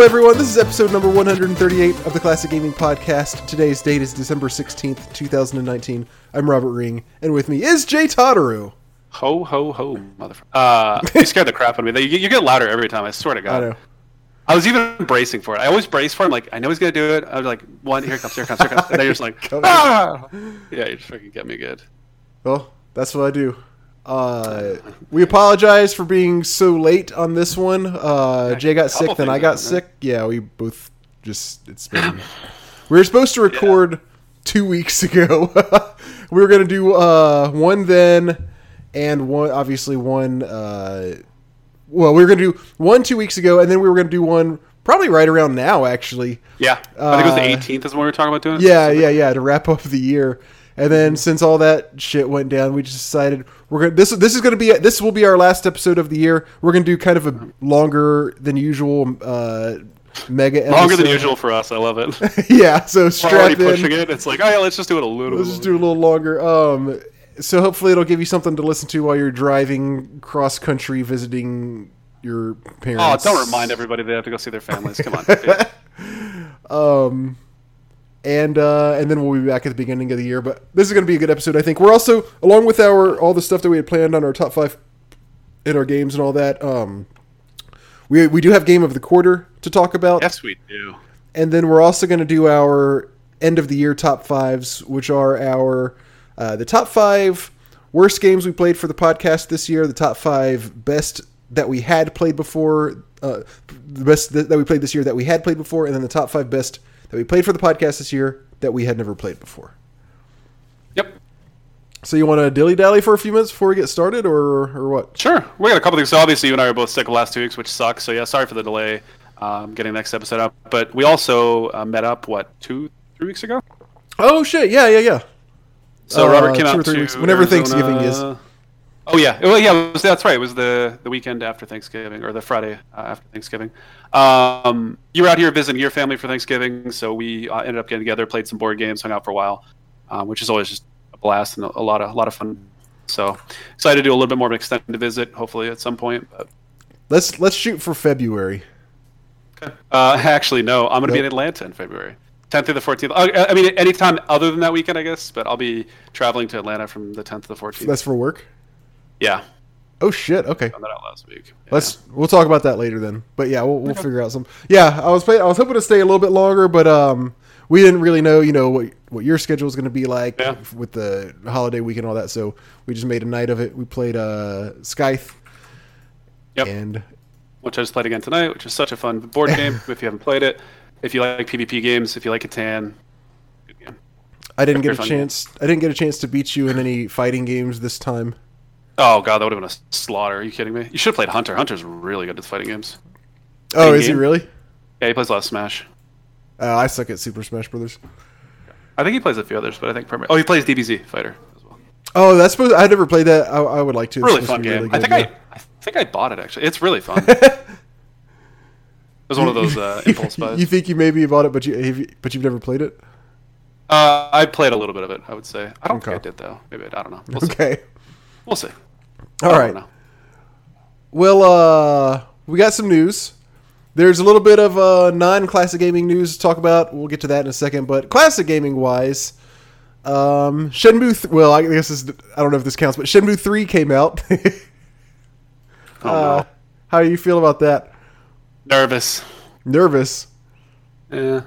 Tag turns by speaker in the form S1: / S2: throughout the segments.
S1: Hello, everyone. This is episode number 138 of the Classic Gaming Podcast. Today's date is December 16th, 2019. I'm Robert Ring, and with me is Jay Totteru.
S2: Ho ho ho, motherfucker! Uh, you scared the crap out of me. You, you get louder every time. I swear to God.
S1: I know.
S2: I was even bracing for it. I always brace for it. I'm like, I know he's gonna do it. I was like, one, here it comes, here it comes, here it comes. And then you're just like, ah! Yeah, you just fucking get me good.
S1: Well, that's what I do. Uh, we apologize for being so late on this one. Uh, Jay got sick, then I got sick. Yeah, we both just it's been. we were supposed to record two weeks ago. we were gonna do uh, one then, and one obviously one. Uh, well, we were gonna do one two weeks ago, and then we were gonna do one probably right around now, actually.
S2: Yeah, I think it was
S1: Uh,
S2: the 18th is when we were talking about doing it.
S1: Yeah, yeah, yeah. To wrap up the year, and then since all that shit went down, we just decided we're gonna this this is gonna be this will be our last episode of the year. We're gonna do kind of a longer than usual uh, mega
S2: Longer than usual for us. I love it.
S1: yeah, so
S2: We're already
S1: in.
S2: pushing it. It's like, oh yeah, let's just do it a little.
S1: Let's just do a little longer. Um, so hopefully it'll give you something to listen to while you're driving cross country visiting your parents.
S2: Oh, don't remind everybody they have to go see their families. Come on.
S1: Um, and uh, and then we'll be back at the beginning of the year. But this is going to be a good episode, I think. We're also along with our all the stuff that we had planned on our top five in our games and all that. Um, we we do have game of the quarter to talk about,
S2: yes, we do.
S1: and then we're also going to do our end of the year top fives, which are our uh, the top five worst games we played for the podcast this year, the top five best that we had played before, uh, the best that, that we played this year that we had played before, and then the top five best that we played for the podcast this year that we had never played before.
S2: Yep.
S1: So you want to dilly dally for a few minutes before we get started, or or what?
S2: Sure. We got a couple things. So obviously, you and I were both sick the last two weeks, which sucks. So yeah, sorry for the delay um, getting the next episode up. But we also uh, met up what two, three weeks ago.
S1: Oh shit! Yeah, yeah, yeah.
S2: So
S1: Uh,
S2: Robert came out to
S1: weeks, whenever
S2: Arizona-
S1: Thanksgiving is.
S2: Oh yeah, well yeah, was, that's right. It was the the weekend after Thanksgiving or the Friday uh, after Thanksgiving. Um, you were out here visiting your family for Thanksgiving, so we uh, ended up getting together, played some board games, hung out for a while, um, which is always just a blast and a, a lot of a lot of fun. So excited to do a little bit more of an extended visit, hopefully at some point. But
S1: Let's let's shoot for February.
S2: Uh, actually, no. I'm going to be in Atlanta in February, 10th through the 14th. Uh, I mean, anytime other than that weekend, I guess. But I'll be traveling to Atlanta from the 10th to the 14th.
S1: That's for work.
S2: Yeah,
S1: Oh shit! Okay.
S2: found that out last week. Yeah.
S1: Let's we'll talk about that later then. But yeah, we'll, we'll figure out some. Yeah, I was play, I was hoping to stay a little bit longer, but um, we didn't really know, you know, what what your schedule was going to be like
S2: Yeah.
S1: with the holiday week and all that. So we just made a night of it. We played uh Scythe,
S2: Yep.
S1: and
S2: which I just played again tonight, which is such a fun board game. if you haven't played it, if you like PvP games, if you like Catan, good game.
S1: I didn't get a
S2: Very fun
S1: chance. I didn't get a chance to beat you in any fighting games this time.
S2: Oh god, that would have been a slaughter. Are you kidding me? You should have played Hunter. Hunter's really good at fighting games.
S1: Oh, is he really?
S2: Yeah, he plays a lot of Smash.
S1: Uh, I suck at Super Smash Brothers.
S2: I think he plays a few others, but I think primary. Oh, he plays DBZ Fighter as well.
S1: Oh, that's supposed. I never played that. I, I would like to. It's
S2: Really fun
S1: to
S2: game.
S1: really
S2: I think
S1: yeah.
S2: I, I think I bought it actually. It's really fun. it was one of those uh, impulse buys.
S1: you think you maybe bought it, but you have you- but you've never played it.
S2: Uh, I played a little bit of it. I would say. I don't
S1: Okay.
S2: think I did though. Maybe I, I don't know. We'll see.
S1: Okay.
S2: We'll see.
S1: All right.
S2: know.
S1: Well, uh, we got some news. There's a little bit of uh, non-classic gaming news to talk about. We'll get to that in a second. But classic gaming wise, um, Shenmue. Th- well, I guess this, is, I don't know if this counts, but Shenmue Three came out.
S2: Oh,
S1: Uh,
S2: no.
S1: how do you feel about that?
S2: Nervous.
S1: Nervous.
S2: Yeah.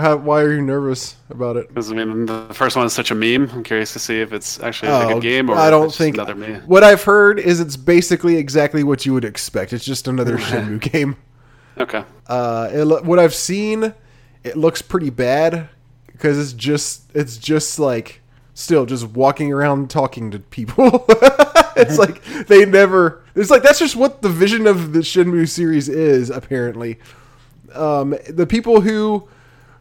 S1: How, why are you nervous about it?
S2: Because I mean, the first one is such a meme. I'm curious to see if it's actually like
S1: Oh,
S2: a game or
S1: I don't
S2: it's just
S1: think
S2: another meme.
S1: what I've heard is it's basically exactly what you would expect. It's just another Shenmue game.
S2: Okay.
S1: Uh, it, what I've seen, it looks pretty bad because it's just it's just like still just walking around talking to people. it's like they never. It's like that's just what the vision of the Shenmue series is. Apparently, um, the people who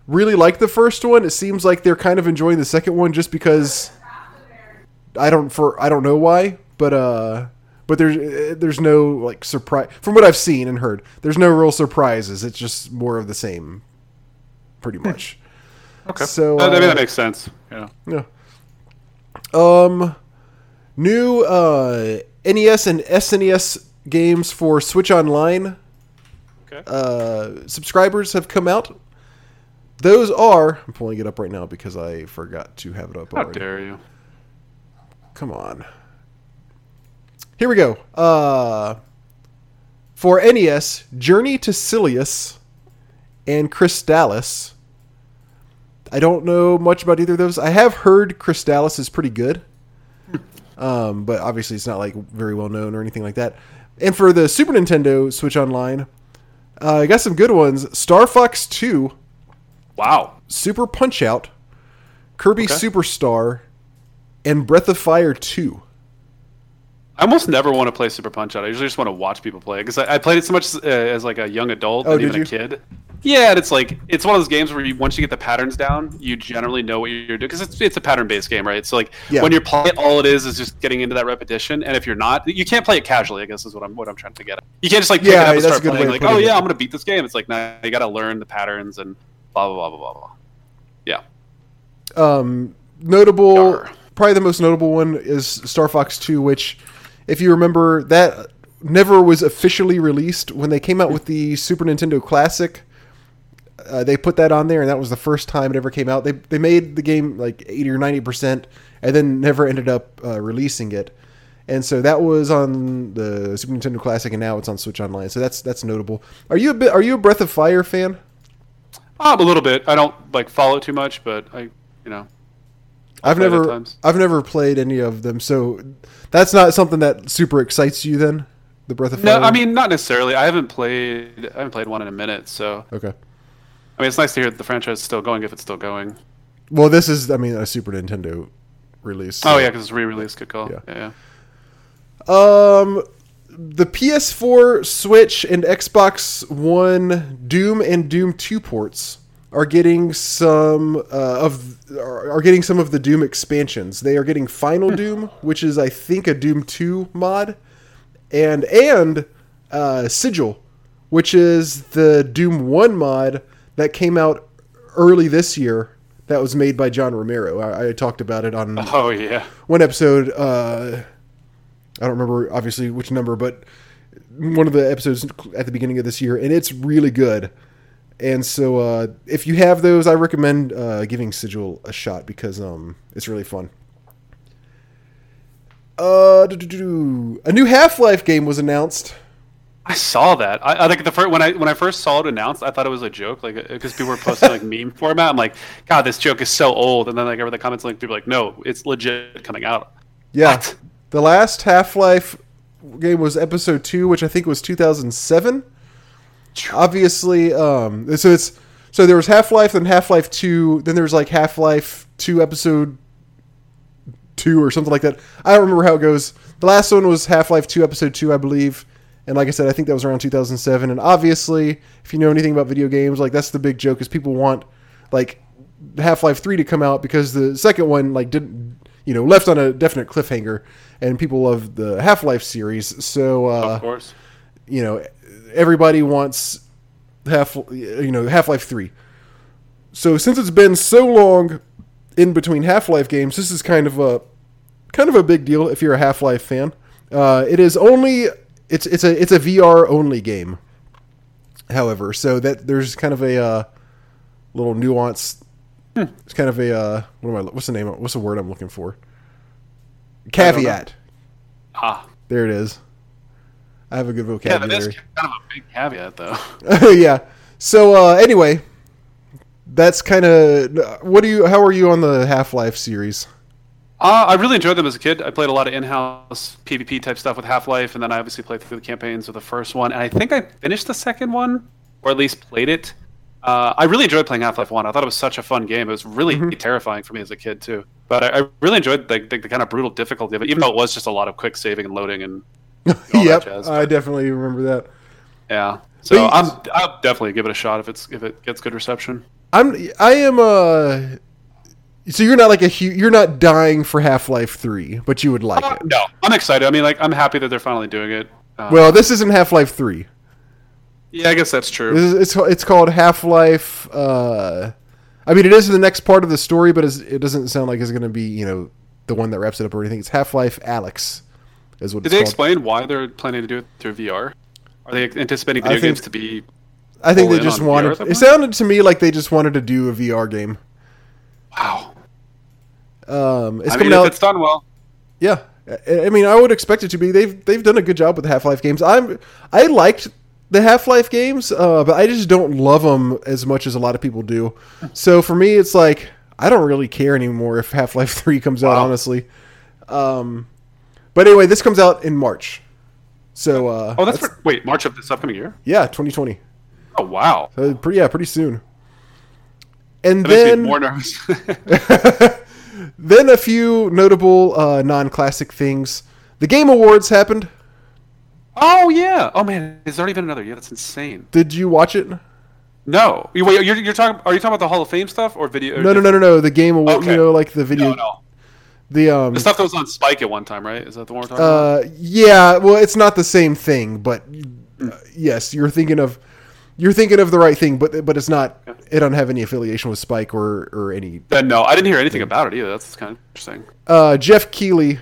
S1: really like the first one, it seems like they're kind of enjoying the second one just because I don't for I don't know why, but uh, but there's uh, there's no like surprise from what I've seen and heard. There's no real surprises. It's just more of the same, pretty much.
S2: Okay.
S1: So,
S2: Uh, I mean,
S1: uh,
S2: that makes sense. Yeah.
S1: Yeah. Um, new uh, NES and SNES games for Switch Online
S2: Okay.
S1: uh, subscribers have come out. Those are I'm pulling it up right now because I forgot to have it up
S2: How
S1: already.
S2: dare you?
S1: Come on. Here we go. Uh, for NES, Journey to Silius and Crystalis. I don't know much about either of those. I have heard Crystalis is pretty good, um, but obviously it's not like very well known or anything like that. And for the Super Nintendo Switch Online, uh, I got some good ones. Star Fox Two,
S2: Wow.
S1: Super Punch Out, Kirby
S2: Okay.
S1: Superstar, and Breath of Fire Two.
S2: I almost never want to play Super Punch Out. I usually just want to watch people play because I, I played it so much uh, as like a young adult
S1: Oh,
S2: and even a kid. Yeah, and it's like it's one of those games where you, once you get the patterns down, you generally know what you're doing because it's, it's a pattern-based game, right? So like
S1: Yeah.
S2: when you're playing, all it is is just getting into that repetition. And if you're not, you can't play it casually. I guess is what I'm what I'm trying to get at. You can't just like pick
S1: Yeah,
S2: it up and start playing like, oh
S1: it.
S2: yeah, I'm gonna beat this game. It's like, nah, you got to learn the patterns and blah blah blah blah blah. Yeah.
S1: um, notable,
S2: Yar.
S1: probably the most notable one is Star Fox 2, which, if you remember, that never was officially released. When they came out with the Super Nintendo Classic, uh, they put that on there, and that was the first time it ever came out. They, they made the game like 80 or 90%, and then never ended up uh, releasing it. And so that was on the Super Nintendo Classic, and now it's on Switch Online. So that's that's notable. Are you a bit? Are you a Breath of Fire fan?
S2: Um, a little bit. I don't like follow it too much, but I, you know,
S1: I've never. I've never played any of them, so that's not something that super excites you. Then the Breath of Fire.
S2: No, I mean not necessarily. I haven't played. I haven't played one in a minute. So
S1: okay.
S2: I mean, it's nice to hear that the franchise is still going if it's still going.
S1: Well, this is I mean a Super Nintendo release. so-
S2: Oh yeah, because it's re-released. Good call.
S1: Yeah.
S2: Yeah. yeah.
S1: Um, the PS4, Switch, and Xbox One Doom and Doom Two ports are getting some uh, of are, are getting some of the Doom expansions. They are getting Final Doom, which is I think a Doom Two mod, and and uh, Sigil, which is the Doom One mod that came out early this year. That was made by John Romero. I, I talked about it on
S2: Oh yeah.
S1: one episode. Uh, I don't remember obviously which number, but one of the episodes at the beginning of this year, and it's really good. And so, uh, if you have those, I recommend uh, giving Sigil a shot because um, it's really fun. Uh, a new Half Life game was announced.
S2: I saw that. I, I think the first when I when I first saw it announced, I thought it was a joke, like because people were posting like meme format. I'm like, God, this joke is so old. And then like over the comments, like people like, No, it's legit coming out.
S1: Yeah,
S2: What?
S1: The last Half Life game was Episode Two, which I think was 2007. obviously um so it's so there was half-life then half-life 2 then there was like half-life 2 episode 2 or something like that. I don't remember how it goes. The last one was half-life 2 episode 2 i believe. And like i said i think that was around 2007 and obviously if you know anything about video games like that's the big joke is people want like half-life 3 to come out because the second one like didn't you know left on a definite cliffhanger and people love the half-life series so uh
S2: Of course.
S1: you know everybody wants half you know half-life 3 so since it's been so long in between half-life games this is kind of a kind of a big deal if you're a half-life fan uh, it is only it's it's a it's a vr only game however so that there's kind of a uh, little nuance it's kind of a uh, what am i what's the name what's the word i'm looking for
S2: don't know.
S1: Caveat
S2: Ah.
S1: there it is i have a good vocabulary.
S2: Yeah,
S1: vocabulary
S2: that is kind of a big caveat though.
S1: yeah. So uh, anyway, that's kind of what do you? How are you on the Half Life series?
S2: Uh, I really enjoyed them as a kid. I played a lot of in-house PvP type stuff with Half-Life, and then I obviously played through the campaigns of the first one. And I think I finished the second one, or at least played it. Uh, I really enjoyed playing Half-Life One. I thought it was such a fun game. It was really
S1: Mm-hmm.
S2: terrifying for me as a kid too. But I, I really enjoyed the, the, the kind of brutal difficulty of it, even though it was just a lot of quick saving and loading and all that
S1: yep,
S2: jazz.
S1: I definitely remember that.
S2: yeah. So
S1: you-
S2: I'm I'll definitely give it a shot if it's if it gets good reception.
S1: I'm I am uh so you're not like a hu- you're not dying for Half Life Three, but you would like
S2: Uh,
S1: it.
S2: no, I'm excited. I mean, like I'm happy that they're finally doing it. Uh,
S1: Well, this isn't Half Life Three.
S2: Yeah, I guess that's true.
S1: Is, it's it's called Half Life. Uh, I mean, it is the next part of the story, but it doesn't sound like it's going to be you know the one that wraps it up or anything. It's Half Life Alyx, is what
S2: Did they
S1: called.
S2: explain why they're planning to do it through VR? Are they anticipating video
S1: think-
S2: games to be
S1: I think they just wanted. It sounded to me like they just wanted to do a VR game.
S2: Wow.
S1: Um, it's
S2: I
S1: coming
S2: mean,
S1: out.
S2: if it's done well,
S1: Yeah, I mean, I would expect it to be. They've they've done a good job with the Half Life games. I'm I liked the Half Life games, uh, but I just don't love them as much as a lot of people do. So for me, it's like I don't really care anymore if Half Life Three comes out.
S2: Wow.
S1: Honestly, um, but anyway, this comes out in March. So uh,
S2: oh, that's, for, wait, March of this upcoming year.
S1: yeah, 2020.
S2: Oh, wow.
S1: So pretty yeah, pretty soon. And
S2: That
S1: then
S2: more nervous.
S1: then a few notable uh, non-classic things. The Game Awards happened.
S2: Oh yeah. Oh man, it's already been another Yeah, That's insane.
S1: Did you watch it?
S2: No, you, wait, you're, you're talking. Are you talking about the Hall of Fame stuff or video?
S1: No, no, no, no, no. The Game Award.
S2: Okay.
S1: You know, like the video.
S2: no, no.
S1: The um.
S2: The stuff that was on Spike at one time, right? Is that the one we're talking about?
S1: Uh, yeah. Well, it's not the same thing, but uh, yes, you're thinking of you're thinking of the right thing, but but it's not. It don't have any affiliation with Spike or or any.
S2: Then no, I didn't hear anything about it either. That's kind of interesting.
S1: Uh, Geoff Keighley.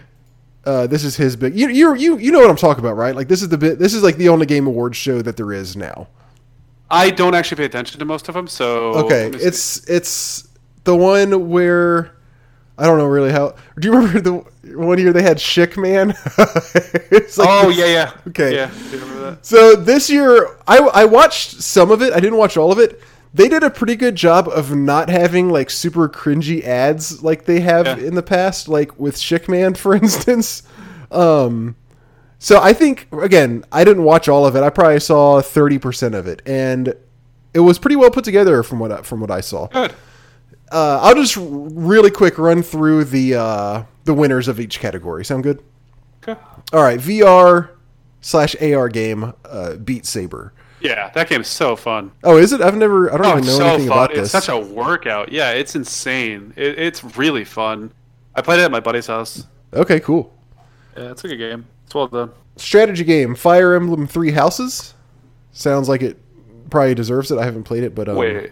S1: Uh, this is his big. You you you you know what I'm talking about, right? Like this is the bit. This is like the only Game Awards show that there is now.
S2: I don't actually pay attention to most of them, so
S1: Okay,
S2: me see.
S1: it's it's the one where I don't know really how. Do you remember the one year they had Schick Man? it's like
S2: oh
S1: this-
S2: yeah, yeah.
S1: Okay.
S2: yeah. Do you remember that?
S1: So this year, I I watched some of it. I didn't watch all of it. They did a pretty good job of not having like super cringy ads like they have
S2: Yeah.
S1: in the past, like with Schick Man, for instance. Um, so I think again, I didn't watch all of it. I probably saw thirty percent of it, and it was pretty well put together from what I, from what I saw.
S2: Good.
S1: Uh, I'll just really quick run through the uh, the winners of each category. Sound good?
S2: Okay.
S1: All right, VR slash AR game, uh, Beat Saber.
S2: Yeah, that game's so fun.
S1: Oh, is it? I've never. I don't
S2: Oh,
S1: even know
S2: so
S1: anything
S2: fun.
S1: about
S2: It's
S1: this.
S2: such a workout. Yeah, it's insane. It, it's really fun. I played it at my buddy's house.
S1: okay, cool.
S2: Yeah, it's a good game. It's well done.
S1: Strategy game, Fire Emblem Three Houses. Sounds like it probably deserves it. I haven't played it, but um,
S2: Wait,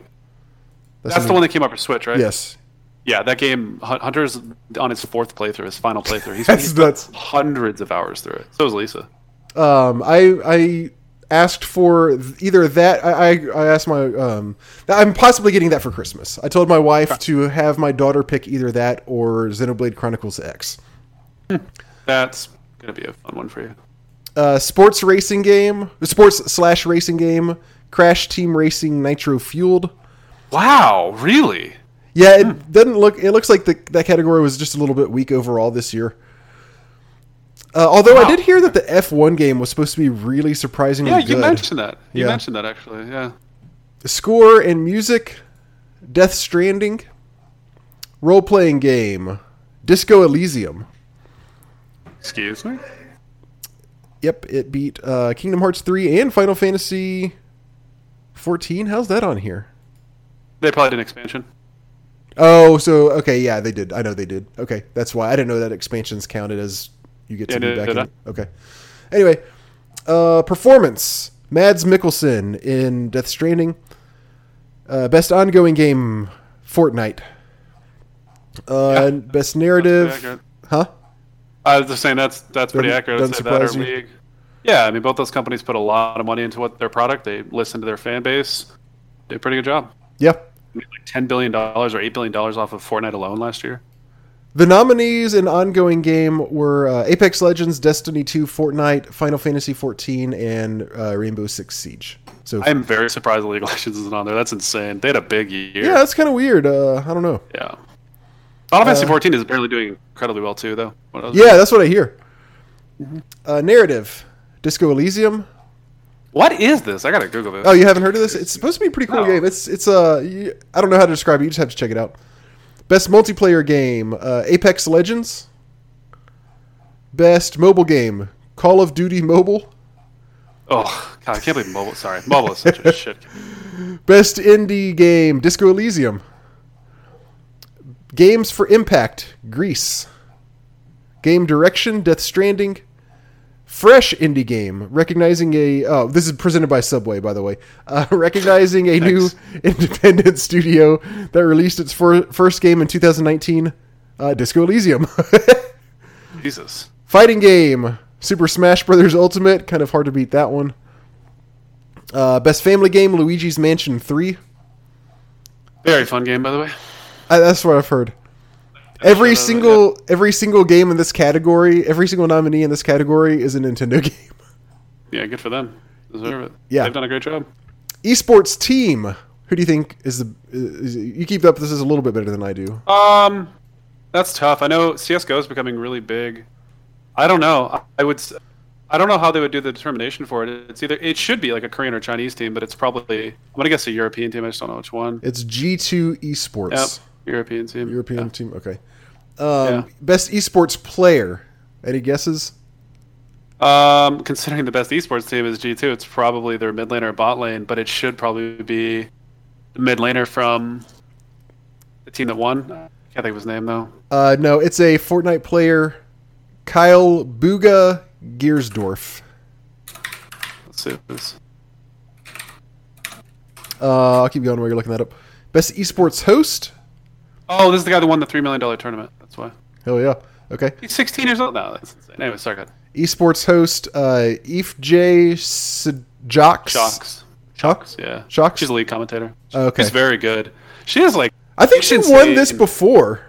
S2: that's,
S1: something-
S2: the one that came up for Switch, right?
S1: Yes,
S2: Yeah, that game. Hunter's on his fourth playthrough, his final playthrough. He's,
S1: That's
S2: he's put
S1: nuts.
S2: hundreds of hours through it. So is Lisa.
S1: um, I I asked for either that. I I, asked my um, I'm possibly getting that for Christmas. I told my wife to have my daughter pick either that or Xenoblade Chronicles X.
S2: That's gonna be a fun one for you.
S1: uh, sports racing game, sports slash racing game, Crash Team Racing Nitro Fueled.
S2: Wow, really?
S1: Yeah, it doesn't look. It looks like the, that category was just a little bit weak overall this year. Uh, although I did hear that the F1 game was supposed to be really surprisingly
S2: Yeah,
S1: good.
S2: you mentioned that. You
S1: Yeah.
S2: mentioned that actually. Yeah.
S1: Score and music, Death Stranding, role playing game, Disco Elysium.
S2: Excuse me.
S1: Yep, it beat uh, Kingdom Hearts 3 and Final Fantasy 14. How's that on here?
S2: They probably did an expansion.
S1: Oh, so okay, yeah, they did. I know they did. Okay, that's why I didn't know that expansions counted as you get to
S2: Yeah,
S1: be back
S2: did
S1: in. Okay. Anyway, uh, performance: Mads Mikkelsen in Death Stranding. Uh, best ongoing game: Fortnite. Uh,
S2: Yeah,
S1: and best narrative, huh?
S2: I was just saying that's that's pretty
S1: Doesn't-
S2: accurate.
S1: doesn't surprise you?
S2: League. Yeah, I mean both those companies put a lot of money into what their product. They listen to their fan base. Did a pretty good job.
S1: Yeah.
S2: Made like ten billion dollars or eight billion dollars off of Fortnite alone last year.
S1: The nominees in ongoing game were uh, Apex Legends, Destiny 2, Fortnite, Final Fantasy 14, and uh, Rainbow Six Siege. So
S2: I am very surprised the League of Legends isn't on there. That's insane. They had a big year.
S1: yeah, that's kind of weird. Uh, I don't know.
S2: Yeah. Final Fantasy
S1: Uh,
S2: 14 is apparently doing incredibly well too, though. What else?
S1: Yeah, that's what I hear. Uh, narrative, Disco Elysium.
S2: What is this? I gotta Google this.
S1: Oh, you haven't heard of this? It's supposed to be a pretty cool
S2: No.
S1: game. It's it's uh, I don't know how to describe it. You just have to check it out. Best multiplayer game, uh, Apex Legends. Best mobile game, Call of Duty Mobile.
S2: Oh God, I can't believe mobile. Sorry, mobile is such a shit. Game.
S1: Best indie game, Disco Elysium. Games for Impact, Gris. Game direction, Death Stranding. Fresh indie game, recognizing a. Oh, this is presented by Subway, by the way. Uh, recognizing a new independent studio that released its fir- first game in 2019, uh, Disco Elysium.
S2: Jesus.
S1: Fighting game, Super Smash Brothers Ultimate. Kind of hard to beat that one. Uh, best family game: Luigi's Mansion Three.
S2: Very fun game, by the way.
S1: I, that's what I've heard. Every single every single game in this category, every single nominee in this category is a Nintendo game.
S2: Yeah, good for them. Deserve it.
S1: Yeah.
S2: they've done a great job.
S1: Esports team. Who do you think is the? Is, you keep up. This is a little bit better than I do.
S2: Um, that's tough. I know CS:GO is becoming really big. I don't know. I- would. I don't know how they would do the determination for it. It's either it should be like a Korean or Chinese team, but it's probably I'm gonna guess a European team. I just don't know which one.
S1: It's G two Esports.
S2: Yep, European team.
S1: European
S2: Yeah.
S1: team. Okay. Um,
S2: Yeah.
S1: Best esports player. Any guesses?
S2: Um, considering the best esports team is G2, it's probably their mid laner or bot lane, but it should probably be the mid laner from the team that won. I can't think of his name though.
S1: Uh, no, it's a Fortnite player, Kyle Bugha Giersdorf.
S2: Let's see. If this.
S1: Uh, I'll keep going while you're looking that up. Best esports host.
S2: Oh, this is the guy that won the three million dollar tournament.
S1: Hell yeah. Okay.
S2: he's 16 years old now. That's insane. Anyway, sorry, go.
S1: Esports host, uh, Eve J. Jocks.
S2: Shocks.
S1: Shocks?
S2: Yeah.
S1: Shocks?
S2: She's a lead commentator.
S1: Okay.
S2: She's very good. She is like.
S1: I think she
S2: she's
S1: won this before.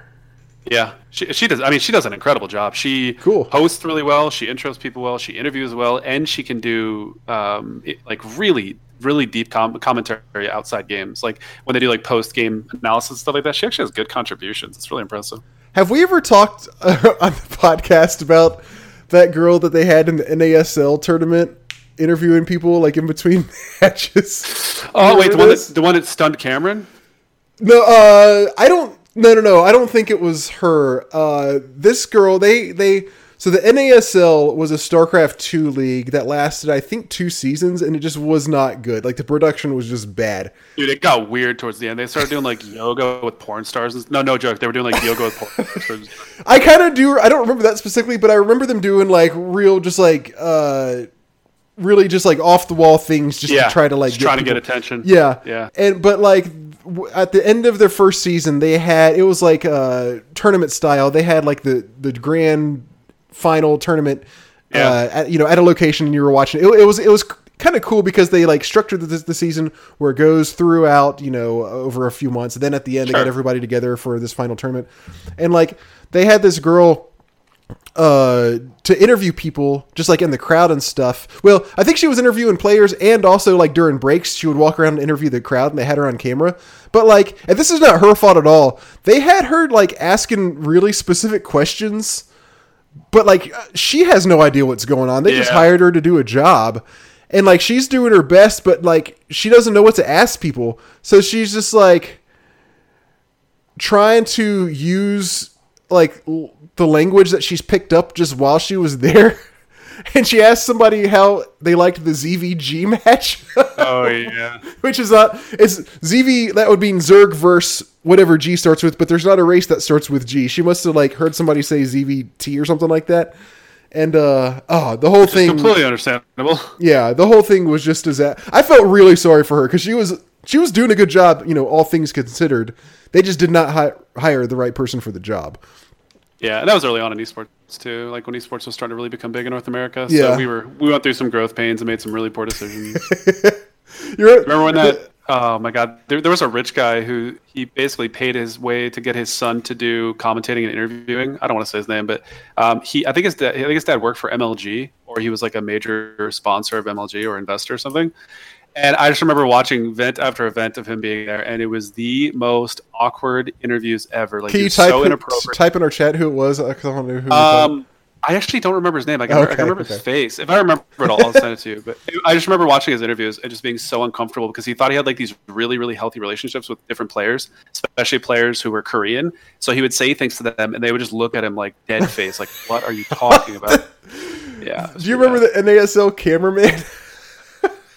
S2: Yeah, she, she does. I mean, she does an incredible job. She
S1: Cool.
S2: hosts really well. She intros people well. She interviews well, and she can do um, it, like really, really deep com- commentary outside games. Like when they do like post game analysis stuff like that. She actually has good contributions. It's really impressive.
S1: Have we ever talked uh, on the podcast about that girl that they had in the NASL tournament interviewing people like in between matches?
S2: Oh wait, the one that the one that stunned Cameron.
S1: No, uh, I don't. No, no, no. I don't think it was her. Uh, this girl, they, they. So the NASL was a StarCraft two league that lasted, I think, two seasons, and it just was not good. Like the production was just bad.
S2: Dude, it got weird towards the end. They started doing like yoga with porn stars. No, no joke. They were doing like yoga with porn stars.
S1: I kind of do. I don't remember that specifically, but I remember them doing like real, just like, uh, really just like off the wall things, just
S2: Yeah,
S1: to try to like
S2: just trying to get attention.
S1: Yeah,
S2: Yeah.
S1: And but like at the end of their first season, they had it was like uh tournament style. They had like the the grand final tournament.
S2: Yeah.
S1: Uh, at, you know, at a location, and you were watching. It, it was it was kind of cool because they like structured the, the season where it goes throughout. You know, over a few months, and then at the end, they got everybody together for this final tournament. And like they had this girl uh to interview people just like in the crowd and stuff well i think she was interviewing players and also like during breaks she would walk around and interview the crowd and they had her on camera but like and this is not her fault at all they had her like asking really specific questions but like uh, she has no idea what's going on. They just hired her to do a job. And like she's doing her best but like she doesn't know what to ask people. So she's just like trying to use like l- the language that she's picked up just while she was there. And she asked somebody how they liked the ZVG match,
S2: Oh yeah.
S1: which is not it's ZV that would mean Zerg versus whatever G starts with, but there's not a race that starts with G. She must have like heard somebody say ZVT or something like that. And uh oh, the whole thing
S2: Completely understandable.
S1: yeah, the whole thing was just as that. I felt really sorry for her because she was she was doing a good job, you know, all things considered. They just did not hi- hire the right person for the job.
S2: Yeah, and that was early on in esports too. Like when esports was starting to really become big in North America. So
S1: Yeah.
S2: we were we went through some growth pains and made some really poor decisions.
S1: You're
S2: Remember when that? Oh my God! There, there was a rich guy who he basically paid his way to get his son to do commentating and interviewing. I don't want to say his name, but um, he I think his dad, I think his dad worked for MLG or he was like a major sponsor of MLG or investor or something. And I just remember watching event after event of him being there, and it was the most awkward interviews ever. Like
S1: Can you type
S2: so
S1: in,
S2: inappropriate.
S1: type in our chat who it was? I don't know who.
S2: Um, I actually don't remember his name. I can, I
S1: Okay,
S2: can remember
S1: okay.
S2: his face. If I remember it all, I'll send it to you. But I just remember watching his interviews and just being so uncomfortable because he thought he had like these really, really healthy relationships with different players, especially players who were Korean. So he would say things to them, and they would just look at him like dead face, like, "What are you talking about?" Yeah.
S1: Do you remember the NASL cameraman?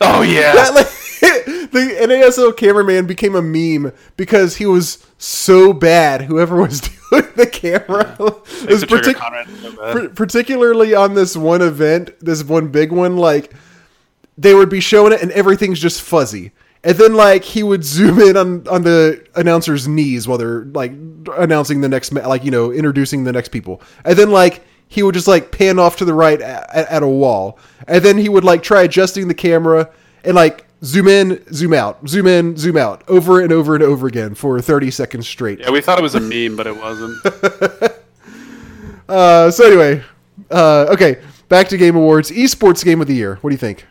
S2: Oh yeah.
S1: that like the NASL cameraman became a meme because he was so bad. Whoever was doing the camera
S2: Makes
S1: was partic-
S2: so
S1: particularly on this one event, this one big one. Like they would be showing it, and everything's just fuzzy. And then like he would zoom in on on the announcer's knees while they're like announcing the next ma- like you know introducing the next people. And then like he would just like pan off to the right at, at a wall. And then he would like try adjusting the camera and like zoom in, zoom out, zoom in, zoom out, over and over and over again for 30 seconds straight.
S2: Yeah, we thought it was a meme, but it wasn't.
S1: Uh, so anyway, uh, okay, back to Game Awards. Esports Game of the Year. What do you think?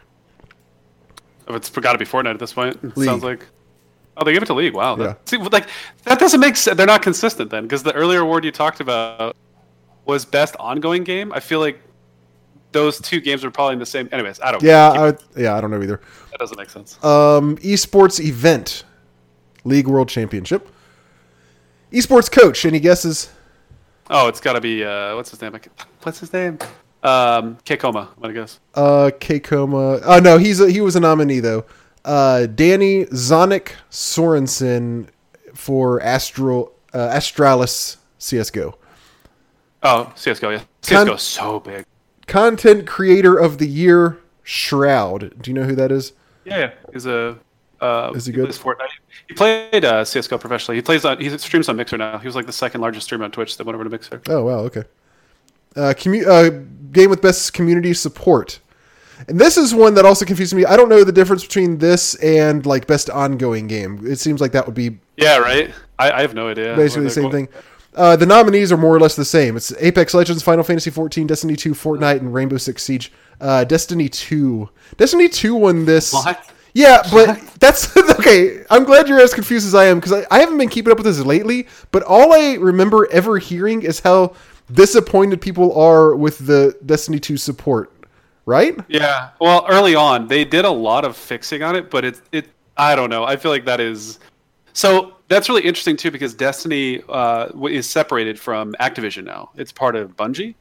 S2: Oh, it's got to be Fortnite at this point. Sounds like. Oh, they gave it to League. Wow.
S1: Yeah.
S2: That, see, like that doesn't make sense. They're not consistent then, because the earlier award you talked about was best ongoing game. I feel like those two games were probably in the same. Anyways, I don't.
S1: Yeah, I, yeah, I don't know either.
S2: that doesn't make sense.
S1: Um, esports event, League World Championship. Esports coach. Any guesses?
S2: Oh, it's got to be uh, what's his name? What's his name? Um, Kekoma. I'm gonna guess.
S1: Uh, Keikoma. Oh no, he's a, he was a nominee though. Uh, Danny Zonic Sorensen for Astral uh, Astralis CS:GO.
S2: Oh, CS:GO. Yeah,
S1: Con-
S2: CS:GO is so big.
S1: Content Creator of the Year Shroud. Do you know who that is?
S2: Yeah, yeah. He's a. Uh,
S1: Is he good?
S2: plays Fortnite. He played uh, CS:GO professionally. He plays on. He streams on Mixer now. He was like the second largest streamer on Twitch that went over to Mixer.
S1: Oh wow, okay. Uh, commu- uh, game with best community support, and this is one that also confuses me. I don't know the difference between this and like best ongoing game. It seems like that would be
S2: Yeah, right. I, I have no idea.
S1: basically the same
S2: they're
S1: thing. Uh, the nominees are more or less the same. It's Apex Legends, Final Fantasy XIV, Destiny 2, Fortnite, and Rainbow Six Siege. Uh, Destiny 2. Destiny 2 won this.
S2: What?
S1: Yeah, but that's okay. I'm glad you're as confused as I am because I, I haven't been keeping up with this lately. But all I remember ever hearing is how disappointed people are with the Destiny 2 support. Right?
S2: Yeah. Well, early on, they did a lot of fixing on it, but it it I don't know. I feel like that is so that's really interesting too because Destiny uh, is separated from Activision now. It's part of Bungie.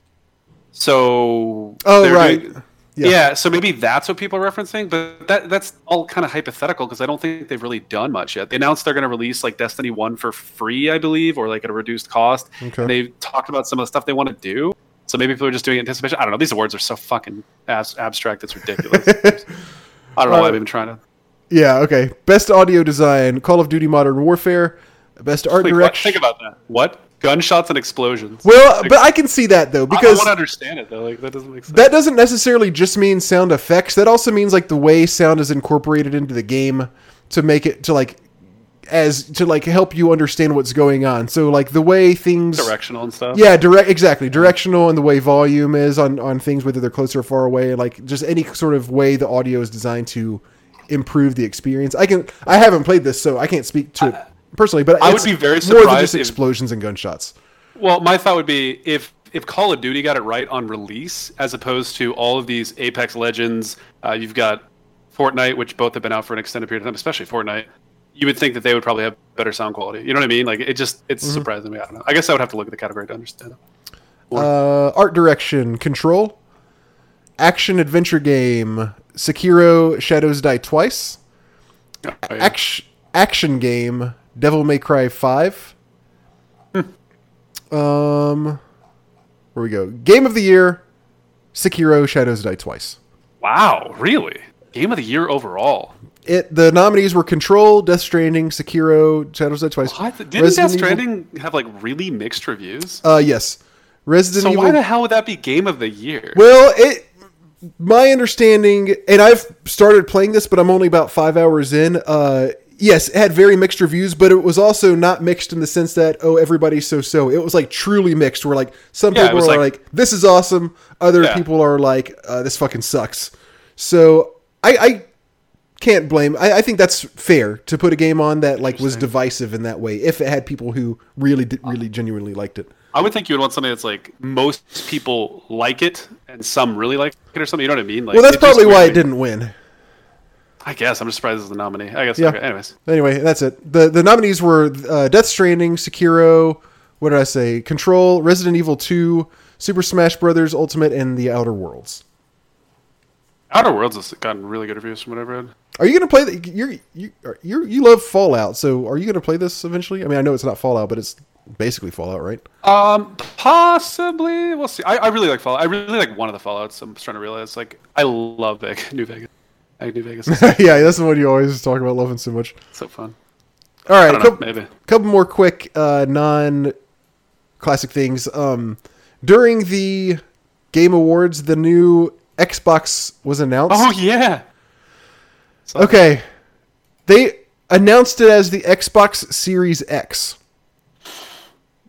S2: So
S1: Oh, right.
S2: doing-
S1: Yeah.
S2: yeah. so maybe that's what people are referencing, but that that's all kind of hypothetical because I don't think they've really done much yet. They announced they're going to release like Destiny One for free, I believe, or like at a reduced cost.
S1: Okay.
S2: And they've talked about some of the stuff they want to do. So maybe people are just doing anticipation. I don't know. These awards are so fucking abs- abstract. It's ridiculous. I don't know why
S1: Uh,
S2: they've been trying to.
S1: Yeah, okay. Best audio design, Call of Duty Modern Warfare. Best art
S2: what?
S1: direction.
S2: Think about that. What? Gunshots and explosions.
S1: Well,
S2: Like,
S1: but I can see that though because I,
S2: want to understand it though. Like that doesn't make sense.
S1: that doesn't necessarily just mean sound effects. That also means like the way sound is incorporated into the game to make it to like as to like help you understand what's going on. So like the way things
S2: Directional and stuff.
S1: Yeah, direct exactly. Directional and the way volume is on on things whether they're close or far away, like just any sort of way the audio is designed to improve the experience. I can I haven't played this so I can't speak to it personally, but
S2: I would be very surprised
S1: more than just
S2: if-
S1: explosions and gunshots.
S2: Well, my thought would be if if Call of Duty got it right on release, as opposed to all of these Apex Legends, uh, you've got Fortnite, which both have been out for an extended period of time, especially Fortnite. You would think that they would probably have better sound quality. You know what I mean? Like it just it's
S1: Mm-hmm.
S2: surprising me. I don't know. I guess I would have to look at the category to understand it.
S1: Uh, art direction, control, action adventure game, Sekiro: Shadows Die Twice,
S2: Oh, yeah.
S1: action action game, Devil May Cry Five. um, where we go? Game of the year, Sekiro: Shadows Die Twice.
S2: Wow, really? Game of the year overall.
S1: It the nominees were Control, Death Stranding, Sekiro, Shadows Die Twice.
S2: What? Didn't
S1: Resident
S2: Death
S1: Evil-
S2: Stranding have like really mixed reviews?
S1: Uh, yes. Resident
S2: so
S1: Evil.
S2: why the hell would that be Game of the Year?
S1: Well, it my understanding, and I've started playing this, but I'm only about five hours in. Uh, yes, it had very mixed reviews, but it was also not mixed in the sense that oh, everybody's so so. It was like truly mixed, where like some
S2: Yeah,
S1: people are
S2: like-
S1: like, "This is awesome," other
S2: Yeah.
S1: people are like, uh, "This fucking sucks." So I, I can't blame. I, I think that's fair to put a game on that like was divisive in that way. If it had people who really, did, really genuinely liked it.
S2: I would think you would want something that's like most people like it and some really like it or something. You know what I mean? Like,
S1: Well, that's probably why it didn't win.
S2: I guess I'm just surprised it's the nominee. I guess.
S1: Yeah.
S2: Okay. Anyways,
S1: Anyway, that's it. the The nominees were uh, Death Stranding, Sekiro. What did I say? Control, Resident Evil Two, Super Smash Brothers Ultimate, and The Outer Worlds.
S2: Outer Worlds has gotten really good reviews from what I've read.
S1: Are you gonna play? The, you're you you you love Fallout, so are you gonna play this eventually? I mean, I know it's not Fallout, but it's basically Fallout, right?
S2: Um, possibly. We'll see. I, I really like Fallout. I really like one of the Fallout's. I'm just trying to realize. Like, I love Vegas, New Vegas. I New Vegas
S1: yeah, that's the one you always talk about loving so much.
S2: so fun.
S1: All right, couple,
S2: know. Maybe.
S1: couple more quick uh, non classic things. Um, during the Game Awards, the new Xbox was announced.
S2: Oh yeah. So,
S1: Okay. They announced it as the Xbox Series X.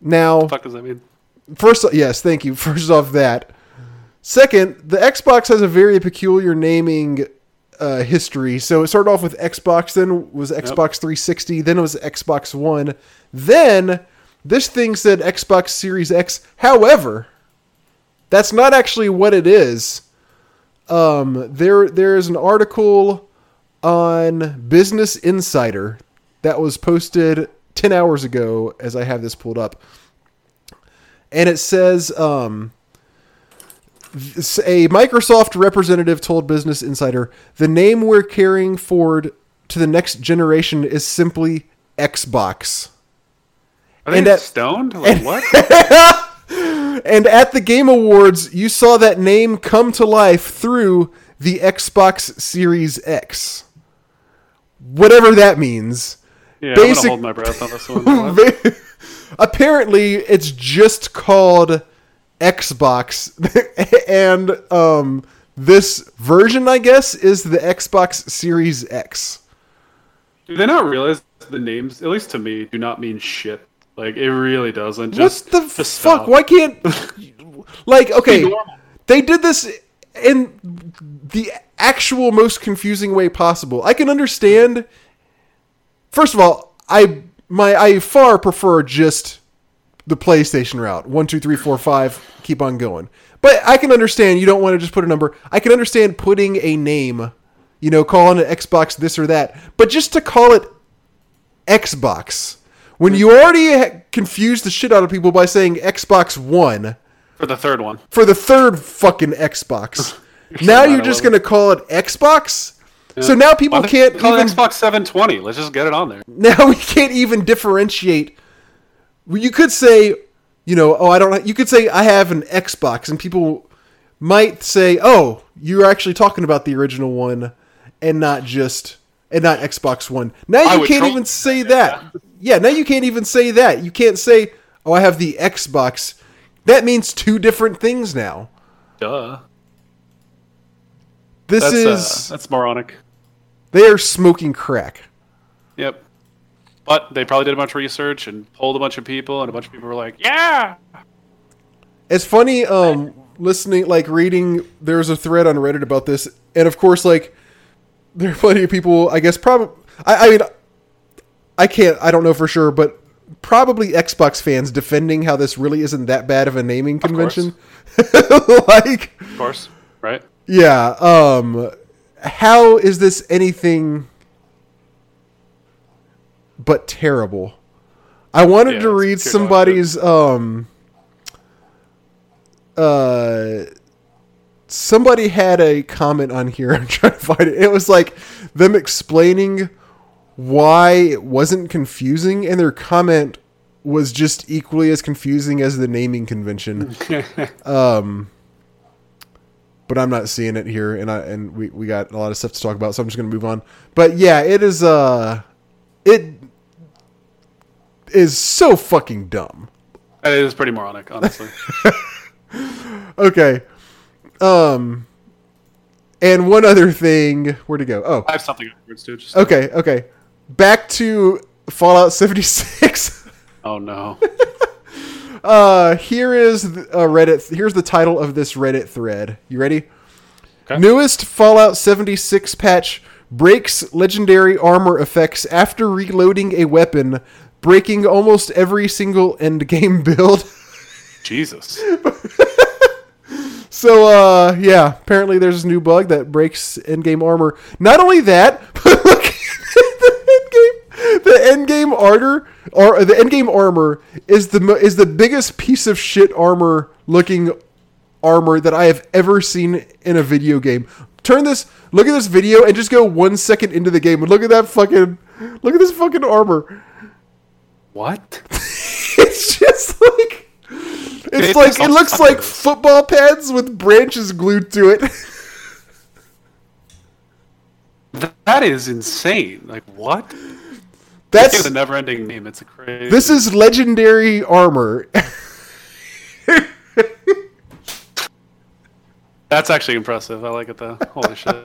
S1: Now,
S2: What the fuck does that mean?
S1: first, yes, thank you. First off, that. Second, the Xbox has a very peculiar naming uh, history. So it started off with Xbox, then was Xbox 360, then it was Xbox One, then this thing said Xbox Series X. However, that's not actually what it is. Um, there, there is an article on Business Insider that was posted 10 hours ago as I have this pulled up. And it says um, a Microsoft representative told Business Insider the name we're carrying forward to the next generation is simply Xbox.
S2: Are they
S1: And at-
S2: stoned? Like, what?
S1: And at the Game Awards, you saw that name come to life through the Xbox Series X. Whatever that means.
S2: Yeah,
S1: Basic-
S2: I'm gonna hold my breath on this one.
S1: Apparently, it's just called Xbox, and um, this version, I guess, is the Xbox Series X.
S2: Do they not realize the names, at least to me, do not mean shit? Like it really doesn't.
S1: What
S2: Just
S1: the
S2: just
S1: fuck?
S2: stop.
S1: Why can't like okay? They did this in the actual most confusing way possible. I can understand. First of all, I my I far prefer just the PlayStation route. One, two, three, four, five. Keep on going. But I can understand you don't want to just put a number. I can understand putting a name. You know, calling it Xbox this or that. But just to call it Xbox when you already ha- confused the shit out of people by saying Xbox One
S2: for the third one?
S1: for the third fucking Xbox. Now you're just going to call it Xbox? So now people can't
S2: call
S1: even
S2: it Xbox 720. Let's just get it on there.
S1: now we can't even differentiate. You could say, you know, oh, I don't. You could say I have an Xbox, and people might say, oh, you're actually talking about the original one, and not just and not Xbox One. Now you can't even say that. Yeah, now you can't even say that. You can't say, oh, I have the Xbox. That means two different things now.
S2: Duh.
S1: This
S2: That's
S1: is
S2: uh, that's moronic.
S1: They are smoking crack.
S2: Yep. But they probably did a bunch of research and polled a bunch of people, and a bunch of people were like, "Yeah,
S1: It's funny, um, listening, like reading. There's a thread on Reddit about this, and of course, like there are plenty of people. I guess probably. I, I mean, I can't. I don't know for sure, but probably Xbox fans defending how this really isn't that bad of a naming convention. like,
S2: of course, right."
S1: yeah. Um, how is this anything but terrible? I wanted
S2: Yeah,
S1: to read somebody's um uh somebody had a comment on here. I'm trying to find it. It was like them explaining why it wasn't confusing and their comment was just equally as confusing as the naming convention. um but I'm not seeing it here, and I and we, we got a lot of stuff to talk about, so I'm just gonna move on. But yeah, it is uh, it is so fucking dumb.
S2: It is pretty moronic, honestly.
S1: Okay, um, and one other thing, where to go? Oh,
S2: I have something afterwards too. Just,
S1: okay, okay, back to Fallout 76.
S2: Oh no.
S1: Uh, here is a Reddit. Here's the title of this Reddit thread. You ready?
S2: Okay.
S1: Newest Fallout 76 patch breaks legendary armor effects after reloading a weapon, breaking almost every single end game build.
S2: Jesus.
S1: So, uh, yeah, apparently there's a new bug that breaks end game armor. Not only that, but look at the end game. The end game armor, or the end game armor is the is the biggest piece of shit armor looking armor that I have ever seen in a video game. Turn this, look at this video, and just go one second into the game and look at that fucking, look at this fucking armor.
S2: What?
S1: It's just like, it's
S2: It
S1: like it
S2: looks
S1: like football pads with branches glued to it.
S2: That is insane. Like what?
S1: That's
S2: a never-ending name. It's a crazy.
S1: This is legendary armor.
S2: That's actually impressive. I like it though. Holy shit.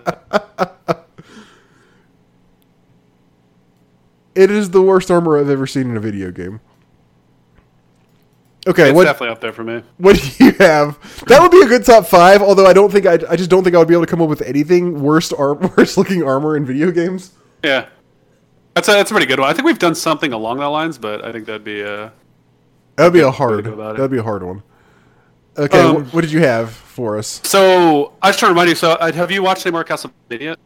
S1: It is the worst armor I've ever seen in a video game. Okay,
S2: It's
S1: what
S2: definitely up there for me.
S1: what do you have? That would be a good top five. Although I don't think I, I just don't think I would be able to come up with anything worst worst looking armor in video games.
S2: Yeah, that's a that's a pretty good one. I think we've done something along that lines, but I think that'd be uh,
S1: That'd be a hard.
S2: go about it.
S1: That'd be a hard one. Okay,
S2: Um,
S1: wh- what did you have for us?
S2: So I just trying to remind you. So uh, have you watched any more Castlevania?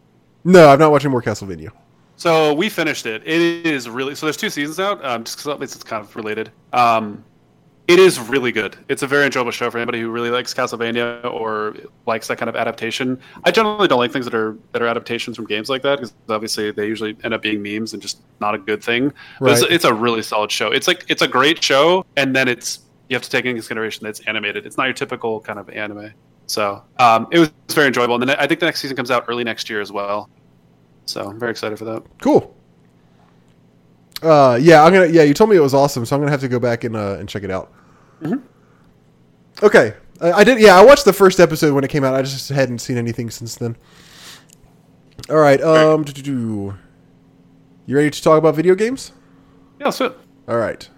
S1: No, I'm not watching more Castlevania.
S2: So we finished it. It is really so. There's two seasons out. Um, just because at least it's kind of related. Um, it is really good. It's a very enjoyable show for anybody who really likes Castlevania or likes that kind of adaptation. I generally don't like things that are that are adaptations from games like that because obviously they usually end up being memes and just not a good thing. But it's, it's a really solid show. It's like it's a great show, and then it's you have to take into consideration that it's animated. It's not your typical kind of anime. So um, it was very enjoyable. And then I think the next season comes out early next year as well. So I'm very excited for that.
S1: Cool. Uh, yeah, I'm gonna. Yeah, you told me it was awesome, so I'm gonna have to go back and uh, and check it out.
S2: Mhm.
S1: Okay, I, I did. Yeah, I watched the first episode when it came out. I just hadn't seen anything since then. All right. Um. You ready to talk about video games?
S2: Yeah, it.
S1: All right.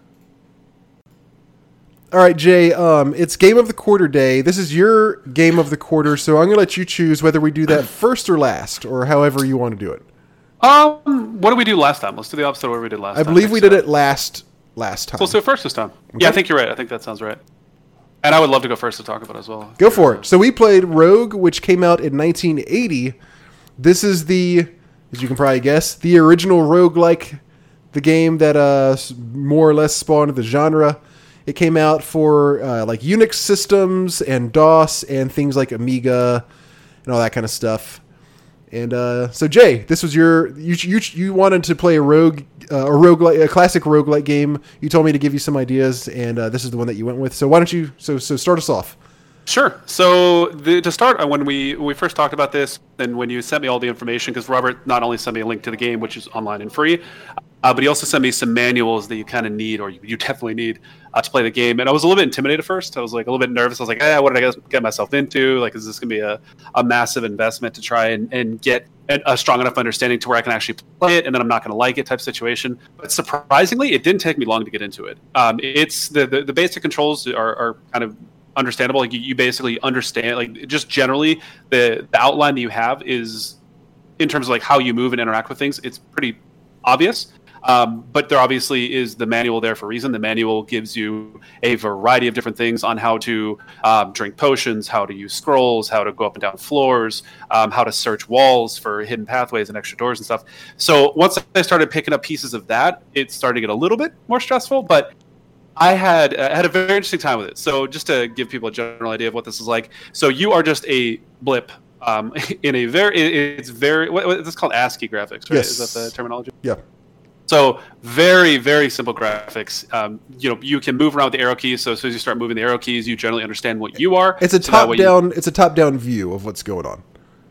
S1: All right, Jay. Um, it's game of the quarter day. This is your game of the quarter, so I'm gonna let you choose whether we do that first or last, or however you want to do it.
S2: Um, what did we do last time? Let's do the opposite of what we did last time.
S1: I
S2: time.
S1: believe we did it last last time.
S2: So let's do it first this time. Yeah, I think you're right. I think that sounds right. And I would love to go first to talk about it as well.
S1: Go for it. So we played Rogue, which came out in 1980. This is the, as you can probably guess, the original Rogue-like, the game that uh, more or less spawned the genre. It came out for uh, like Unix systems and DOS and things like Amiga and all that kind of stuff. And uh, so Jay, this was your you you, you wanted to play a rogue uh, a rogue a classic roguelike game. You told me to give you some ideas, and uh, this is the one that you went with. So why don't you so so start us off?
S2: Sure. So the, to start, uh, when we we first talked about this, and when you sent me all the information, because Robert not only sent me a link to the game, which is online and free, uh, but he also sent me some manuals that you kind of need, or you, you definitely need, uh, to play the game. And I was a little bit intimidated at first. I was like a little bit nervous. I was like, eh, what did I get- myself into? Like, is this going to be a, a massive investment to try and, and get a, a strong enough understanding to where I can actually play it, and then I'm not going to like it type situation? But surprisingly, it didn't take me long to get into it. Um, it's the, the the basic controls are, are kind of understandable. Like you, you basically understand, like just generally the the outline that you have is in terms of like how you move and interact with things. It's pretty obvious. Um, but there obviously is the manual there for a reason. The manual gives you a variety of different things on how to um, drink potions, how to use scrolls, how to go up and down floors, um, how to search walls for hidden pathways and extra doors and stuff. So once I started picking up pieces of that, it started to get a little bit more stressful. But I had uh, had a very interesting time with it. So just to give people a general idea of what this is like, so you are just a blip um, in a very it's very what, what, it's called ASCII graphics, right?
S1: Yes.
S2: Is that the terminology?
S1: Yeah.
S2: So very very simple graphics. Um, you know you can move around with the arrow keys. So as soon as you start moving the arrow keys, you generally understand what you are.
S1: It's a
S2: So
S1: top
S2: way you-
S1: down. It's a top down view of what's going on.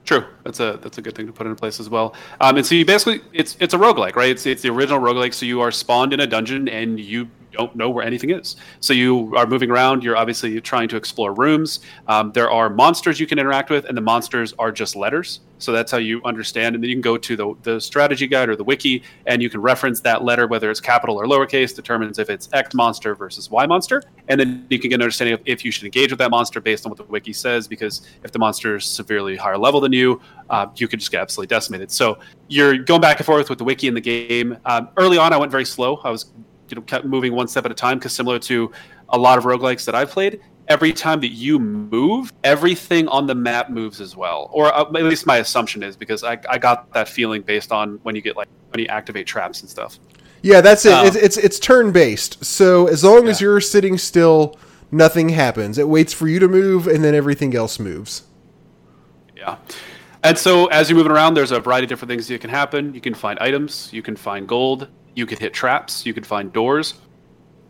S2: True. That's a that's a good thing to put into place as well. Um, and so you basically it's it's a roguelike, right? It's it's the original roguelike. So you are spawned in a dungeon and you don't know where anything is. So you are moving around. You're obviously trying to explore rooms. Um, there are monsters you can interact with, and the monsters are just letters. So that's how you understand. And then you can go to the the strategy guide or the wiki, and you can reference that letter, whether it's capital or lowercase, determines if it's X monster versus Y monster, and then you can get an understanding of if you should engage with that monster based on what the wiki says. Because if the monster is severely higher level than you, uh, you could just get absolutely decimated. So you're going back and forth with the wiki and the game. Um, early on, I went very slow. I was you know kept moving one step at a time because similar to a lot of roguelikes that I've played, every time that you move, everything on the map moves as well. Or uh, at least my assumption is because I, I got that feeling based on when you get like when you activate traps and stuff.
S1: Yeah, that's it.
S2: Oh.
S1: It's, it's it's turn based. So as long as you're sitting still, nothing happens. It waits for you to move, and then everything else moves.
S2: Yeah. And so as you're moving around, there's a variety of different things that can happen. You can find items, you can find gold, you could hit traps, you could find doors,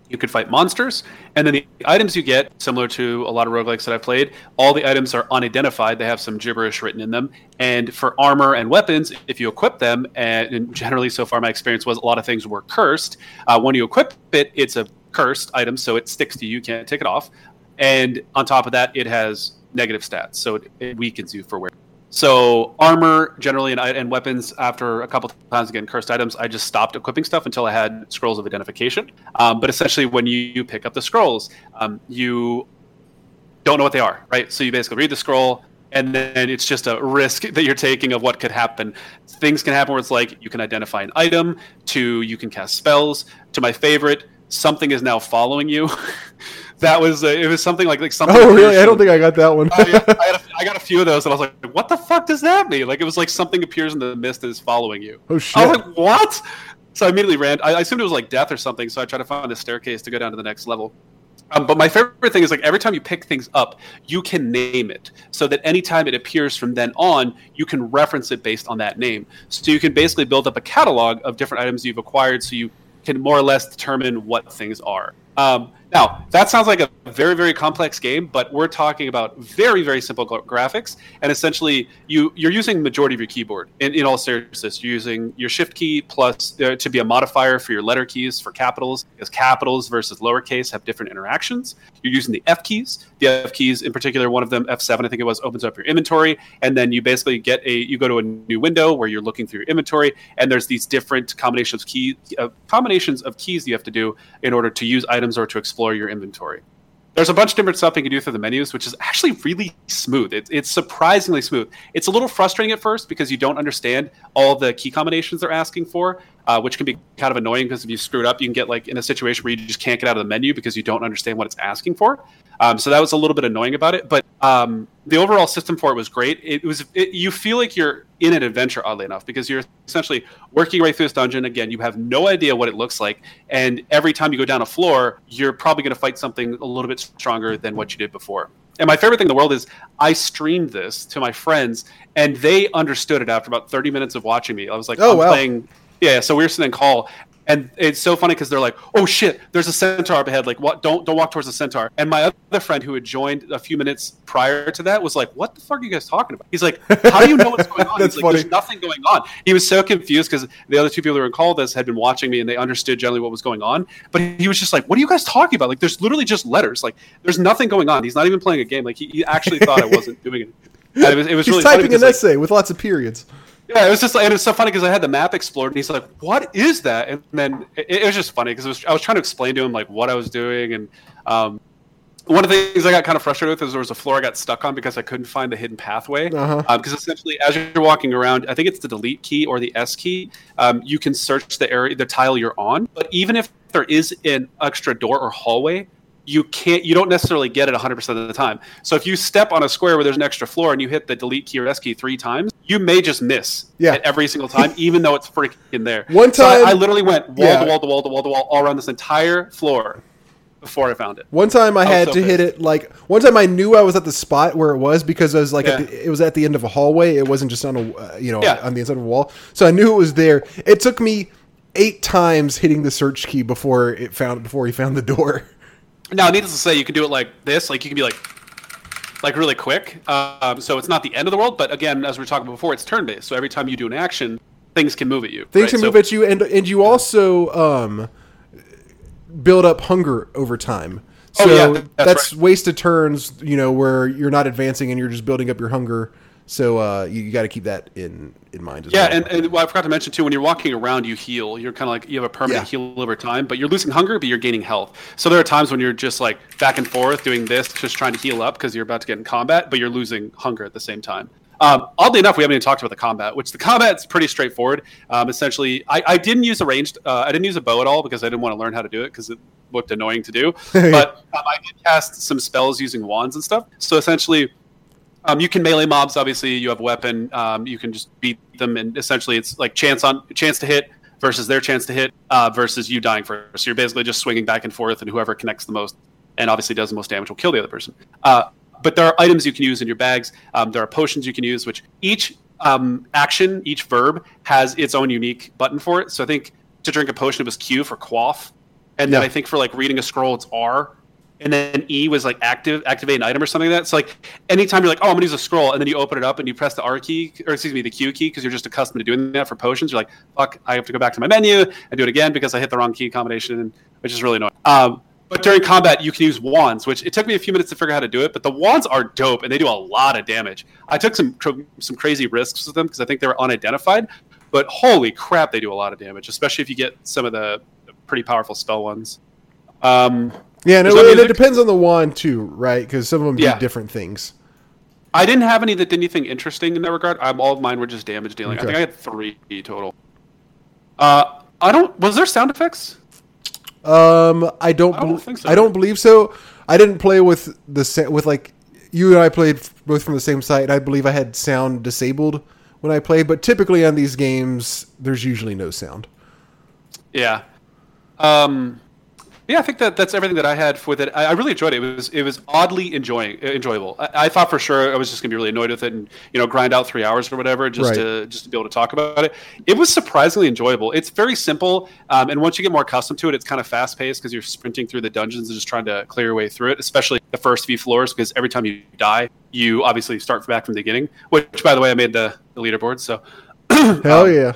S2: you could fight monsters, and then the items you get, similar to a lot of roguelikes that I've played, all the items are unidentified. They have some gibberish written in them. And for armor and weapons, if you equip them, and, generally so far my experience was a lot of things were cursed. Uh, when you equip it, it's a cursed item, so it sticks to you, you can't take it off. And on top of that, it has negative stats, so it, it weakens you for wear. So armor generally and, and weapons after a couple times again cursed items, I just stopped equipping stuff until I had scrolls of identification. Um, but essentially, when you, you pick up the scrolls, um, you don't know what they are, right? So you basically read the scroll, and then it's just a risk that you're taking of what could happen. Things can happen where it's like you can identify an item, to you can cast spells. To my favorite, something is now following you. that was uh, it was something like like something.
S1: Oh really? I don't think I got that one.
S2: I, I, got a, I, got a few of those, and I was like, "What the fuck does that mean?" Like it was like something appears in the mist and is following you.
S1: Oh shit!
S2: I was like, "What?" So I immediately ran. I, I assumed it was like death or something. So I tried to find a staircase to go down to the next level. Um, but my favorite thing is like every time you pick things up, you can name it so that anytime it appears from then on, you can reference it based on that name. So you can basically build up a catalog of different items you've acquired so you can more or less determine what things are. Um, now, that sounds like a very, very complex game, but we're talking about very, very simple graphics. And essentially, you, you're using majority of your keyboard. In, in all seriousness, you're using your shift key plus uh, to be a modifier for your letter keys for capitals, because capitals versus lowercase have different interactions. You're using the F keys. The F keys, in particular, one of them, F7, I think it was, opens up your inventory. And then you basically get a, you go to a new window where you're looking through your inventory, and there's these different combinations of keys, uh, combinations of keys you have to do in order to use items or to explore explore your inventory. There's a bunch of different stuff you can do through the menus, which is actually really smooth. It, it's surprisingly smooth. It's a little frustrating at first because you don't understand all the key combinations they're asking for, uh, which can be kind of annoying because if you screw it up, you can get like in a situation where you just can't get out of the menu because you don't understand what it's asking for. Um, so that was a little bit annoying about it, but um, the overall system for it was great. It was it, you feel like you're in an adventure, oddly enough, because you're essentially working right through this dungeon. Again, you have no idea what it looks like, and every time you go down a floor, you're probably going to fight something a little bit stronger than what you did before. And my favorite thing in the world is I streamed this to my friends, and they understood it after about 30 minutes of watching me. I was like,
S1: "Oh,
S2: I'm
S1: wow.
S2: playing." Yeah, so we were sitting in call, and it's so funny because they're like, "Oh shit, there's a centaur up ahead! Like, what? Don't don't walk towards the centaur." And my other friend who had joined a few minutes prior to that was like, "What the fuck are you guys talking about?" He's like, "How do you know what's going on?" He's like,
S1: funny.
S2: There's nothing going on. He was so confused because the other two people who were in call this had been watching me and they understood generally what was going on. But he was just like, "What are you guys talking about? Like, there's literally just letters. Like, there's nothing going on. He's not even playing a game. Like, he, he actually thought I wasn't doing it." And it was, it was
S1: He's
S2: really
S1: typing an
S2: like,
S1: essay with lots of periods.
S2: Yeah, it was just like, and it's so funny because I had the map explored, and he's like, "What is that?" And then it, it was just funny because was, I was trying to explain to him like what I was doing, and um, one of the things I got kind of frustrated with is there was a floor I got stuck on because I couldn't find the hidden pathway.
S1: Uh-huh.
S2: Um, because essentially, as you're walking around, I think it's the delete key or the S key. Um, you can search the area, the tile you're on, but even if there is an extra door or hallway, you can't you don't necessarily get it 100% of the time so if you step on a square where there's an extra floor and you hit the delete key or s key three times you may just miss
S1: Yeah.
S2: at every single time even though it's freaking there
S1: One
S2: So I-
S1: time-
S2: I, literally went wall
S1: Yeah.
S2: to wall to wall to wall to wall all around this entire floor before i found it
S1: One time I
S2: was
S1: had
S2: so
S1: to hit it like one time I knew I was at the spot where it was because I was like at
S2: Yeah.
S1: the, it was at the end of a hallway. It wasn't just on a uh, you know
S2: Yeah.
S1: on the inside of a wall. So I knew it was there. It took me eight times hitting the search key before it found before he found the door.
S2: now needless to say you can do it like this like you can be like like really quick um, so it's not the end of the world but again as we were talking before it's turn based so every time you do an action things can move at you
S1: Things
S2: right?
S1: can
S2: So-
S1: move at you, and and you also um, build up hunger over time. So
S2: Oh, yeah, that's
S1: that's,
S2: right.
S1: wasted turns, you know, where you're not advancing and you're just building up your hunger. So uh, you, you got to keep that in in mind as
S2: Yeah,
S1: well.
S2: and, and well, I forgot to mention too, when you're walking around, you heal. You're kind of like you have a permanent
S1: Yeah.
S2: heal over time, but you're losing hunger, but you're gaining health. So there are times when you're just like back and forth doing this, just trying to heal up because you're about to get in combat, but you're losing hunger at the same time. Um, oddly enough, we haven't even talked about the combat, which the combat's pretty straightforward. Um, essentially, I, I didn't use a ranged, uh, I didn't use a bow at all because I didn't want to learn how to do it because it looked annoying to do. but um, I did cast some spells using wands and stuff. So essentially, um, you can melee mobs. Obviously, you have a weapon. Um, you can just beat them, and essentially, it's like chance on chance to hit versus their chance to hit uh, versus you dying first. So you're basically just swinging back and forth, and whoever connects the most and obviously does the most damage will kill the other person. Uh, but there are items you can use in your bags. Um, there are potions you can use, which each um, action, each verb has its own unique button for it. So I think to drink a potion it was Q for quaff, and then
S1: Yeah.
S2: I think for like reading a scroll it's R, and then E was like active, activate an item or something like that. So like anytime you're like, oh, I'm gonna use a scroll, and then you open it up and you press the R key, or excuse me, the Q key, because you're just accustomed to doing that for potions. You're like, fuck, I have to go back to my menu and do it again because I hit the wrong key combination, which is really annoying. Um, but during combat, you can use wands, which it took me a few minutes to figure out how to do it. But the wands are dope, and they do a lot of damage. I took some some crazy risks with them because I think they were unidentified. But holy crap, they do a lot of damage, especially if you get some of the pretty powerful spell ones. Um,
S1: Yeah, no,
S2: no
S1: it, it depends on the wand too, right? Because some of them
S2: Yeah.
S1: do different things.
S2: I didn't have any that did anything interesting in that regard. I'm, all of mine were just damage dealing. I think I had three total. Uh, I don't. Was there sound effects?
S1: Um, I don't.
S2: I don't
S1: bel-
S2: think so.
S1: I don't believe so. I didn't play with the sa- with like you and I played both from the same site. And I believe I had sound disabled when I played, but typically on these games, there's usually no sound.
S2: Yeah. Um, yeah, I think that that's everything that I had with it. I, I really enjoyed it. It was it was oddly enjoying enjoyable. I, I thought for sure I was just gonna be really annoyed with it and you know grind out three hours or whatever just
S1: Right.
S2: to just to be able to talk about it. It was surprisingly enjoyable. It's very simple, um, and once you get more accustomed to it, it's kind of fast paced because you're sprinting through the dungeons and just trying to clear your way through it. Especially the first few floors because every time you die, you obviously start back from the beginning. Which, by the way, I made the, the leaderboard. So
S1: Hell
S2: Um,
S1: yeah!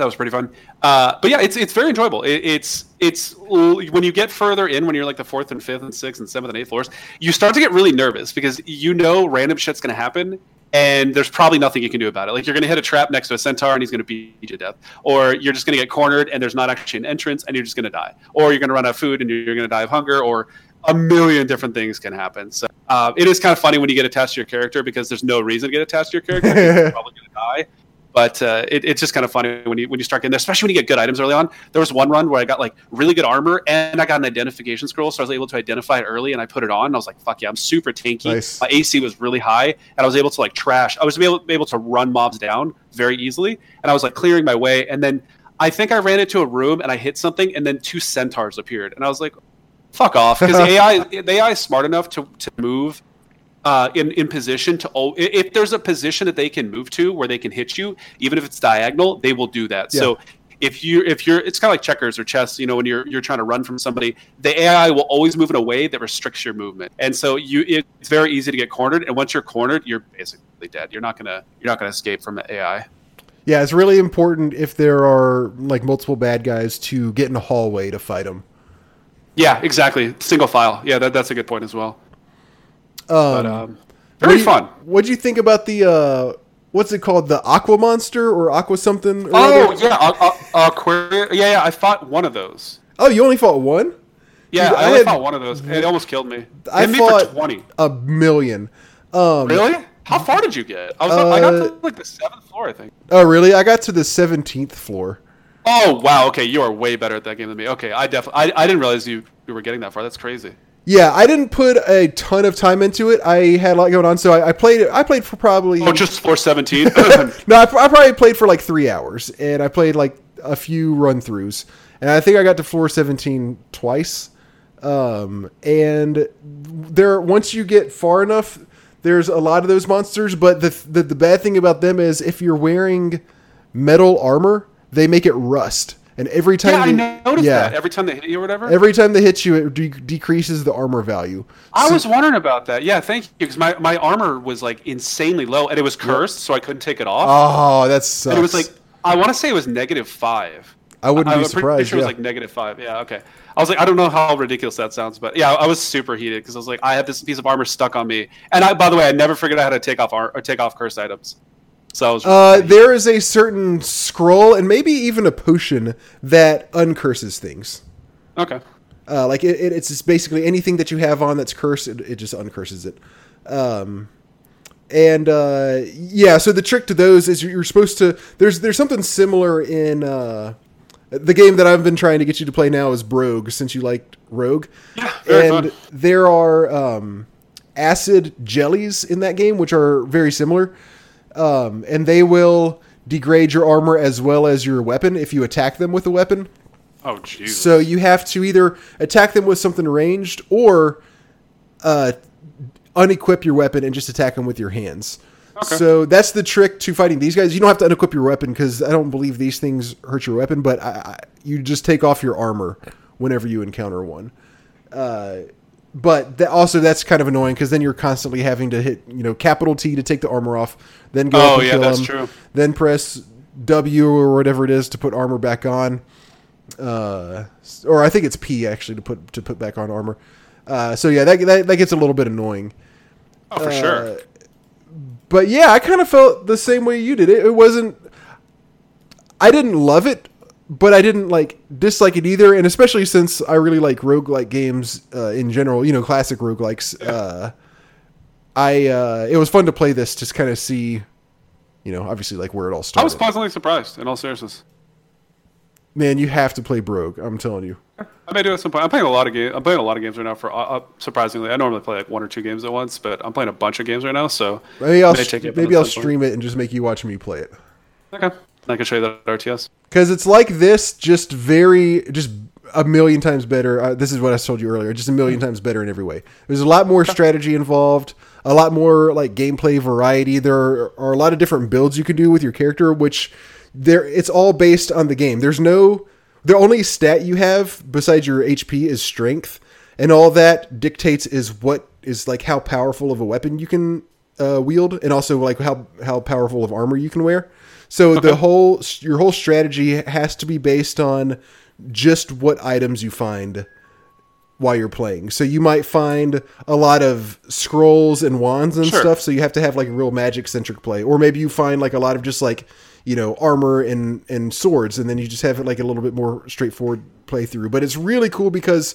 S2: That was pretty fun. Uh, but yeah, it's it's very enjoyable. It, it's it's when you get further in, when you're like the fourth and fifth and sixth and seventh and eighth floors, you start to get really nervous because you know random shit's going to happen, and there's probably nothing you can do about it. Like you're going to hit a trap next to a centaur and he's going to beat you to death, or you're just going to get cornered and there's not actually an entrance and you're just going to die, or you're going to run out of food and you're going to die of hunger, or a million different things can happen. So uh, it is kind of funny when you get attached to your character because there's no reason to get attached to your character. You're probably going to die. But uh, it, it's just kind of funny when you when you start getting there, especially when you get good items early on. There was one run where I got like really good armor and I got an identification scroll, so I was able to identify it early, and I put it on. And I was like, "Fuck yeah, I'm super tanky."
S1: Nice.
S2: My AC was really high, and I was able to like trash. I was able, able to run mobs down very easily, and I was like clearing my way. And then I think I ran into a room and I hit something, and then two centaurs appeared, and I was like, "Fuck off!" Because the AI the AI is smart enough to to move uh, in in position to oh, if there's a position that they can move to where they can hit you, even if it's diagonal, they will do that. So if you if you're it's kind of like checkers or chess, you know, when you're you're trying to run from somebody, the AI will always move in a way that restricts your movement, and so you it's very easy to get cornered. And once you're cornered, you're basically dead. You're not gonna you're not gonna escape from the AI.
S1: Yeah, it's really important if there are like multiple bad guys to get in a hallway to fight them.
S2: Yeah, exactly. Single file. Yeah, that, that's a good point as well. But um,
S1: what
S2: very
S1: do you-
S2: fun.
S1: What'd you think about the uh, what's it called, the Aqua Monster or Aqua something? Or
S2: Oh
S1: other?
S2: yeah, uh, uh, Aquaria. Yeah, yeah. I fought one of those.
S1: oh, you only fought one?
S2: Yeah,
S1: Dude,
S2: I,
S1: I
S2: only
S1: had-
S2: fought one of those. It almost killed me.
S1: I fought-
S2: twenty.
S1: A million. Um,
S2: Really? How far did you get? I was. I got
S1: Uh,
S2: to like the seventh floor, I think.
S1: Oh, really? I got to the seventeenth floor.
S2: Oh wow. Okay, you are way better at that game than me. Okay, I definitely. I, I didn't realize you you were getting that far. That's crazy.
S1: Yeah, I didn't put a ton of time into it. I had a lot going on, so I, I played. I played for probably.
S2: Oh, just floor seventeen.
S1: no, I, I probably played for like three hours, and I played like a few run throughs, and I think I got to floor seventeen twice. Um, and there, once you get far enough, there's a lot of those monsters. But the the, the bad thing about them is if you're wearing metal armor, they make it rust, and every time
S2: yeah, I noticed
S1: yeah,
S2: that every time they hit you or whatever.
S1: every time they hit you, it de- decreases the armor value.
S2: I was wondering about that. Yeah, thank you. Because my, my armor was like insanely low, and it was cursed, so I couldn't take it off.
S1: Oh, that sucks.
S2: and it was like I want to say it was negative five.
S1: I wouldn't be
S2: I'm pretty
S1: surprised.
S2: sure it was like negative five. Yeah, okay. I was like, I don't know how ridiculous that sounds, but yeah, I was super heated because I was like, I have this piece of armor stuck on me, and I, by the way, I never figured out how to take off ar- or take off cursed items. So I was.
S1: Uh, there is a certain scroll and maybe even a potion that uncurses things.
S2: okay.
S1: Uh, like it, it, it's basically anything that you have on that's cursed, it, it just uncurses it. Um, and uh, yeah, so the trick to those is you're, supposed to. There's there's something similar in uh, the game that I've been trying to get you to play now is Brogue, since you liked Rogue.
S2: Yeah,
S1: and
S2: fun.
S1: there are um, acid jellies in that game, which are very similar, um, and they will degrade your armor as well as your weapon if you attack them with a weapon.
S2: Oh, Jesus.
S1: So you have to either attack them with something ranged or uh, unequip your weapon and just attack them with your hands.
S2: Okay.
S1: So that's the trick to fighting these guys. You don't have to unequip your weapon because I don't believe these things hurt your weapon, but I, I, you just take off your armor whenever you encounter one. Uh, but that also that's kind of annoying because then you're constantly having to hit you know capital T to take the armor off, then go
S2: Oh,
S1: up and
S2: yeah,
S1: kill
S2: that's
S1: them,
S2: true.
S1: then press W or whatever it is to put armor back on. uh, or I think it's P actually to put to put back on armor. Uh, so yeah, that, that that gets a little bit annoying.
S2: Oh, for
S1: Uh,
S2: sure.
S1: But yeah, I kind of felt the same way you did. It, it wasn't. I didn't love it, but I didn't like dislike it either. And especially since I really like roguelike games uh, in general, you know, classic roguelikes. Uh, I uh, it was fun to play this, just kind of see, you know, obviously like where it all started.
S2: I was pleasantly surprised. In all seriousness,
S1: Man, you have to play Brogue. I'm telling you.
S2: I may do it at some point. I'm playing a lot of games. I'm playing a lot of games right now. For uh, surprisingly, I normally play like one or two games at once, but I'm playing a bunch of games right now. So
S1: Maybe I'll
S2: may take it
S1: maybe I'll
S2: point.
S1: stream it and just make you watch me play it.
S2: Okay, I can show you that RTS.
S1: because it's like this, just very, just a million times better. Uh, this is what I told you earlier, just a million times better in every way. There's a lot more strategy involved, a lot more like gameplay variety. There are, are a lot of different builds you can do with your character, which there it's all based on the game. There's no the only stat you have besides your HP is strength, and all that dictates is what is like how powerful of a weapon you can uh, wield, and also like how how powerful of armor you can wear. So the whole your whole strategy has to be based on just what items you find while you're playing. So you might find a lot of scrolls and wands and
S2: Sure.
S1: stuff. So you have to have like a real magic centric play, or maybe you find like a lot of just like you know armor and and swords, and then you just have it like a little bit more straightforward playthrough. But it's really cool because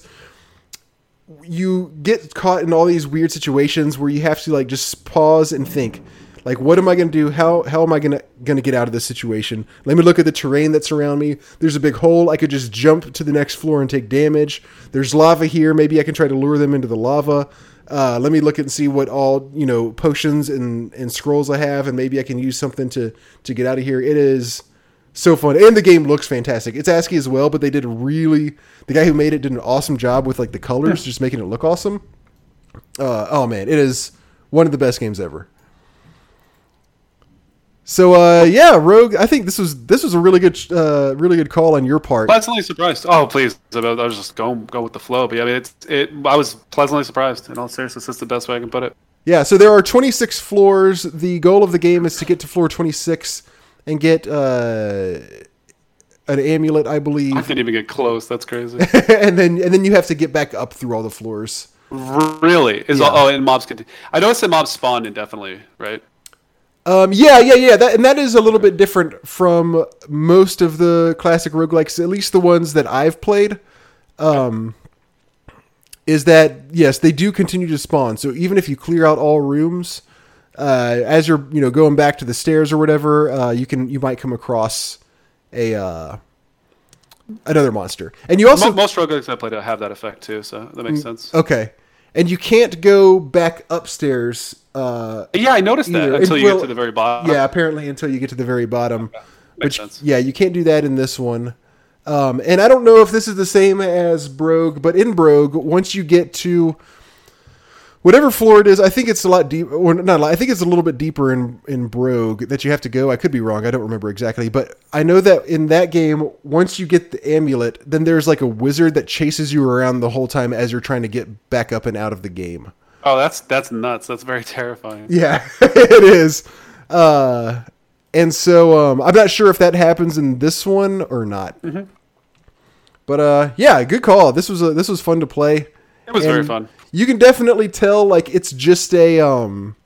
S1: you get caught in all these weird situations where you have to like just pause and think like what am i going to do? How how am i going to going to get out of this situation? Let me look at the terrain that's around me. There's a big hole. I could just jump to the next floor and take damage. There's lava here. Maybe i can try to lure them into the lava. Uh, let me look and see what all you know potions and and scrolls i have and maybe i can use something to to get out of here. It is so fun. And the game looks fantastic. It's ascii as well but they did a really the guy who made it did an awesome job with like the colors just making it look awesome. Uh, oh man. It is one of the best games ever so uh, yeah rogue i think this was this was a really good uh, really good call on your part
S2: Pleasantly surprised. Oh, please. I was just going go with the flow. But yeah, I mean, it's it. I was pleasantly surprised. In all seriousness, that's the best way I can put it.
S1: yeah so there are 26 floors the goal of the game is to get to floor 26 and get uh, an amulet i believe.
S2: I didn't even get close. That's crazy.
S1: and then and then you have to get back up through all the floors
S2: really? Is
S1: Yeah.
S2: oh, and mobs can. I noticed that mobs spawn indefinitely, right?
S1: Um, yeah, yeah, yeah. That, and that is a little bit different from most of the classic roguelikes, at least the ones that I've played. Um, is that, yes, they do continue to spawn. So even if you clear out all rooms, uh, as you're, you know, going back to the stairs or whatever, uh, you can, you might come across a, uh, another monster. And you also,
S2: Mo- most roguelikes I played have that effect too, so that makes sense.
S1: okay. And you can't go back upstairs, uh,
S2: Yeah, I noticed that
S1: either.
S2: until
S1: It
S2: you
S1: will-
S2: get to the very bottom.
S1: Yeah, apparently until you get to the very bottom.
S2: Makes
S1: Which
S2: sense.
S1: yeah, you can't do that in this one. Um, and I don't know if this is the same as Brogue, but in Brogue, once you get to whatever floor it is, I think it's a lot deep. Or not, a lot, I think it's a little bit deeper in in Brogue that you have to go. I could be wrong. I don't remember exactly, but I know that in that game, once you get the amulet, then there's like a wizard that chases you around the whole time as you're trying to get back up and out of the game.
S2: Oh, that's that's nuts. That's very terrifying.
S1: Yeah, it is. Uh, and so um, I'm not sure if that happens in this one or not. But uh, yeah, good call. This was a, this was fun to play.
S2: It was very fun.
S1: You can definitely tell like it's just a um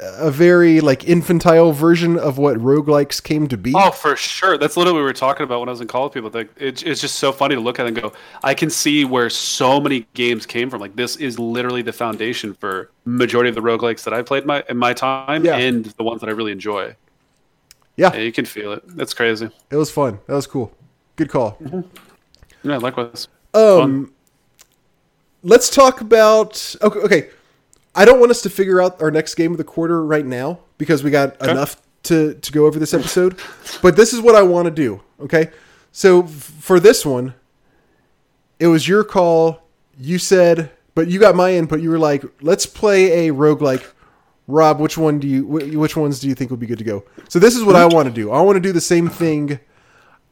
S1: a very like infantile version of what roguelikes came to be.
S2: Oh, for sure. That's literally what we were talking about when I was in college. People, like, it, it's just so funny to look at and go, I can see where so many games came from. Like, this is literally the foundation for majority of the roguelikes that I played my in my time,
S1: Yeah.
S2: and the ones that I really enjoy.
S1: Yeah,
S2: Yeah, you can feel it. That's crazy.
S1: it was fun. That was cool. Good call.
S2: Yeah, likewise.
S1: Um, let's talk about. Okay, okay. I don't want us to figure out our next game of the quarter right now because we got enough to to go over this episode. but this is what I want to do. Okay, so f- for this one, it was your call. You said, but you got my input. You were like, "Let's play a roguelike." Rob, which one do you? wh- Which ones do you think would be good to go? So this is what I want to do. I want to do the same thing.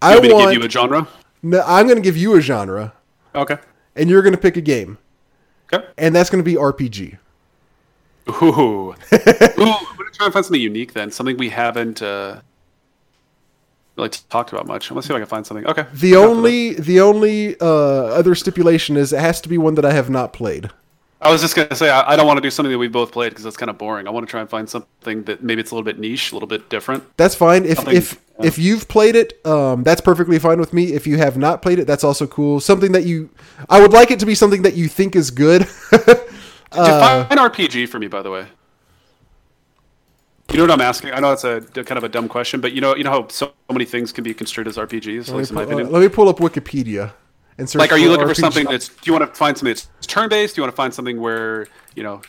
S1: I
S2: want to give you a genre?
S1: no, I'm going to give you a genre,
S2: Okay.
S1: And you're going to pick a game
S2: Okay.
S1: and that's going to be RPG.
S2: Ooh. Ooh. I'm gonna try and find something unique then. Something we haven't. Uh... really talked about much. Let's see if I can find something. Okay.
S1: The only the only uh, other stipulation is it has to be one that I have not played.
S2: I was just gonna say I, I don't want to do something that we both played because that's kind of boring. I want to try and find something that maybe it's a little bit niche, a little bit different.
S1: That's fine. If
S2: Something-
S1: if. If you've played it, um, that's perfectly fine with me. If you have not played it, that's also cool. Something that you, I would like it to be something that you think is good. Uh,
S2: Define RPG for me, by the way. You know what I'm asking? I know it's a kind of a dumb question, but you know, you know how so many things can be construed as RPGs, at least in my
S1: let, me pull,
S2: opinion.
S1: uh, let me pull up Wikipedia and search.
S2: Like, are you looking for something that's? Do you want to find something that's turn-based? Do you want to find something where you know?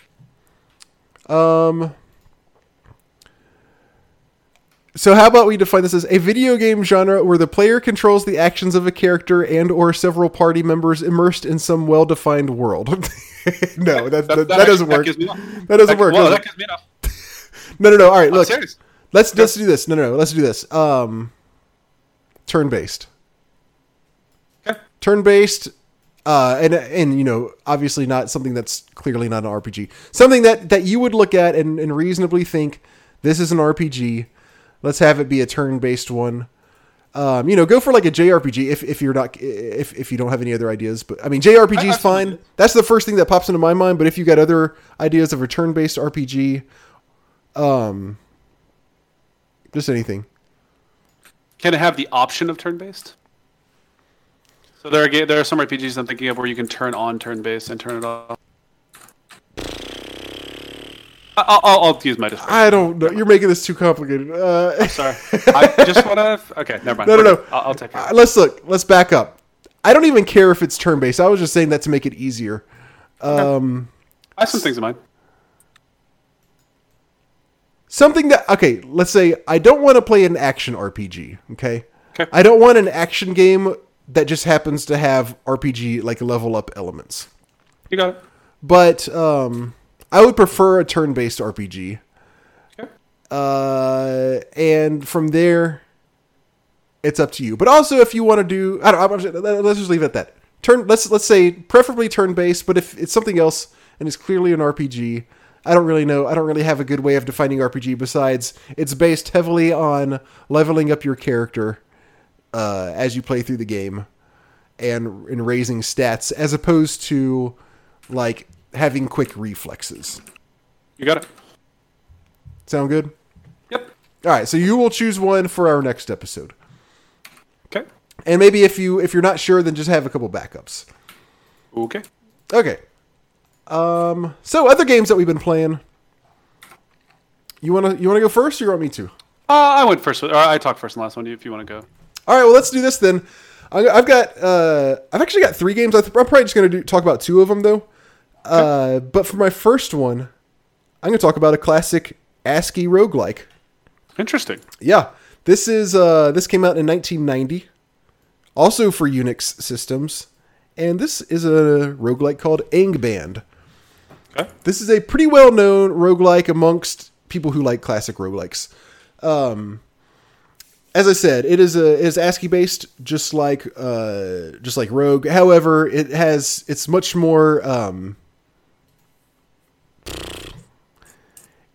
S1: Um. So how about we define this as a video game genre where the player controls the actions of a character and or several party members immersed in some well-defined world. no, that, that, that, doesn't work.
S2: gives me enough.
S1: That doesn't work.
S2: Well,
S1: does
S2: that me enough.
S1: No, no, no. All right, look. Let's let's do this. No, no, no. Let's do this. Um, turn-based.
S2: Okay.
S1: Turn-based. Uh, and and you know, obviously not something that's clearly not an RPG. Something that that you would look at and, and reasonably think this is an RPG. Let's have it be a turn-based one. Um, you know, go for like a JRPG if, if you're not if, if you don't have any other ideas. But I mean, JRPG is fine. That's the first thing that pops into my mind. But if you got other ideas of a turn-based RPG, um, just anything.
S2: Can it have the option of turn-based? So there are there are some RPGs I'm thinking of where you can turn on turn-based and turn it off. I'll, I'll, I'll use my discretion.
S1: I don't know. You're making this too complicated. Uh,
S2: Sorry, I just want to. Okay, never mind.
S1: No, no, no.
S2: I'll, I'll take care.
S1: Uh,
S2: it.
S1: let's look. Let's back up. I don't even care if it's turn based. I was just saying that to make it easier. Um,
S2: I have some things in mind.
S1: something that okay. Let's say I don't want to play an action RPG. Okay.
S2: Okay.
S1: I don't want an action game that just happens to have RPG like level up elements.
S2: You got it.
S1: But um, I would prefer a turn based RPG.
S2: Okay.
S1: uh, and from there, it's up to you. But also, if you want to do, I don't, I'm, let's just leave it at that. Turn. Let's let's say preferably turn based. But if it's something else and it's clearly an RPG, I don't really know. I don't really have a good way of defining RPG besides it's based heavily on leveling up your character uh, as you play through the game and and raising stats, as opposed to like having quick reflexes.
S2: You got it.
S1: Sound good?
S2: Yep.
S1: All right, so you will choose one for our next episode.
S2: Okay.
S1: And maybe if you if you're not sure, then just have a couple backups.
S2: Okay.
S1: Okay. Um. So other games that we've been playing. You wanna you wanna go first, or you want me to?
S2: Uh, I went first. Or I talked first and last one. If you want to go.
S1: All right. Well, let's do this then. I- I've got uh I've actually got three games. I th- I'm probably just gonna do talk about two of them though. Uh, but for my first one, I'm gonna talk about a classic ASCII roguelike.
S2: Interesting.
S1: Yeah, this is uh, this came out in 1990, also for Unix systems, and this is a roguelike called Angband.
S2: Okay.
S1: This is a pretty well known roguelike amongst people who like classic roguelikes. Um, as I said, it is a is ASCII based, just like uh, just like Rogue. However, it has it's much more. Um,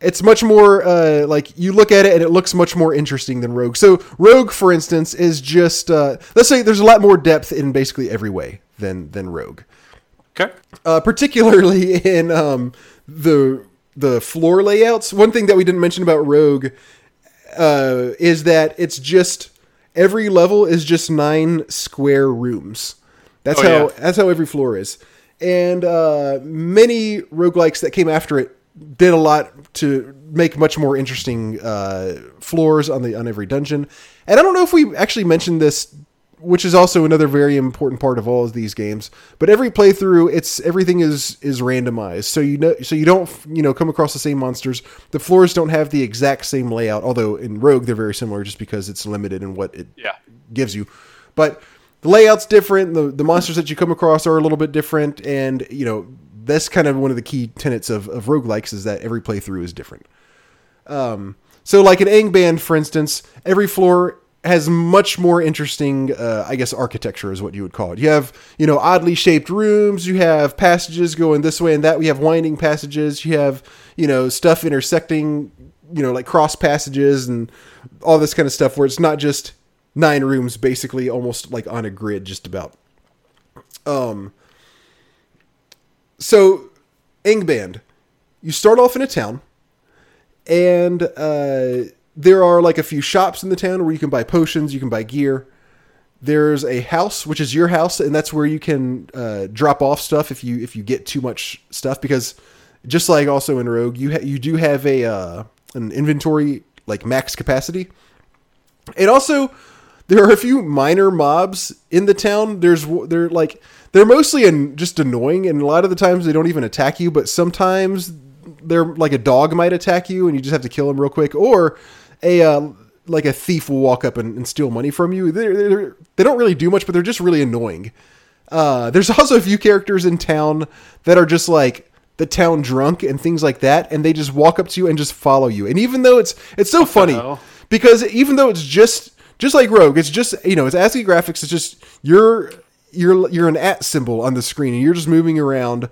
S1: it's much more uh, like you look at it and it looks much more interesting than Rogue. So Rogue, for instance, is just uh, let's say there's a lot more depth in basically every way than than Rogue
S2: Okay.
S1: uh, particularly in um, the the floor layouts. One thing that we didn't mention about Rogue uh, is that it's just every level is just nine square rooms. That's
S2: Oh,
S1: how
S2: yeah.
S1: that's how every floor is. And uh, many roguelikes that came after it did a lot to make much more interesting uh, floors on the on every dungeon. And I don't know if we actually mentioned this which is also another very important part of all of these games. But every playthrough, it's everything is is randomized, so you know, so you don't you know come across the same monsters. The floors don't have the exact same layout, although in Rogue they're very similar, just because it's limited in what it
S2: Yeah.
S1: gives you. But the layout's different. The the monsters that you come across are a little bit different, and you know that's kind of one of the key tenets of of roguelikes is that every playthrough is different. Um, so like in Angband, for instance, every floor has much more interesting, uh, I guess, architecture is what you would call it. You have, you know, oddly shaped rooms. You have passages going this way and that. We have winding passages. You have, you know, stuff intersecting, you know, like cross passages and all this kind of stuff where it's not just nine rooms, basically almost like on a grid, just about. Um. So, Angband, you start off in a town, and uh, there are like a few shops in the town where you can buy potions, you can buy gear. There's a house, which is your house, and that's where you can uh, drop off stuff if you if you get too much stuff. Because just like also in Rogue, you ha- you do have a uh, an inventory like max capacity, It also there are a few minor mobs in the town. There's they're like they're mostly an, just annoying, and a lot of the times they don't even attack you. But sometimes they're like a dog might attack you, and you just have to kill them real quick, or a uh, like a thief will walk up and, and steal money from you. They're, they're, they don't really do much, but they're just really annoying. Uh, there's also a few characters in town that are just like the town drunk and things like that, and they just walk up to you and just follow you. And even though it's it's so funny
S2: hell?
S1: because even though it's just just like Rogue, it's just you know it's ASCII graphics. It's just you're you're you're an at symbol on the screen, and you're just moving around,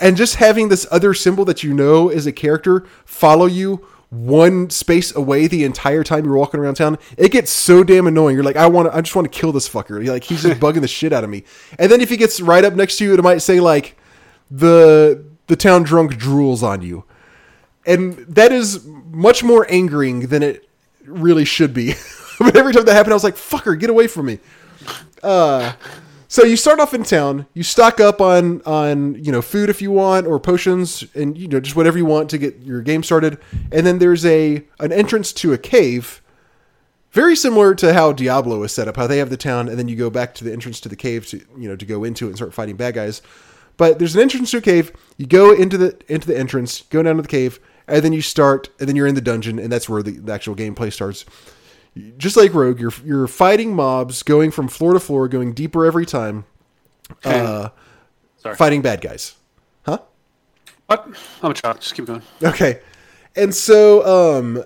S1: and just having this other symbol that you know is a character follow you one space away the entire time you're walking around town, it gets so damn annoying. You're like, I want to, I just want to kill this fucker. You're like, he's just bugging the shit out of me. And then if he gets right up next to you, it might say like, the the town drunk drools on you, and that is much more angering than it really should be. but every time that happened, I was like, fucker, get away from me. Uh, so you start off in town, you stock up on on you know food if you want or potions and you know just whatever you want to get your game started. And then there's a an entrance to a cave, very similar to how Diablo is set up. How they have the town and then you go back to the entrance to the cave to you know to go into it and start fighting bad guys. But there's an entrance to a cave. You go into the into the entrance, go down to the cave, and then you start, and then you're in the dungeon, and that's where the, the actual gameplay starts just like Rogue, you're you're fighting mobs, going from floor to floor, going deeper every time, uh,
S2: Sorry.
S1: fighting bad guys. Huh?
S2: What? I'm a child. Just keep going.
S1: Okay. And so, um,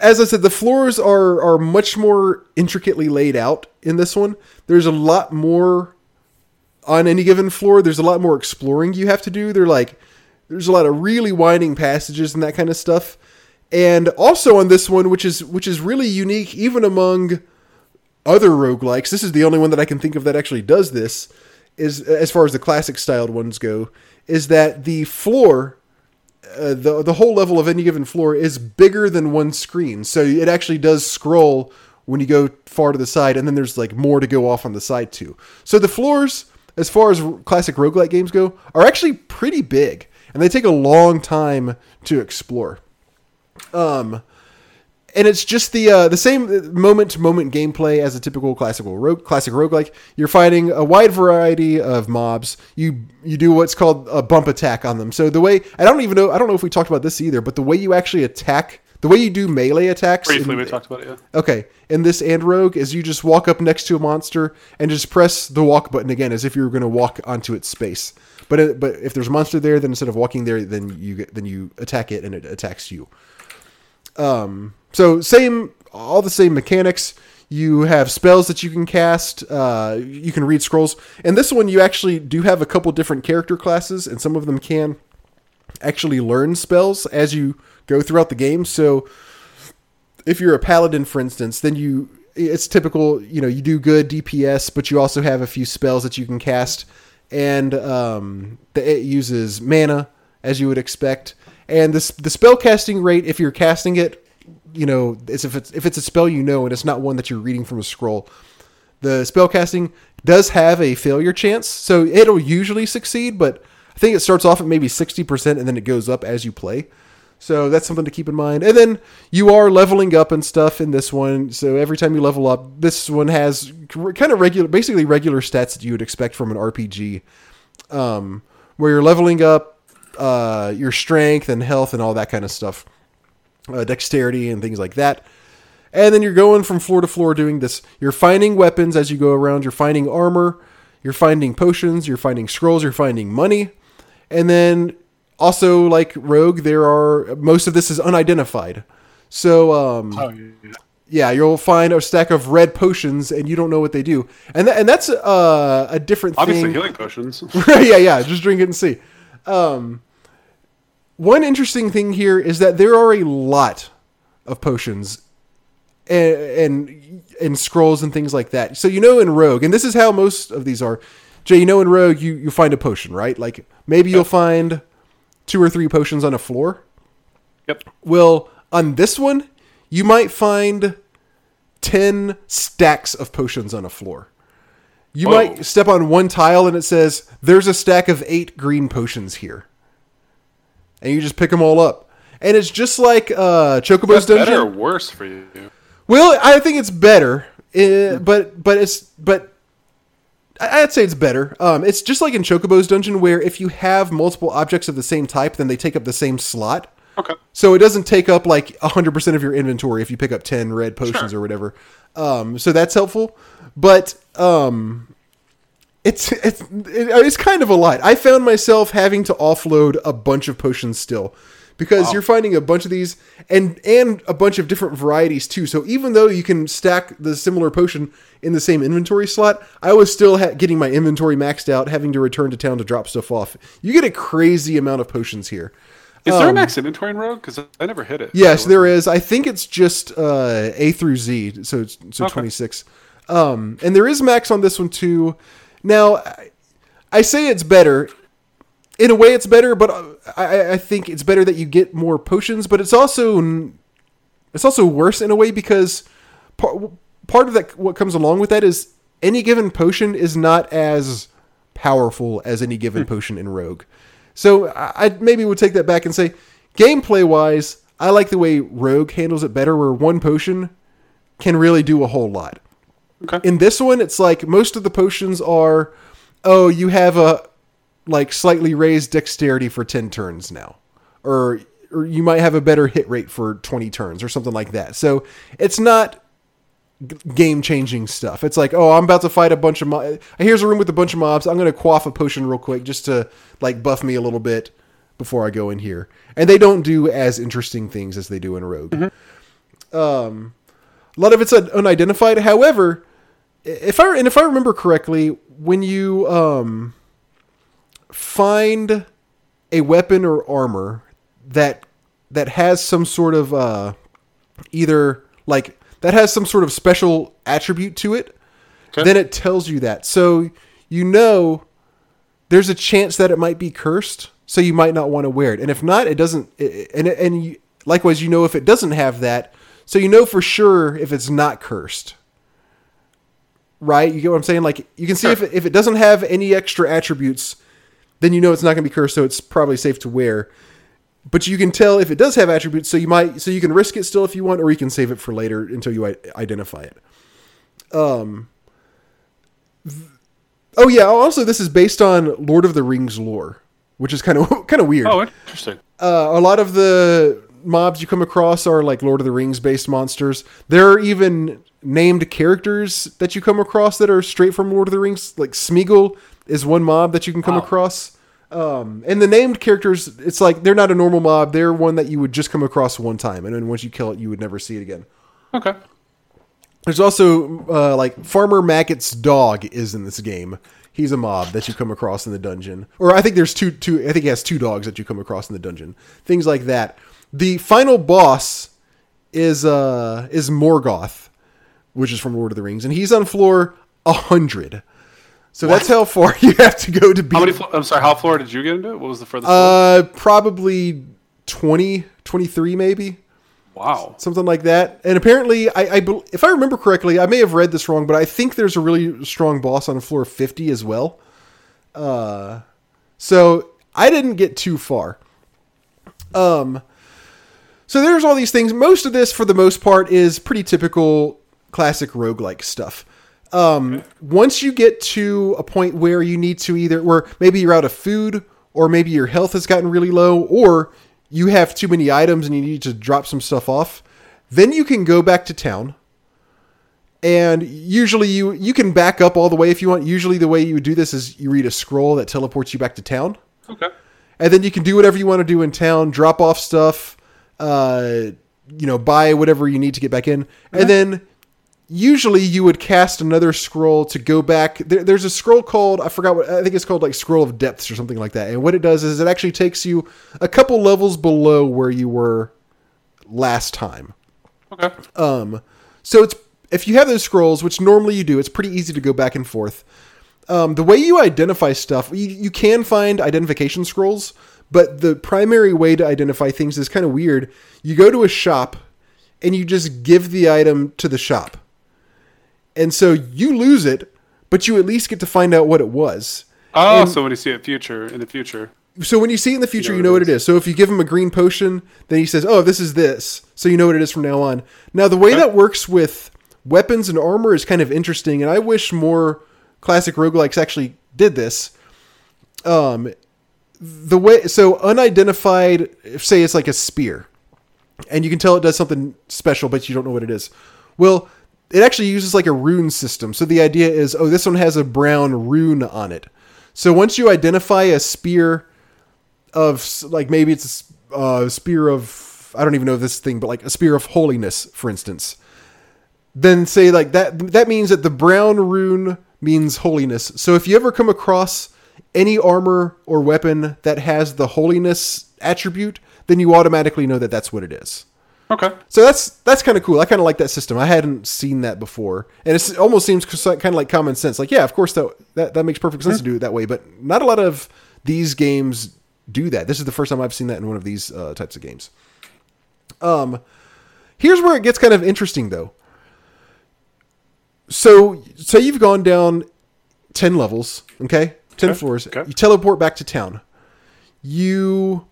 S1: as I said, the floors are are much more intricately laid out in this one. There's a lot more on any given floor. There's a lot more exploring you have to do. They're like there's a lot of really winding passages and that kind of stuff. And also on this one, which is which is really unique even among other roguelikes, this is the only one that I can think of that actually does this, is as far as the classic styled ones go, is that the floor uh, the the whole level of any given floor is bigger than one screen. So it actually does scroll when you go far to the side, and then there's like more to go off on the side too. So the floors, as far as classic roguelike games go, are actually pretty big, and they take a long time to explore. Um, and it's just the uh, the same moment to moment gameplay as a typical classical rogue, classic roguelike. You're fighting a wide variety of mobs. You you do what's called a bump attack on them. So the way I don't even know I don't know if we talked about this either, but the way you actually attack, the way you do melee attacks.
S2: Briefly,
S1: in-
S2: we talked about it. Yeah.
S1: Okay, in this and rogue is you just walk up next to a monster and just press the walk button again as if you were going to walk onto its space. But it, but if there's a monster there, then instead of walking there, then you get- then you attack it and it attacks you. Um, so same, all the same mechanics. You have spells that you can cast. Uh, you can read scrolls. And this one, you actually do have a couple different character classes, and some of them can actually learn spells as you go throughout the game. So if you're a paladin, for instance, then you it's typical. You know, you do good DPS, but you also have a few spells that you can cast, and um, the, it uses mana as you would expect. And this the spell casting rate, if you're casting it, you know, it's if it's if it's a spell you know and it's not one that you're reading from a scroll. The spell casting does have a failure chance, so it'll usually succeed, but I think it starts off at maybe 60% and then it goes up as you play. So that's something to keep in mind. And then you are leveling up and stuff in this one. So every time you level up, this one has kind of regular, basically regular stats that you would expect from an RPG, um, where you're leveling up uh, your strength and health and all that kind of stuff, uh, dexterity and things like that. And then you're going from floor to floor doing this. You're finding weapons as you go around. You're finding armor. You're finding potions. You're finding scrolls. You're finding money. And then also, like Rogue, there are most of this is unidentified. So, um,
S2: Oh, yeah.
S1: yeah, you'll find a stack of red potions and you don't know what they do. And tha- and that's uh, a different
S2: Obviously,
S1: thing.
S2: Obviously, healing potions.
S1: yeah, yeah, just drink it and see. Um, one interesting thing here is that there are a lot of potions and, and and scrolls and things like that. So you know in Rogue, and this is how most of these are. Jay, you know in Rogue, you you find a potion, right? Like maybe you'll find two or three potions on a floor.
S2: Yep.
S1: Well, on this one, you might find 10 stacks of potions on a floor. You
S2: Whoa.
S1: might step on one tile and it says, There's a stack of eight green potions here. And you just pick them all up. And it's just like uh, Chocobo's
S2: That's better or worse for you?
S1: Well, I think it's better, uh, but but it's but I'd say it's better. Um, it's just like in Chocobo's dungeon, where if you have multiple objects of the same type, then they take up the same slot.
S2: Okay.
S1: So it doesn't take up like 100% of your inventory if you pick up 10 red potions
S2: Sure.
S1: or whatever. Um, so that's helpful. But um, it's it's it- it's kind of a lot. I found myself having to offload a bunch of potions still because
S2: Wow.
S1: you're finding a bunch of these and and a bunch of different varieties too. So even though you can stack the similar potion in the same inventory slot, I was still ha- getting my inventory maxed out, having to return to town to drop stuff off. You get a crazy amount of potions here.
S2: Is there a max inventory in Rogue? Because I never hit it.
S1: Um, Yes, there is. I think it's just uh, A through Z, so so
S2: Okay.
S1: twenty six. Um, and there is max on this one too. Now, I, say it's better. In a way, it's better, but I, I think it's better that you get more potions. But it's also it's also worse in a way because part part of that what comes along with that is any given potion is not as powerful as any given hmm. potion in Rogue. So I I maybe would take that back and say, gameplay wise, I like the way Rogue handles it better, where one potion can really do a whole lot.
S2: Okay.
S1: In this one, it's like most of the potions are, oh, you have a like slightly raised dexterity for ten turns now, or or you might have a better hit rate for twenty turns or something like that. So it's not game changing stuff. It's like, oh, I'm about to fight a bunch of mo- here's a room with a bunch of mobs. I'm going to quaff a potion real quick just to like buff me a little bit before I go in here. And they don't do as interesting things as they do in Rogue. Um, a lot of it's unidentified. However, if I and if I remember correctly, when you um find a weapon or armor that that has some sort of uh either like that has some sort of special attribute to it,
S2: Okay.
S1: then it tells you that. So you know there's a chance that it might be cursed, so you might not want to wear it. And if not, it doesn't. it- And and you, likewise, you know if it doesn't have that, so you know for sure if it's not cursed. Right? You get what I'm saying? Like you can see if it, if it doesn't have any extra attributes, then you know it's not going to be cursed, so it's probably safe to wear. But you can tell if it does have attributes, so you might so you can risk it still if you want, or you can save it for later until you identify it. Um. Oh yeah. Also, this is based on Lord of the Rings lore, which is kind of kind of weird.
S2: Oh, interesting.
S1: Uh, a lot of the mobs you come across are like Lord of the Rings based monsters. There are even named characters that you come across that are straight from Lord of the Rings. Like Smeagol is one mob that you can come
S2: Wow.
S1: across. Um, and the named characters, it's like they're not a normal mob. They're one that you would just come across one time, and then once you kill it, you would never see it again.
S2: Okay.
S1: There's also uh, like Farmer Maggot's dog is in this game. He's a mob that you come across in the dungeon, or I think there's two. Two. I think he has two dogs that you come across in the dungeon. Things like that. The final boss is uh is Morgoth, which is from Lord of the Rings, and he's on floor hundred. So that's how far you have to go to beat.
S2: How many? Flo- I'm sorry. How floor did you get into? It? What was the furthest? floor?
S1: Uh, probably 20, 23 maybe.
S2: Wow.
S1: something like that. And apparently, I, I if I remember correctly, I may have read this wrong, but I think there's a really strong boss on floor 50 as well. Uh, so I didn't get too far. Um, so there's all these things. Most of this, for the most part, is pretty typical classic roguelike stuff. Um, once you get to a point where you need to either, where maybe you're out of food, or maybe your health has gotten really low, or you have too many items and you need to drop some stuff off, then you can go back to town. And usually you you can back up all the way if you want. Usually the way you would do this is you read a scroll that teleports you back to town
S2: Okay.
S1: and then you can do whatever you want to do in town drop off stuff uh, you know buy whatever you need to get back in and then usually you would cast another scroll to go back there, there's a scroll called i forgot what i think it's called like scroll of depths or something like that and what it does is it actually takes you a couple levels below where you were last time
S2: Okay.
S1: um, So it's if you have those scrolls, which normally you do, it's pretty easy to go back and forth. Um, the way you identify stuff, you, you can find identification scrolls, but the primary way to identify things is kind of weird. You go to a shop and you just give the item to the shop. And so you lose it, but you at least get to find out what it was.
S2: Oh,
S1: And-
S2: so when you see it future in the future,
S1: So when you see it in the future, you
S2: know
S1: know
S2: what
S1: what
S2: it
S1: it is. So if you give him a green potion, then he says, "Oh, this is this," so you know what it is from now on. Now the way
S2: Okay.
S1: that works with weapons and armor is kind of interesting, and I wish more classic roguelikes actually did this. Um, the way so unidentified, say it's like a spear, and you can tell it does something special, but you don't know what it is. Well, it actually uses like a rune system. So the idea is, oh, this one has a brown rune on it. So once you identify a spear of like maybe it's a uh, spear of I don't even know this thing, but like a spear of holiness, for instance. Then say like that that means that the brown rune means holiness. So if you ever come across any armor or weapon that has the holiness attribute, then you automatically know that that's what it is.
S2: Okay.
S1: So that's that's kind of cool. I kind of like that system. I hadn't seen that before, and it almost seems kind of like common sense. Like, yeah, of course that that, that makes perfect sense to do it that way. But not a lot of these games do that. This is the first time I've seen that in one of these uh, types of games. Um, here's where it gets kind of interesting, though. So, say you've gone down ten levels, okay, ten
S2: Okay,
S1: floors.
S2: okay.
S1: You teleport back to town. You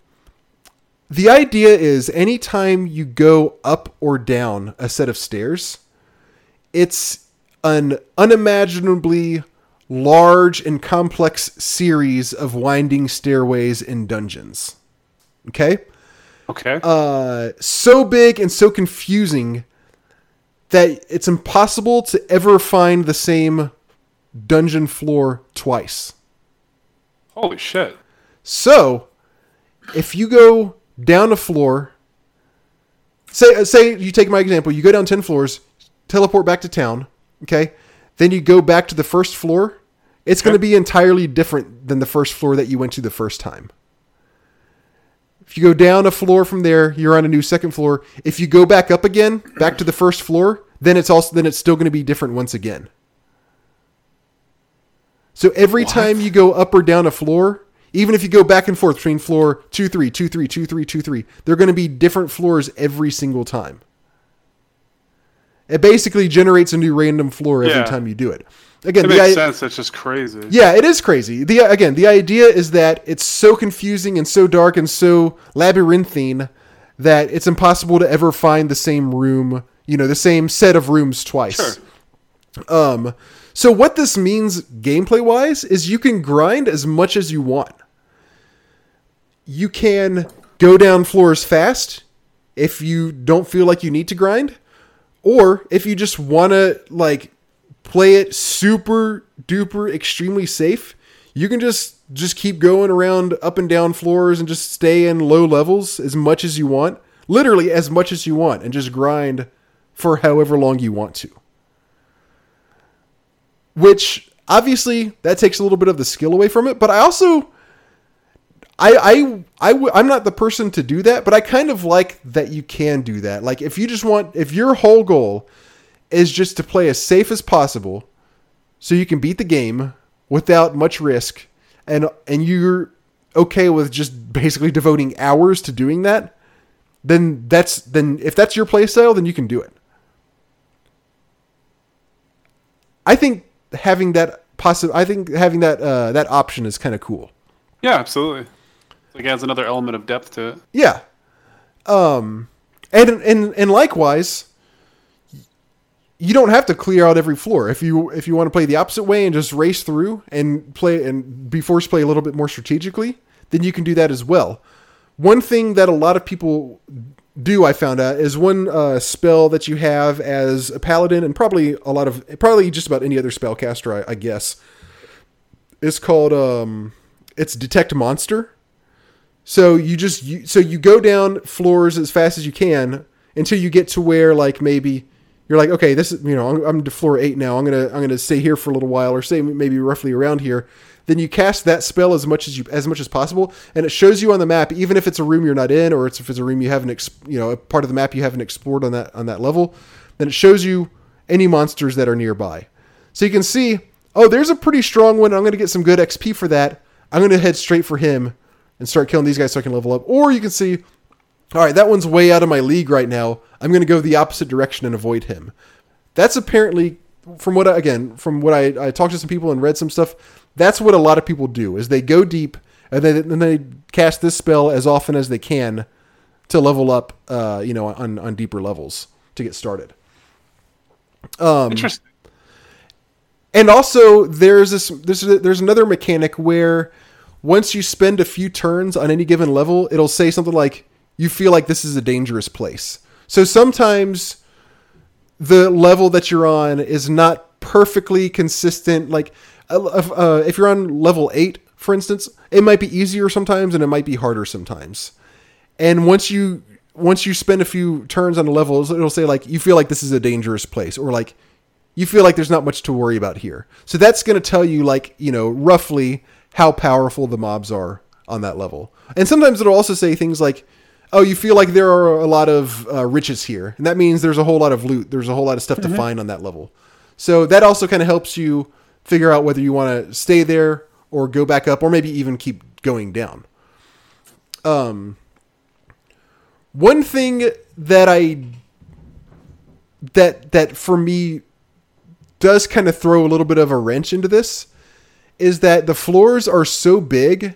S1: the idea is anytime you go up or down a set of stairs, it's an unimaginably large and complex series of winding stairways and dungeons. Okay?
S2: Okay.
S1: Uh, so big and so confusing that it's impossible to ever find the same dungeon floor twice.
S2: Holy shit.
S1: So, if you go down a floor, say uh, say you take my example, you go down 10 floors, teleport back to town, okay? Then you go back to the first floor, it's going to be entirely different than the first floor that you went to the first time. If you go down a floor from there, you're on a new second floor. If you go back up again, back to the first floor, then it's also then it's still going to be different once again. So every
S2: What?
S1: time you go up or down a floor, even if you go back and forth between floor 2 3, 2 3, 2 3, 2 3, they're going to be different floors every single time. It basically generates a new random floor every
S2: Yeah.
S1: time you do it. Again,
S2: It makes
S1: i-
S2: sense. It's just crazy.
S1: yeah, it is crazy. The again, the idea is that it's so confusing and so dark and so labyrinthine that it's impossible to ever find the same room, you know, the same set of rooms twice.
S2: Sure.
S1: Um, so what this means gameplay wise is you can grind as much as you want. You can go down floors fast if you don't feel like you need to grind, or if you just want to like play it super duper extremely safe, you can just just keep going around up and down floors and just stay in low levels as much as you want, literally as much as you want and just grind for however long you want to. Which obviously that takes a little bit of the skill away from it but i also I, I, I, w- I'm not the person to do that, but I kind of like that you can do that. Like, if you just want, if your whole goal is just to play as safe as possible, so you can beat the game without much risk, and and you're okay with just basically devoting hours to doing that, then that's then if that's your playstyle, then you can do it. I think having that possi- I think having that uh, that option is kind of cool.
S2: Yeah, absolutely. Like adds another element of depth to it.
S1: Yeah. Um and and and likewise you don't have to clear out every floor. If you if you want to play the opposite way and just race through and play and be forced play a little bit more strategically, then you can do that as well. One thing that a lot of people do, I found out, is one uh, spell that you have as a paladin, and probably a lot of probably just about any other spellcaster, I, I guess, is called um, it's detect monster. So you just you, so you go down floors as fast as you can until you get to where like maybe you're like okay this is you know I'm, I'm to floor eight now I'm gonna I'm gonna stay here for a little while or stay maybe roughly around here. Then you cast that spell as much as you as much as possible, and it shows you on the map even if it's a room you're not in or it's if it's a room you haven't you know a part of the map you haven't explored on that on that level. then it shows you any monsters that are nearby. So you can see, oh, there's a pretty strong one. I'm to get some good XP for that. I'm to head straight for him and start killing these guys so I can level up. Or you can see, all right, that one's way out of my league right now. I'm going to go the opposite direction and avoid him. That's apparently, from what I, again, from what I, I talked to some people and read some stuff, that's what a lot of people do is they go deep and then then they cast this spell as often as they can to level up, uh, you know, on, on deeper levels to get started. Um,
S2: Interesting.
S1: and also there's this there's there's another mechanic where once you spend a few turns on any given level, it'll say something like you feel like this is a dangerous place. So sometimes the level that you're on is not perfectly consistent. Like uh, uh, if you're on level eight, for instance, it might be easier sometimes and it might be harder sometimes. And once you once you spend a few turns on the levels, it'll say like you feel like this is a dangerous place or like you feel like there's not much to worry about here. So that's going to tell you like, you know, roughly how powerful the mobs are on that level. And sometimes it'll also say things like oh, you feel like there are a lot of uh, riches here. And that means there's a whole lot of loot. There's a whole lot of stuff to find on that level. So that also kind of helps you figure out whether you want to stay there or go back up or maybe even keep going down. Um, one thing that I that that for me does kind of throw a little bit of a wrench into this is that the floors are so big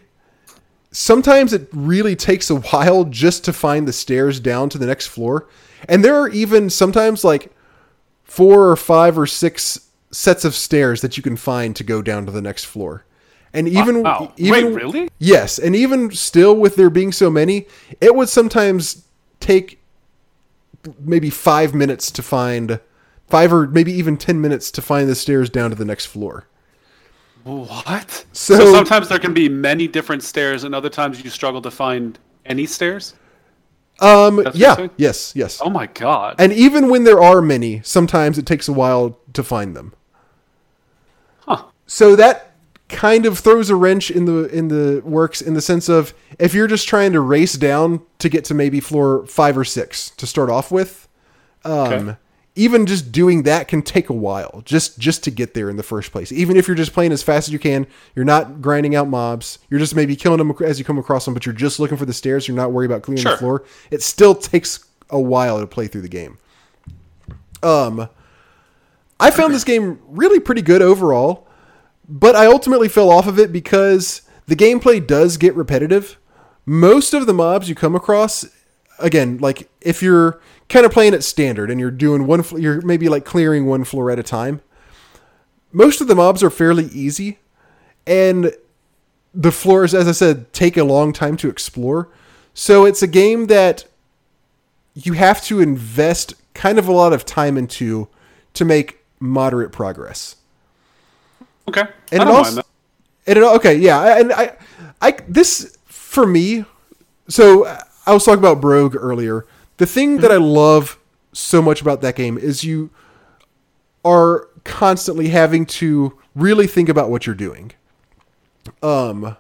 S1: sometimes it really takes a while just to find the stairs down to the next floor and there are even sometimes like four or five or six sets of stairs that you can find to go down to the next floor and even
S2: Wow.
S1: even
S2: Wait, really?
S1: Yes, and even still, with there being so many, it would sometimes take maybe five minutes to find five or maybe even ten minutes to find the stairs down to the next floor.
S2: What?
S1: So-
S2: So, sometimes there can be many different stairs, and other times you struggle to find any stairs.
S1: Um, yeah, yes, yes.
S2: Oh my god!
S1: And even when there are many, sometimes it takes a while to find them.
S2: Huh.
S1: So that kind of throws a wrench in the in the works in the sense of if you're just trying to race down to get to maybe floor five or six to start off with, um,
S2: Okay.
S1: Even just doing that can take a while just just to get there in the first place. Even if you're just playing as fast as you can, you're not grinding out mobs. You're just maybe killing them as you come across them, but you're just looking for the stairs. You're not worried about clearing the floor. It still takes a while to play through the game. Um, I found this game really pretty good overall, but I ultimately fell off of it because the gameplay does get repetitive. Most of the mobs you come across, again, like if you're kind of playing it standard and you're doing one, you're maybe like clearing one floor at a time. Most of the mobs are fairly easy, and the floors, as I said, take a long time to explore. So it's a game that you have to invest kind of a lot of time into to make moderate progress.
S2: okay,
S1: And
S2: I don't
S1: also,
S2: mind that.
S1: and it, okay, yeah, and I, I, this for me. So I was talking about Brogue earlier. The thing that I love so much about that game is you are constantly having to really think about what you're doing. Um,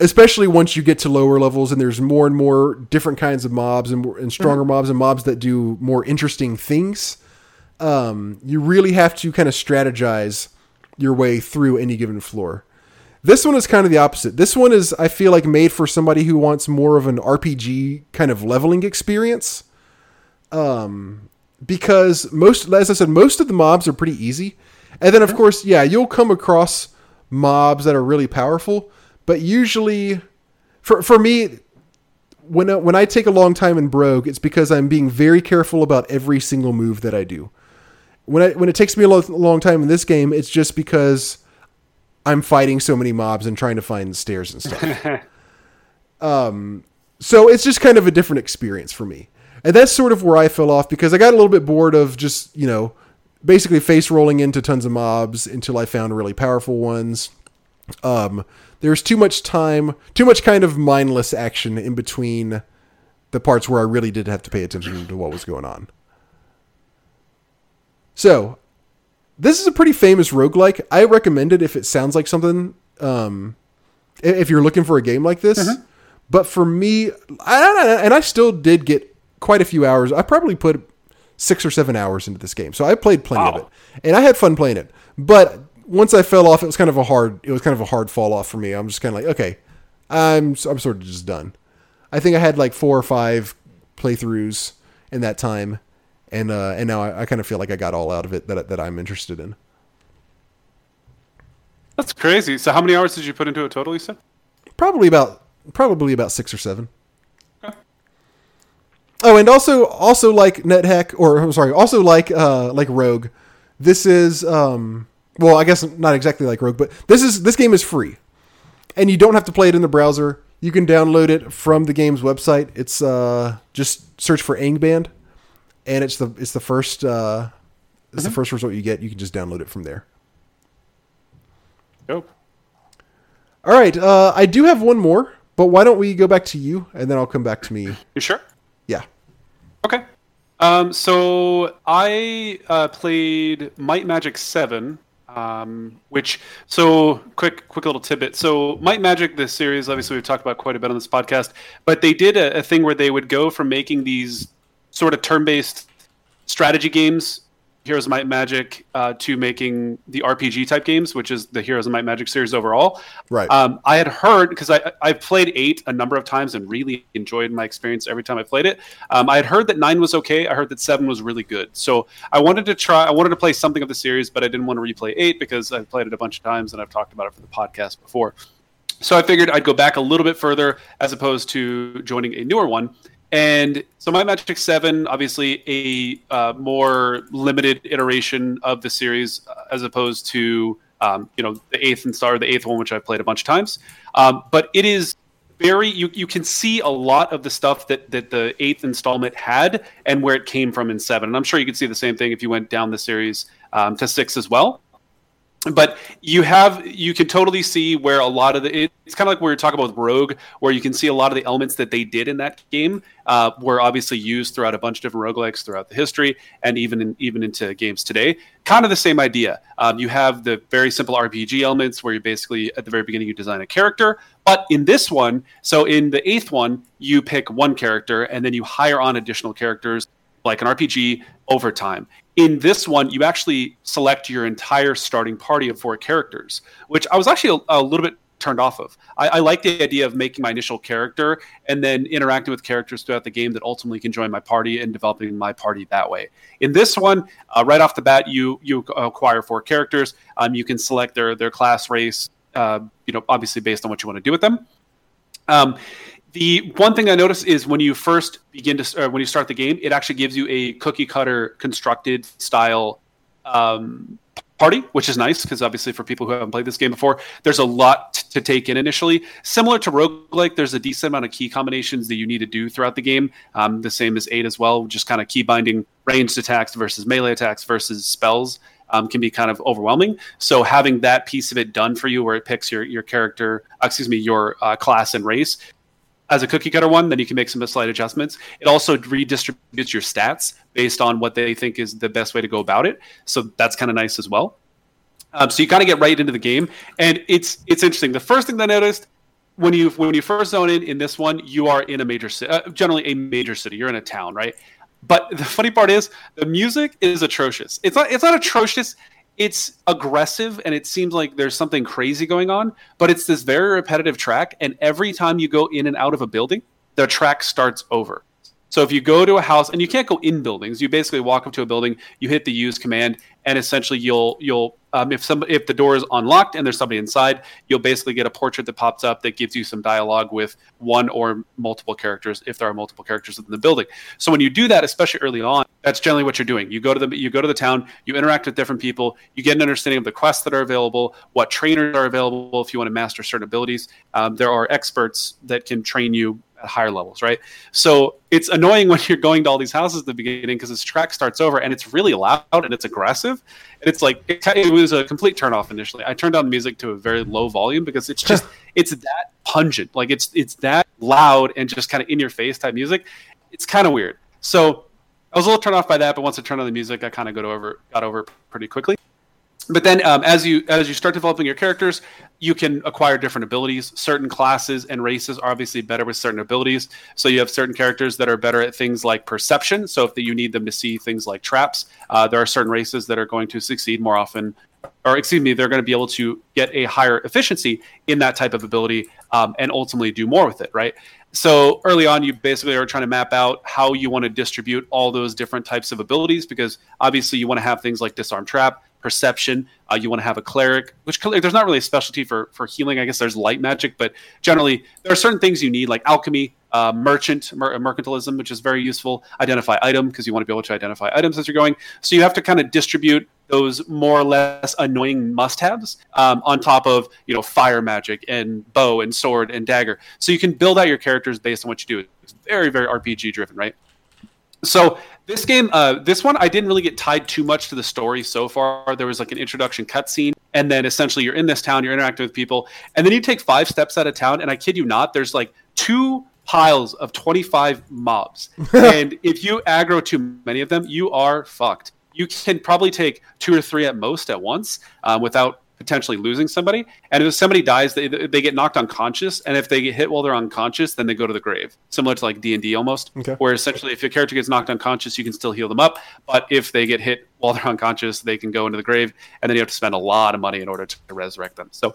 S1: especially once you get to lower levels and there's more and more different kinds of mobs and, and stronger mobs and mobs that do more interesting things um, you really have to kind of strategize your way through any given floor. This one is kind of the opposite. This one is, I feel like, made for somebody who wants more of an RPG kind of leveling experience. Um, because most, as I said, most of the mobs are pretty easy. And then, of course, yeah, you'll come across mobs that are really powerful, but usually, for for me, when I, when I take a long time in Brogue, it's because I'm being very careful about every single move that I do. When I when it takes me a lo- long time in this game, it's just because I'm fighting so many mobs and trying to find stairs and stuff. um, so it's just kind of a different experience for me, and that's sort of where I fell off because I got a little bit bored of just you know basically face rolling into tons of mobs until I found really powerful ones. Um, there's too much time, too much kind of mindless action in between the parts where I really did have to pay attention to what was going on. So, this is a pretty famous roguelike. I recommend it if it sounds like something, um, if you're looking for a game like this. But for me, I, I- and I still did get quite a few hours. I probably put six or seven hours into this game. So I played plenty
S2: Wow.
S1: of it, and I had fun playing it. But once I fell off, it was kind of a hard. It was kind of a hard fall off for me. I'm just kind of like, okay, I'm I'm sort of just done. I think I had like four or five playthroughs in that time, and uh, and now I, I kind of feel like I got all out of it that that I'm interested in.
S2: That's crazy. So how many hours did you put into it total? You said.
S1: Probably about probably about six or seven. Oh, and also also like NetHack, or I'm sorry, also like uh like Rogue. This is um well, I guess not exactly like Rogue, but this is this game is free, and you don't have to play it in the browser. You can download it from the game's website. It's uh just search for Angband, and it's the it's the first uh it's the first result you get. You can just download it from there.
S2: Go.
S1: All right, uh, I do have one more, but why don't we go back to you, and then I'll come back to me.
S2: You sure?
S1: Yeah.
S2: Okay. Um, so I uh, played Might Magic Seven, um, which so quick quick little tidbit. So Might Magic, this series, obviously we've talked about quite a bit on this podcast, but they did a, a thing where they would go from making these sort of turn-based strategy games. Heroes of Might and Magic uh, to making the RPG type games, which is the Heroes of Might and Magic series overall.
S1: Right.
S2: Um, I had heard because I I've played eight a number of times and really enjoyed my experience every time I played it. Um, I had heard that nine was okay. I heard that seven was really good. So I wanted to try. I wanted to play something of the series, but I didn't want to replay eight because I've played it a bunch of times and I've talked about it for the podcast before. So I figured I'd go back a little bit further as opposed to joining a newer one. And so Might Magic 7, obviously a uh, more limited iteration of the series uh, as opposed to, um, you know, the eighth and star, the eighth one, which I've played a bunch of times. Um, but it is very, you, you can see a lot of the stuff that, that the eighth installment had and where it came from in seven. And I'm sure you could see the same thing if you went down the series um, to six as well but you have you can totally see where a lot of the it's kind of like we were talking about with rogue where you can see a lot of the elements that they did in that game uh, were obviously used throughout a bunch of different roguelikes throughout the history and even in, even into games today. Kind of the same idea. Um, you have the very simple rpg elements where you basically at the very beginning you design a character. But in this one so in the eighth one you pick one character and then you hire on additional characters like an RPG over time. In this one, you actually select your entire starting party of four characters, which I was actually a, a little bit turned off of. I, I like the idea of making my initial character and then interacting with characters throughout the game that ultimately can join my party and developing my party that way. In this one, uh, right off the bat, you you acquire four characters. Um, you can select their their class, race, uh, you know, obviously based on what you want to do with them. Um, the one thing I noticed is when you first begin to, or when you start the game, it actually gives you a cookie cutter constructed style um, party, which is nice because obviously for people who haven't played this game before, there's a lot to take in initially. Similar to roguelike, there's a decent amount of key combinations that you need to do throughout the game. Um, the same as 8 as well, just kind of key binding ranged attacks versus melee attacks versus spells. Um, can be kind of overwhelming. So having that piece of it done for you, where it picks your your character, uh, excuse me, your uh, class and race, as a cookie cutter one, then you can make some slight adjustments. It also redistributes your stats based on what they think is the best way to go about it. So that's kind of nice as well. Um, so you kind of get right into the game, and it's it's interesting. The first thing that I noticed when you when you first zone in in this one, you are in a major city, uh, generally a major city. You're in a town, right? But the funny part is the music is atrocious. It's not it's not atrocious it's aggressive and it seems like there's something crazy going on, but it's this very repetitive track. And every time you go in and out of a building, the track starts over. So if you go to a house and you can't go in buildings, you basically walk up to a building, you hit the use command, and essentially you'll you'll um, if some if the door is unlocked and there's somebody inside, you'll basically get a portrait that pops up that gives you some dialogue with one or multiple characters if there are multiple characters within the building. So when you do that, especially early on, that's generally what you're doing. You go to the you go to the town, you interact with different people, you get an understanding of the quests that are available, what trainers are available if you want to master certain abilities. Um, there are experts that can train you at higher levels, right? So it's annoying when you're going to all these houses at the beginning because this track starts over and it's really loud and it's aggressive. And it's like it, it was a complete turnoff initially. I turned down the music to a very low volume because it's just it's that pungent, like it's it's that loud and just kind of in your face type music. It's kind of weird. So I was a little turned off by that, but once I turned on the music, I kind of got over got over pretty quickly. But then um, as you as you start developing your characters you can acquire different abilities. Certain classes and races are obviously better with certain abilities. So you have certain characters that are better at things like perception. So if you need them to see things like traps uh, there are certain races that are going to succeed more often or excuse me they're going to be able to get a higher efficiency in that type of ability um, and ultimately do more with it right? So early on you basically are trying to map out how you want to distribute all those different types of abilities because obviously you want to have things like disarm trap perception. Uh, you want to have a cleric, which there's not really a specialty for for healing. I guess there's light magic, but generally there are certain things you need like alchemy, uh, merchant, mer- mercantilism, which is very useful. Identify item because you want to be able to identify items as you're going. So you have to kind of distribute those more or less annoying must-haves um, on top of you know fire magic and bow and sword and dagger. So you can build out your characters based on what you do. It's very very RPG driven, right? So this game, uh, this one, I didn't really get tied too much to the story so far. There was like an introduction cutscene, and then essentially you're in this town, you're interacting with people, and then you take five steps out of town, and I kid you not, there's like two piles of 25 mobs, and if you aggro too many of them, you are fucked. You can probably take two or three at most at once um, without potentially losing somebody. And if somebody dies, they, they get knocked unconscious. And if they get hit while they're unconscious, then they go to the grave, similar to like D and D almost. Okay. Where essentially, if your character gets knocked unconscious, you can still heal them up. But if they get hit while they're unconscious, they can go into the grave, and then you have to spend a lot of money in order to resurrect them. So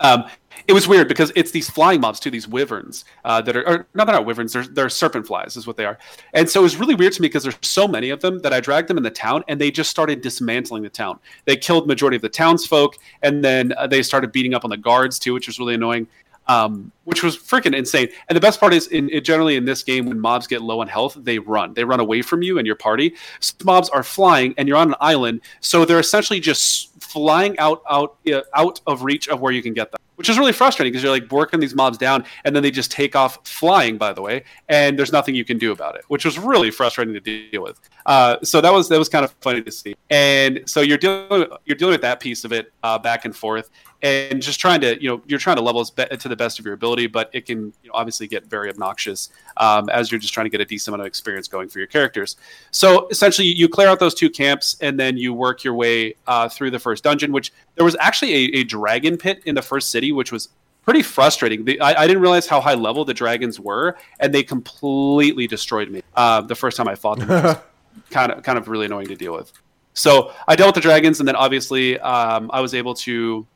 S2: um, it was weird because it's these flying mobs too, these wyverns uh, that are, or not they're not wyverns, they're, they're serpent flies is what they are. And so it was really weird to me because there's so many of them that I dragged them in the town and they just started dismantling the town. They killed majority of the townsfolk and then uh, they started beating up on the guards too, which was really annoying. Um, which was freaking insane. And the best part is, in, in, generally in this game, when mobs get low on health, they run. They run away from you and your party. So mobs are flying, and you're on an island, so they're essentially just flying out, out, uh, out of reach of where you can get them which is really frustrating because you're like working these mobs down and then they just take off flying by the way and there's nothing you can do about it which was really frustrating to deal with uh, so that was that was kind of funny to see and so you're dealing you're dealing with that piece of it uh, back and forth and just trying to you know you're trying to level to the best of your ability but it can you know, obviously get very obnoxious um, as you're just trying to get a decent amount of experience going for your characters so essentially you clear out those two camps and then you work your way uh, through the first dungeon which there was actually a, a dragon pit in the first city which was pretty frustrating. The, I, I, didn't realize how high level the dragons were, and they completely destroyed me uh, the first time I fought them. kind of, kind of really annoying to deal with. So I dealt with the dragons, and then obviously um, I was able to,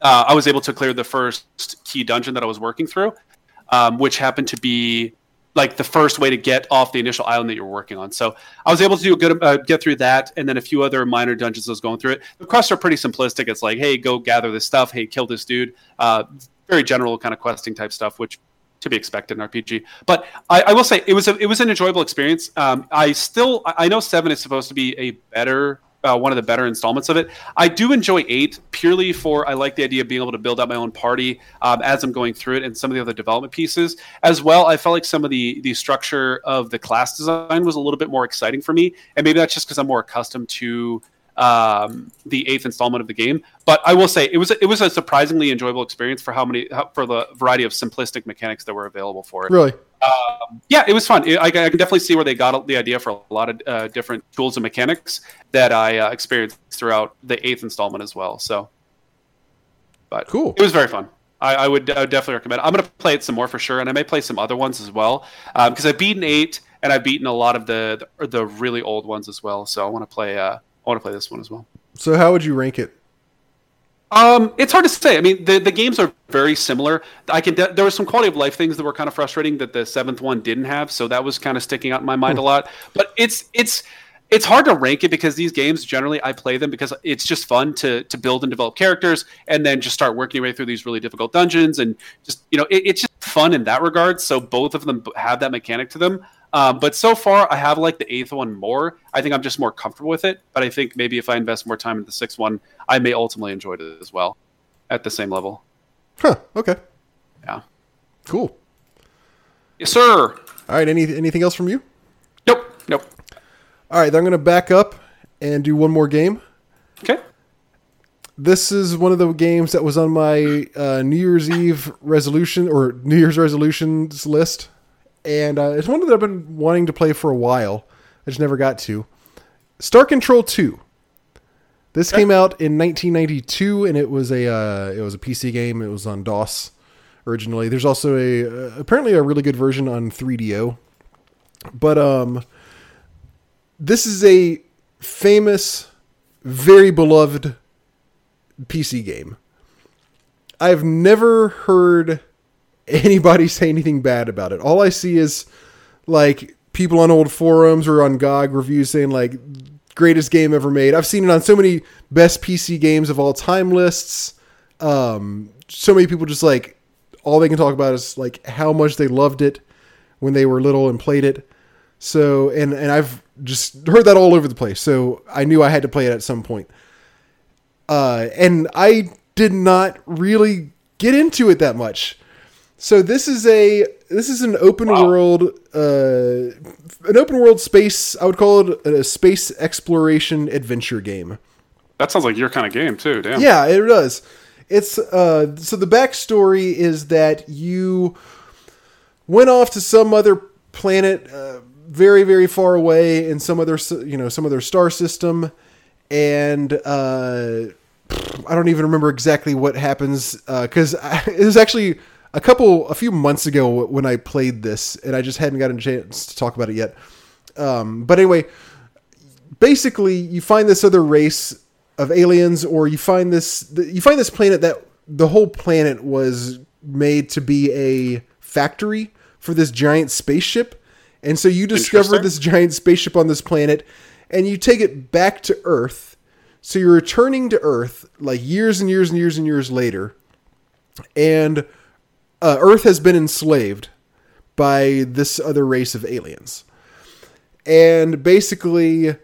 S2: uh, I was able to clear the first key dungeon that I was working through, um, which happened to be like the first way to get off the initial island that you're working on. So I was able to do a good uh, get through that, and then a few other minor dungeons. I was going through it. The quests are pretty simplistic. It's like, hey, go gather this stuff. Hey, kill this dude. Uh, very general kind of questing type stuff, which to be expected in RPG. But I, I will say it was a, it was an enjoyable experience. Um, I still I know seven is supposed to be a better uh, one of the better installments of it. I do enjoy eight purely for I like the idea of being able to build out my own party um, as I'm going through it, and some of the other development pieces as well. I felt like some of the the structure of the class design was a little bit more exciting for me, and maybe that's just because I'm more accustomed to um, the eighth installment of the game. But I will say it was it was a surprisingly enjoyable experience for how many how, for the variety of simplistic mechanics that were available for it.
S1: Really.
S2: Um, yeah, it was fun. I, I, can definitely see where they got the idea for a lot of uh, different tools and mechanics that I uh, experienced throughout the eighth installment as well. So, but
S1: cool.
S2: It was very fun. I, I would, I would definitely recommend. It. I'm going to play it some more for sure, and I may play some other ones as well because um, I've beaten eight and I've beaten a lot of the the, the really old ones as well. So I want to play. Uh, I want to play this one as well.
S1: So how would you rank it?
S2: Um, it's hard to say. I mean, the, the games are very similar. I can de- there were some quality of life things that were kind of frustrating that the seventh one didn't have, so that was kind of sticking out in my mind a lot. But it's it's it's hard to rank it because these games generally I play them because it's just fun to to build and develop characters and then just start working your way through these really difficult dungeons and just you know it, it's just fun in that regard. So both of them have that mechanic to them. Um, but so far, I have liked the eighth one more. I think I'm just more comfortable with it. But I think maybe if I invest more time in the sixth one, I may ultimately enjoy it as well, at the same level.
S1: Huh. Okay.
S2: Yeah.
S1: Cool.
S2: Yes, sir.
S1: All right. Any anything else from you?
S2: Nope. Nope.
S1: All right. Then I'm going to back up and do one more game.
S2: Okay.
S1: This is one of the games that was on my uh, New Year's Eve resolution or New Year's resolutions list and uh, it's one that I've been wanting to play for a while. I just never got to. Star Control 2. This came out in 1992, and it was a uh, it was a PC game. It was on DOS originally. There's also a uh, apparently a really good version on 3DO, but um, this is a famous, very beloved PC game. I've never heard anybody say anything bad about it. All I see is like people on old forums or on GOG reviews saying like greatest game ever made. I've seen it on so many best PC games of all time lists. Um, so many people just like all they can talk about is like how much they loved it when they were little and played it. So and and I've just heard that all over the place. So I knew I had to play it at some point. Uh, and I did not really get into it that much. So this is a this is an open wow. world uh, an open world space. I would call it a space exploration adventure game.
S2: That sounds like your kind of game too. Damn.
S1: Yeah, it does. It's uh, so the backstory is that you went off to some other planet, uh, very very far away in some other you know some other star system, and uh, I don't even remember exactly what happens because uh, it was actually a couple a few months ago when I played this, and I just hadn't gotten a chance to talk about it yet. Um, but anyway, basically, you find this other race of aliens, or you find this you find this planet that the whole planet was made to be a factory for this giant spaceship, and so you discover this giant spaceship on this planet, and you take it back to Earth. So you're returning to Earth like years and years and years and years later, and uh, Earth has been enslaved by this other race of aliens. And basically,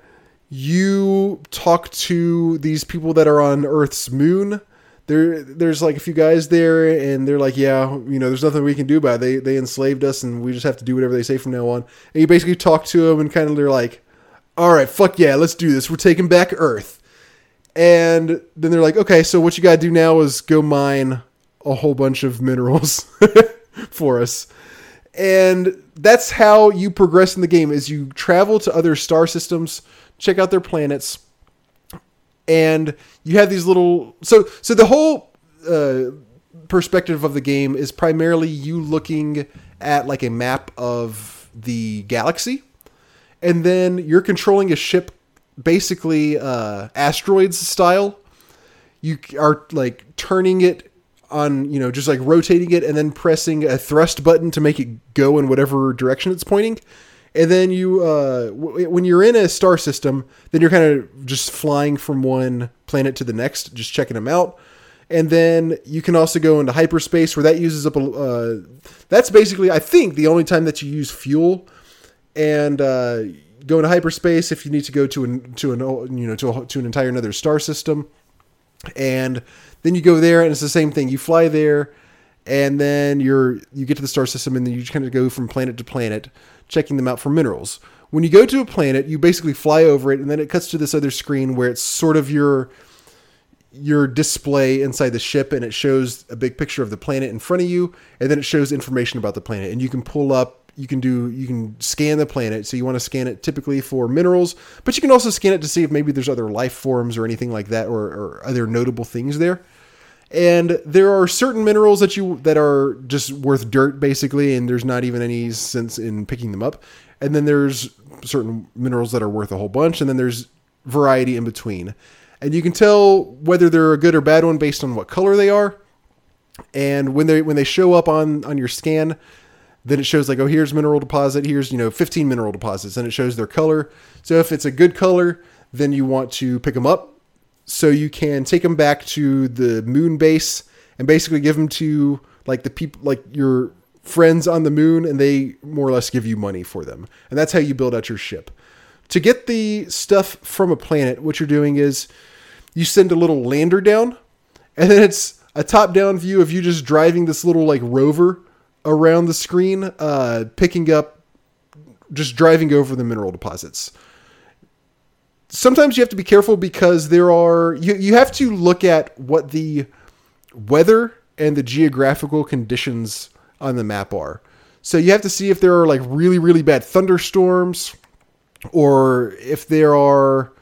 S1: you talk to these people that are on Earth's moon. There, there's like a few guys there, and they're like, "Yeah, you know, there's nothing we can do about it. They, they enslaved us, and we just have to do whatever they say from now on." And you basically talk to them, and kind of they're like, "All right, fuck yeah, let's do this. We're taking back Earth." And then they're like, "Okay, so what you gotta do now is go mine a whole bunch of minerals for us. And that's how you progress in the game is you travel to other star systems, check out their planets, and you have these little so so the whole uh, perspective of the game is primarily you looking at like a map of the galaxy and then you're controlling a ship basically uh, asteroids style you are like turning it on you know just like rotating it and then pressing a thrust button to make it go in whatever direction it's pointing. And then you uh, w- when you're in a star system then you're kind of just flying from one planet to the next just checking them out. And then you can also go into hyperspace where that uses up a uh, that's basically i think the only time that you use fuel. And uh, go into hyperspace if you need to go to an to an you know to, a, to an entire another star system. And then you go there and it's the same thing. You fly there and then you're you get to the star system and then you kind of go from planet to planet checking them out for minerals. When you go to a planet, you basically fly over it and then it cuts to this other screen where it's sort of your your display inside the ship and it shows a big picture of the planet in front of you and then it shows information about the planet and you can pull up you can do you can scan the planet. So you want to scan it typically for minerals but you can also scan it to see if maybe there's other life forms or anything like that or, or other notable things there. And there are certain minerals that you that are just worth dirt basically and there's not even any sense in picking them up. And then there's certain minerals that are worth a whole bunch and then there's variety in between. And you can tell whether they're a good or bad one based on what color they are. And when they when they show up on on your scan then it shows like, oh, here's mineral deposit. Here's, you know, 15 mineral deposits. And it shows their color. So if it's a good color, then you want to pick them up. So you can take them back to the moon base and basically give them to like the people, like your friends on the moon, and they more or less give you money for them. And that's how you build out your ship. To get the stuff from a planet, what you're doing is you send a little lander down, and then it's a top down view of you just driving this little like rover around the screen, uh, picking up, just driving over the mineral deposits. Sometimes you have to be careful because there are you you have to look at what the weather and the geographical conditions on the map are. So you have to see if there are like really really bad thunderstorms or if there are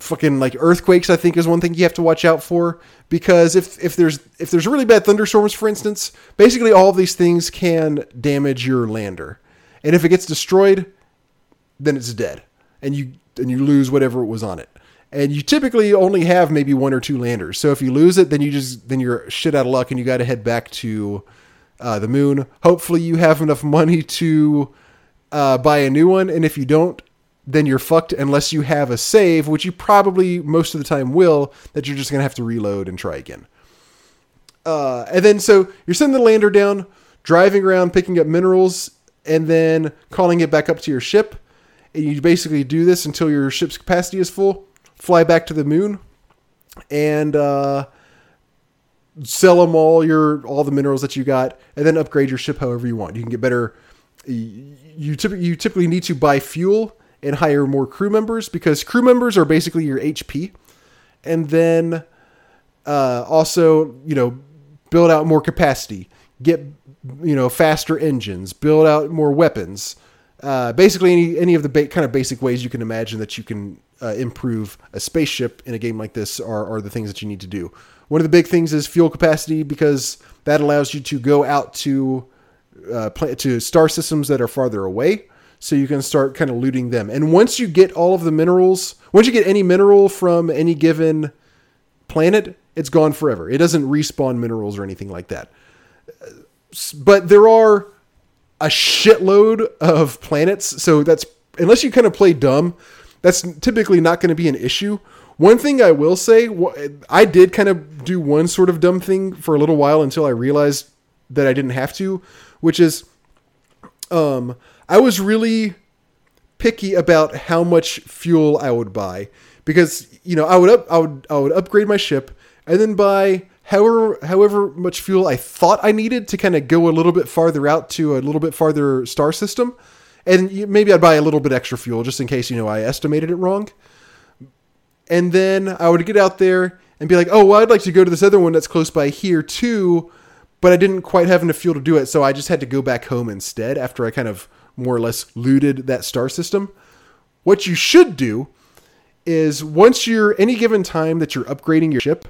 S1: fucking like earthquakes i think is one thing you have to watch out for. Because if if there's if there's really bad thunderstorms for instance basically all of these things can damage your lander. And if it gets destroyed then it's dead. And you and you lose whatever was on it. And you typically only have maybe one or two landers. So if you lose it then you just then you're shit out of luck and you got to head back to uh, the moon. Hopefully you have enough money to uh, buy a new one. And if you don't then you're fucked unless you have a save, which you probably most of the time will, that you're just going to have to reload and try again. Uh, and then so you're sending the lander down, driving around, picking up minerals, and then calling it back up to your ship. And you basically do this until your ship's capacity is full, fly back to the moon, and uh, sell them all your all the minerals that you got, and then upgrade your ship however you want. You can get better. You you typically need to buy fuel and hire more crew members because crew members are basically your HP. And then uh, also, you know, build out more capacity, get, you know, faster engines, build out more weapons. Uh, basically, any, any of the ba- kind of basic ways you can imagine that you can uh, improve a spaceship in a game like this are, are the things that you need to do. One of the big things is fuel capacity because that allows you to go out to uh, to star systems that are farther away so you can start kind of looting them. And once you get all of the minerals, once you get any mineral from any given planet, it's gone forever. It doesn't respawn minerals or anything like that. But there are a shitload of planets, so that's unless you kind of play dumb, that's typically not going to be an issue. One thing I will say, I did kind of do one sort of dumb thing for a little while until I realized that I didn't have to, which is um I was really picky about how much fuel I would buy because you know I would up I would I would upgrade my ship and then buy however however much fuel I thought I needed to kind of go a little bit farther out to a little bit farther star system. And maybe I'd buy a little bit extra fuel just in case you know I estimated it wrong. And then I would get out there and be like oh well I'd like to go to this other one that's close by here too but I didn't quite have enough fuel to do it so I just had to go back home instead after I kind of more or less looted that star system. What you should do is once you're any given time that you're upgrading your ship,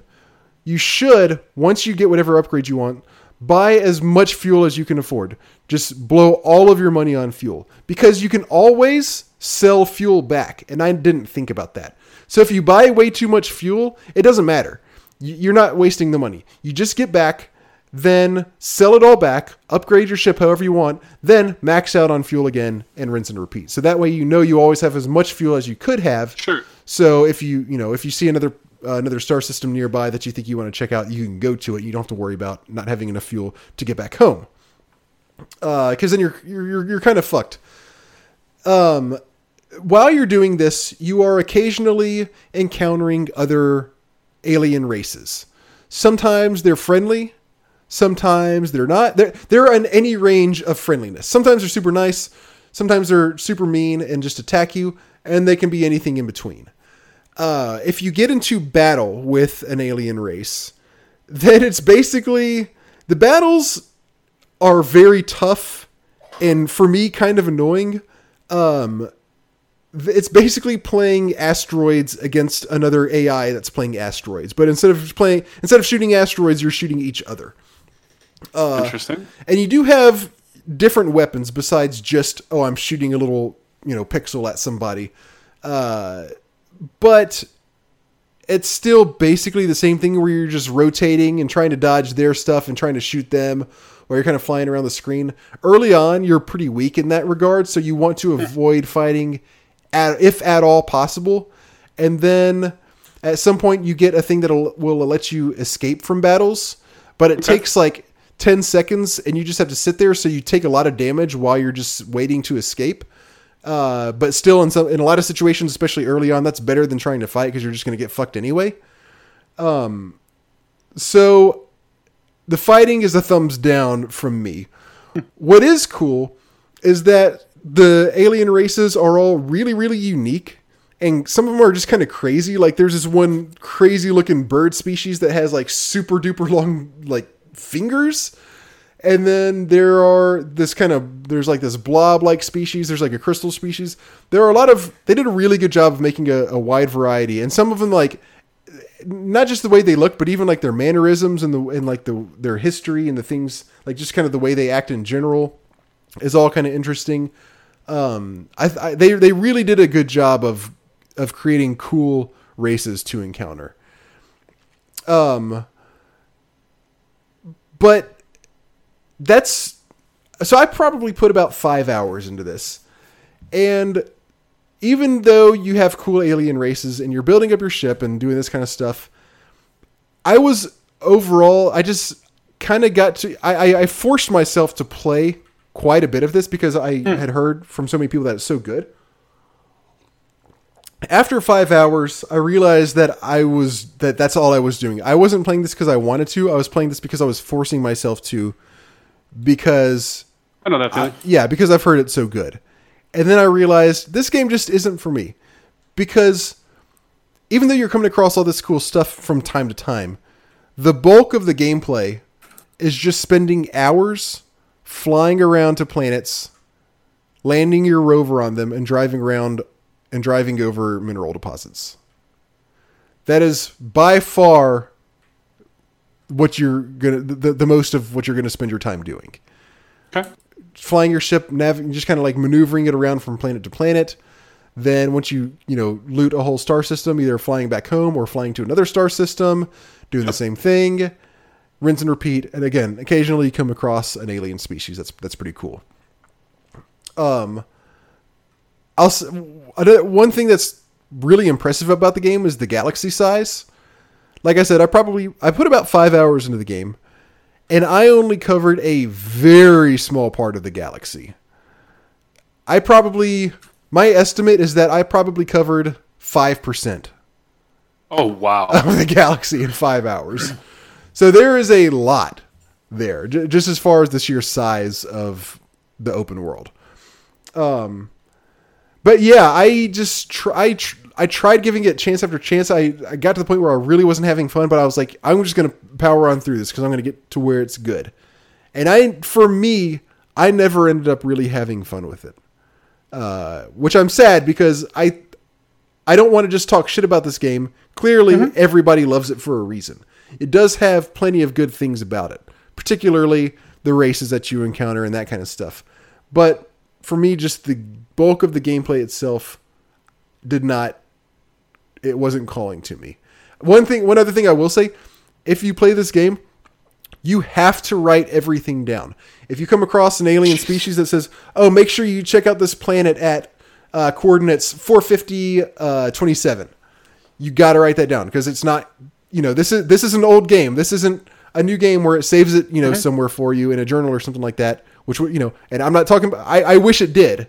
S1: you should, once you get whatever upgrade you want, buy as much fuel as you can afford. Just blow all of your money on fuel because you can always sell fuel back. And I didn't think about that. So if you buy way too much fuel, it doesn't matter. You're not wasting the money. You just get back then sell it all back, upgrade your ship however you want, then max out on fuel again and rinse and repeat. So that way you know you always have as much fuel as you could have.
S2: Sure.
S1: So if you you know if you see another uh, another star system nearby that you think you want to check out, you can go to it. You don't have to worry about not having enough fuel to get back home. Because uh, then you're, you're you're kind of fucked. Um, while you're doing this, you are occasionally encountering other alien races. Sometimes they're friendly, Sometimes they're not. They're, they're in any range of friendliness. Sometimes they're super nice. Sometimes they're super mean and just attack you. And they can be anything in between. Uh, if you get into battle with an alien race, then it's basically the battles are very tough and for me kind of annoying. Um, it's basically playing asteroids against another AI that's playing asteroids, but instead of playing instead of shooting asteroids, you're shooting each other.
S2: Uh, Interesting.
S1: And you do have different weapons besides just oh I'm shooting a little you know pixel at somebody, uh, but it's still basically the same thing where you're just rotating and trying to dodge their stuff and trying to shoot them while you're kind of flying around the screen. Early on, you're pretty weak in that regard, so you want to avoid fighting at, if at all possible. And then at some point, you get a thing that will let you escape from battles, but it okay. takes like 10 seconds and you just have to sit there so you take a lot of damage while you're just waiting to escape. Uh, but still in some in a lot of situations especially early on that's better than trying to fight because you're just going to get fucked anyway. Um so the fighting is a thumbs down from me. What is cool is that the alien races are all really really unique and some of them are just kind of crazy. Like there's this one crazy looking bird species that has like super duper long like fingers And then there are this kind of there's like this blob like species. There's like a crystal species. There are a lot of they did a really good job of making a, a wide variety, and some of them like not just the way they look, but even like their mannerisms and the and like the their history and the things like just kind of the way they act in general is all kind of interesting. Um, I, I they they really did a good job of of creating cool races to encounter. Um, but that's so I probably put about five hours into this, and even though you have cool alien races and you're building up your ship and doing this kind of stuff, I was overall I just kind of got to I, I, I forced myself to play quite a bit of this because I hmm. had heard from so many people that it's so good. After five hours, I realized that I was that that's all I was doing. I wasn't playing this because I wanted to. I was playing this because I was forcing myself to, because
S2: I know that feeling.
S1: yeah, because I've heard it so good. And then I realized this game just isn't for me. Because even though you're coming across all this cool stuff from time to time, the bulk of the gameplay is just spending hours flying around to planets, landing your rover on them, and driving around and driving over mineral deposits. That is by far what you're gonna the, the most of what you're gonna spend your time doing
S2: okay.
S1: flying your ship, nav- just kind of like maneuvering it around from planet to planet. Then once you you know loot a whole star system, either flying back home or flying to another star system, doing the same thing, rinse and repeat. And again, occasionally you come across an alien species. That's that's pretty cool. Um, I'll another- one thing that's really impressive about the game is the galaxy size. Like I said, I probably I put about five hours into the game and I only covered a very small part of the galaxy. I probably my estimate is that I probably covered 5%
S2: Oh wow.
S1: of the galaxy in 5 hours. So there is a lot there j- just as far as the sheer size of the open world. Um but yeah, I just try tr- I tried giving it chance after chance. I, I got to the point where I really wasn't having fun, but I was like, I'm just gonna power on through this because I'm gonna get to where it's good. And I, for me, I never ended up really having fun with it, uh, which I'm sad because I, I don't want to just talk shit about this game. Clearly, everybody loves it for a reason. It does have plenty of good things about it, particularly the races that you encounter and that kind of stuff. But for me, just the bulk of the gameplay itself did not it wasn't calling to me. One thing one other thing I will say, if you play this game, you have to write everything down. If you come across an alien species that says, "Oh, make sure you check out this planet at uh, coordinates 450 uh, 27," you got to write that down because it's not, you know, this is this is an old game. This isn't a new game where it saves it, you know, somewhere for you in a journal or something like that. Which you know, and I'm not talking. About, I I wish it did,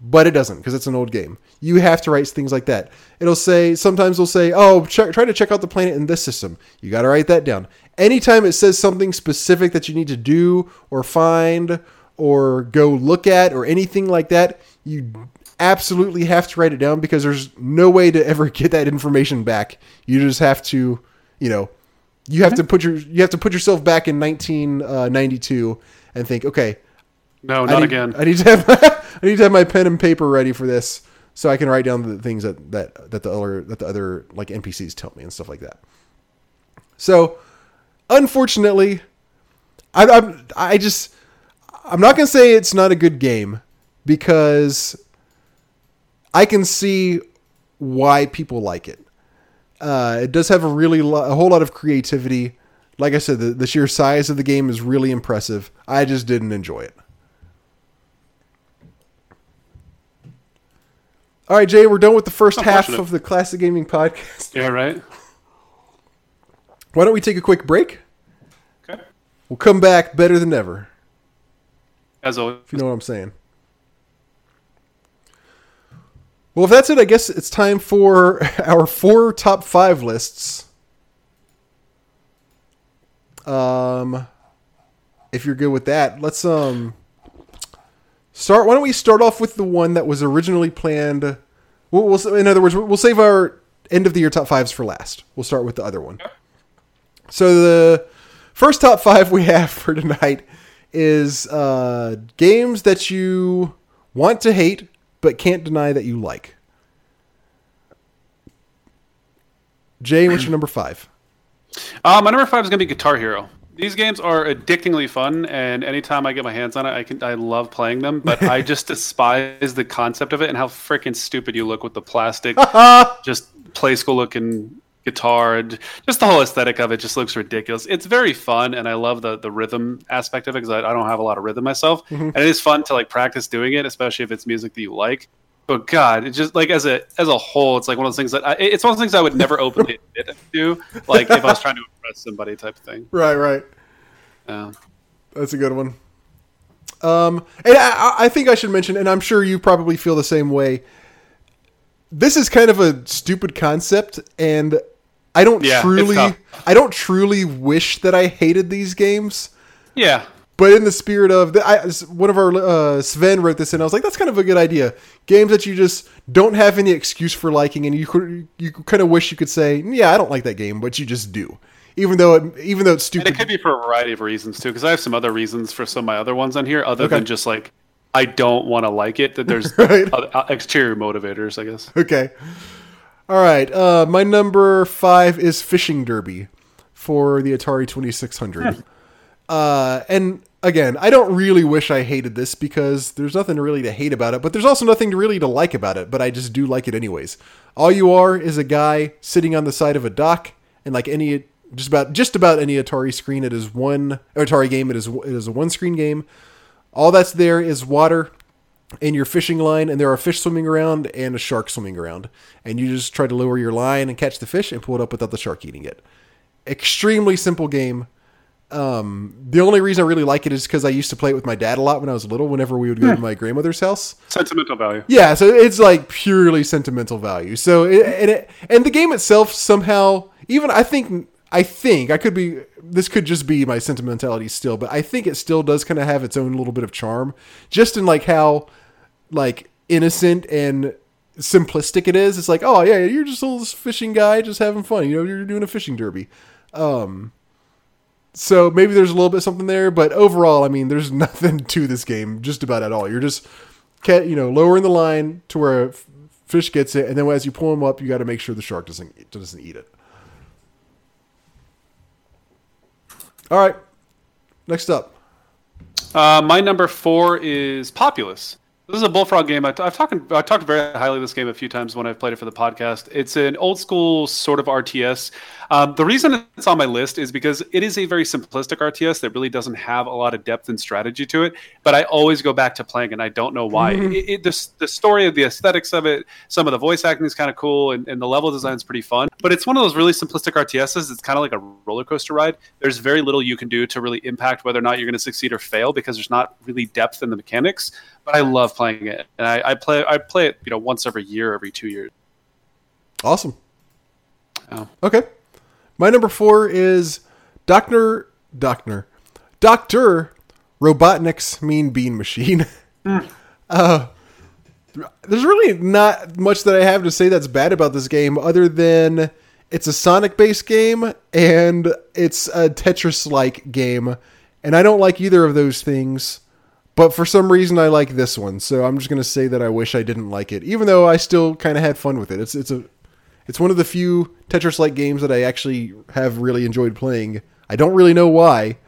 S1: but it doesn't because it's an old game. You have to write things like that. It'll say sometimes it'll say, "Oh, check, try to check out the planet in this system." You got to write that down. Anytime it says something specific that you need to do or find or go look at or anything like that, you absolutely have to write it down because there's no way to ever get that information back. You just have to, you know, you have to put your you have to put yourself back in 1992 uh, and think, okay,
S2: No,
S1: I
S2: not
S1: need,
S2: again.
S1: I need to have my, I need to have my pen and paper ready for this, so I can write down the things that that that the other that the other like NPCs tell me and stuff like that. So, unfortunately, I I'm, I just I'm not gonna say it's not a good game because I can see why people like it. Uh, it does have a really lo- a whole lot of creativity. Like I said, the, the sheer size of the game is really impressive. I just didn't enjoy it. All right, Jay, we're done with the first half of the Classic Gaming Podcast.
S2: Yeah, right.
S1: Why don't we take a quick break?
S2: Okay.
S1: We'll come back better than ever,
S2: As always.
S1: if you know what I'm saying. Well, if that's it, I guess it's time for our four top five lists. Um, if you're good with that, let's um start. Why don't we start off with the one that was originally planned? We'll, we'll in other words, we'll save our end of the year top fives for last. We'll start with the other one. So the first top five we have for tonight is uh, games that you want to hate but can't deny that you like. Jay, what's your number five?
S2: Uh, my number five is going to be Guitar Hero. These games are addictingly fun, and anytime I get my hands on it, I can I love playing them. But I just despise the concept of it and how freaking stupid you look with the plastic, just play school looking guitar and just the whole aesthetic of it just looks ridiculous. It's very fun, and I love the the rhythm aspect of it because I, I, don't have a lot of rhythm myself, mm-hmm. and it is fun to like practice doing it, especially if it's music that you like. But God, it just like as a as a whole, it's like one of those things that I, it's one of the things I would never openly admit to, like if I was trying to impress somebody type of thing.
S1: Right, right.
S2: Yeah,
S1: that's a good one. Um, and I, I think I should mention, and I'm sure you probably feel the same way. This is kind of a stupid concept, and I don't yeah, truly, I don't truly wish that I hated these games.
S2: Yeah,
S1: but in the spirit of the, I, one of our uh, Sven wrote this and I was like, that's kind of a good idea. Games that you just don't have any excuse for liking, and you could, you kind of wish you could say, yeah, I don't like that game, but you just do, even though it even though it's stupid.
S2: And it could be for a variety of reasons too, because I have some other reasons for some of my other ones on here, other okay. than just like I don't want to like it. That there's right. Uh, exterior motivators, I guess.
S1: Okay. All right. Uh, my number five is Fishing Derby for the Atari Twenty Six Hundred. Uh, and again, I don't really wish I hated this because there's nothing really to hate about it, but there's also nothing really to like about it, but I just do like it anyways. All you are is a guy sitting on the side of a dock and like any just about just about any Atari screen it is one Atari game it is it is a one screen game. All that's there is water and your fishing line and there are fish swimming around and a shark swimming around and you just try to lower your line and catch the fish and pull it up without the shark eating it. Extremely simple game um, the only reason I really like it is because I used to play it with my dad a lot when I was little. Whenever we would go to hmm. my grandmother's house,
S2: sentimental value.
S1: Yeah, so it's like purely sentimental value. So it, and it, and the game itself somehow, even I think I think I could be this could just be my sentimentality still, but I think it still does kind of have its own little bit of charm, just in like how like innocent and simplistic it is. It's like, oh yeah, you're just a little fishing guy, just having fun. You know, you're doing a fishing derby. Um, so maybe there's a little bit something there, but overall, I mean, there's nothing to this game just about at all. You're just, you know, lowering the line to where a fish gets it, and then as you pull them up, you got to make sure the shark doesn't doesn't eat it. All right, next up.
S2: Uh, my number four is Populous. This is a bullfrog game. I, have talked I talked very highly of this game a few times when I've played it for the podcast. It's an old school sort of RTS. Um, the reason it's on my list is because it is a very simplistic RTS that really doesn't have a lot of depth and strategy to it. But I always go back to playing, and I don't know why. Mm-hmm. It, it, the, the story of the aesthetics of it, some of the voice acting is kind of cool, and, and the level design is pretty fun. But it's one of those really simplistic RTSs. It's kind of like a roller coaster ride. There's very little you can do to really impact whether or not you're going to succeed or fail because there's not really depth in the mechanics but I love playing it, and I, I, play I play it you know once every year, every two years.
S1: Awesome. Oh. Okay, my number four is Doctor Doctor Doctor Robotnik's Mean Bean Machine. Mm. uh, there's really not much that I have to say that's bad about this game, other than it's a Sonic based game and it's a Tetris like game, and I don't like either of those things. But for some reason, I like this one, so I'm just gonna say that I wish I didn't like it, even though I still kind of had fun with it. It's it's a it's one of the few Tetris-like games that I actually have really enjoyed playing. I don't really know why,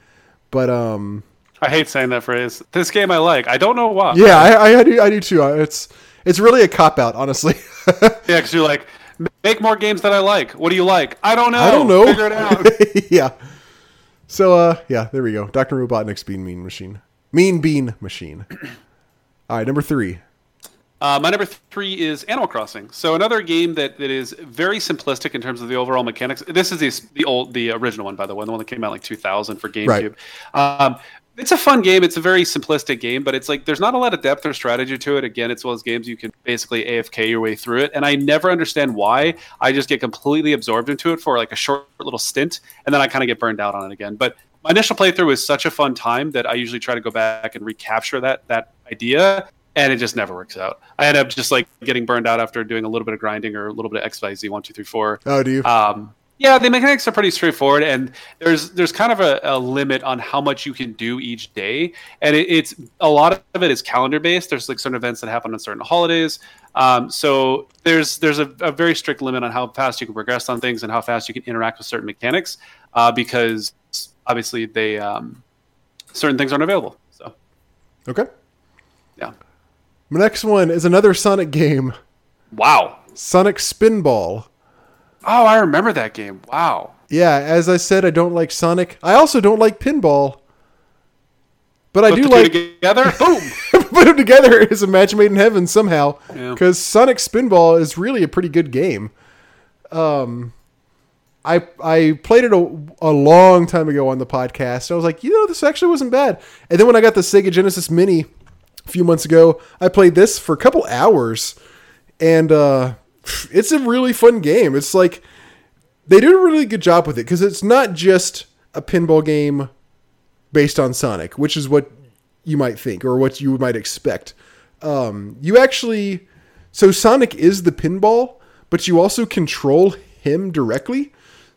S1: but um,
S2: I hate saying that phrase. This game I like. I don't know why.
S1: Yeah, I, I do. I do too. It's it's really a cop out, honestly.
S2: yeah, because you're like, make more games that I like. What do you like? I don't know. I
S1: don't know.
S2: Figure it out.
S1: yeah. So uh, yeah, there we go. Doctor Robotnik's Bean Mean Machine. Mean Bean Machine. All right, number three.
S2: Uh, my number three is Animal Crossing. So another game that, that is very simplistic in terms of the overall mechanics. This is the, the old, the original one, by the way, the one that came out like 2000 for GameCube. Right. Um, it's a fun game. It's a very simplistic game, but it's like there's not a lot of depth or strategy to it. Again, it's one of those games you can basically AFK your way through it, and I never understand why. I just get completely absorbed into it for like a short little stint, and then I kind of get burned out on it again. But my initial playthrough was such a fun time that I usually try to go back and recapture that that idea, and it just never works out. I end up just like getting burned out after doing a little bit of grinding or a little bit of X Y Z one two three four.
S1: Oh, do you?
S2: Um, Yeah, the mechanics are pretty straightforward, and there's there's kind of a, a limit on how much you can do each day, and it, it's a lot of it is calendar based. There's like certain events that happen on certain holidays, um, so there's there's a, a, very strict limit on how fast you can progress on things and how fast you can interact with certain mechanics, uh, because obviously they um, certain things aren't available. So,
S1: okay,
S2: yeah.
S1: My next one is another Sonic game.
S2: Wow,
S1: Sonic Spinball.
S2: Oh, I remember that game. Wow.
S1: Yeah, as I said, I don't like Sonic. I also don't like pinball. But I do like
S2: together. Boom.
S1: put them together is a match made in heaven somehow.
S2: Yeah.
S1: Because Sonic Spinball is really a pretty good game. Um, I I played it a, a long time ago on the podcast. I was like, you know, this actually wasn't bad. And then when I got the Sega Genesis Mini a few months ago, I played this for a couple hours, and uh, it's a really fun game. It's like they did a really good job with it because it's not just a pinball game based on Sonic, which is what you might think or what you might expect. Um, you actually, so Sonic is the pinball, but you also control him directly.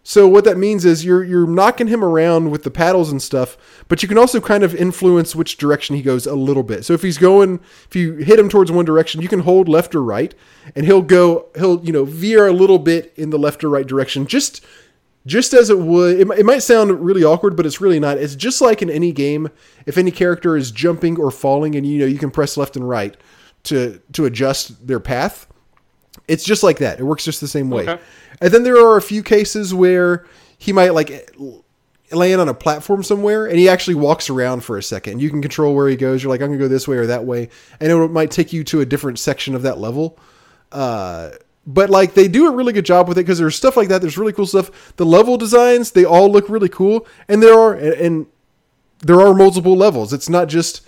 S1: So what that means is you're you're knocking him around with the paddles and stuff, but you can also kind of influence which direction he goes a little bit. So if he's going, if you hit him towards one direction, you can hold left or right, and he'll go, he'll you know veer a little bit in the left or right direction, just just as it would. It, it might sound really awkward, but it's really not. It's just like in any game. If any character is jumping or falling, and you know you can press left and right to to adjust their path. It's just like that. It works just the same way.
S2: Okay.
S1: And then there are a few cases where he might like land on a platform somewhere and he actually walks around for a second. You can control where he goes. You're like, I'm gonna go this way or that way, and it might take you to a different section of that level. Uh, but like they do a really good job with it because there's stuff like that. There's really cool stuff. The level designs they all look really cool, and there are and, and there are multiple levels. It's not just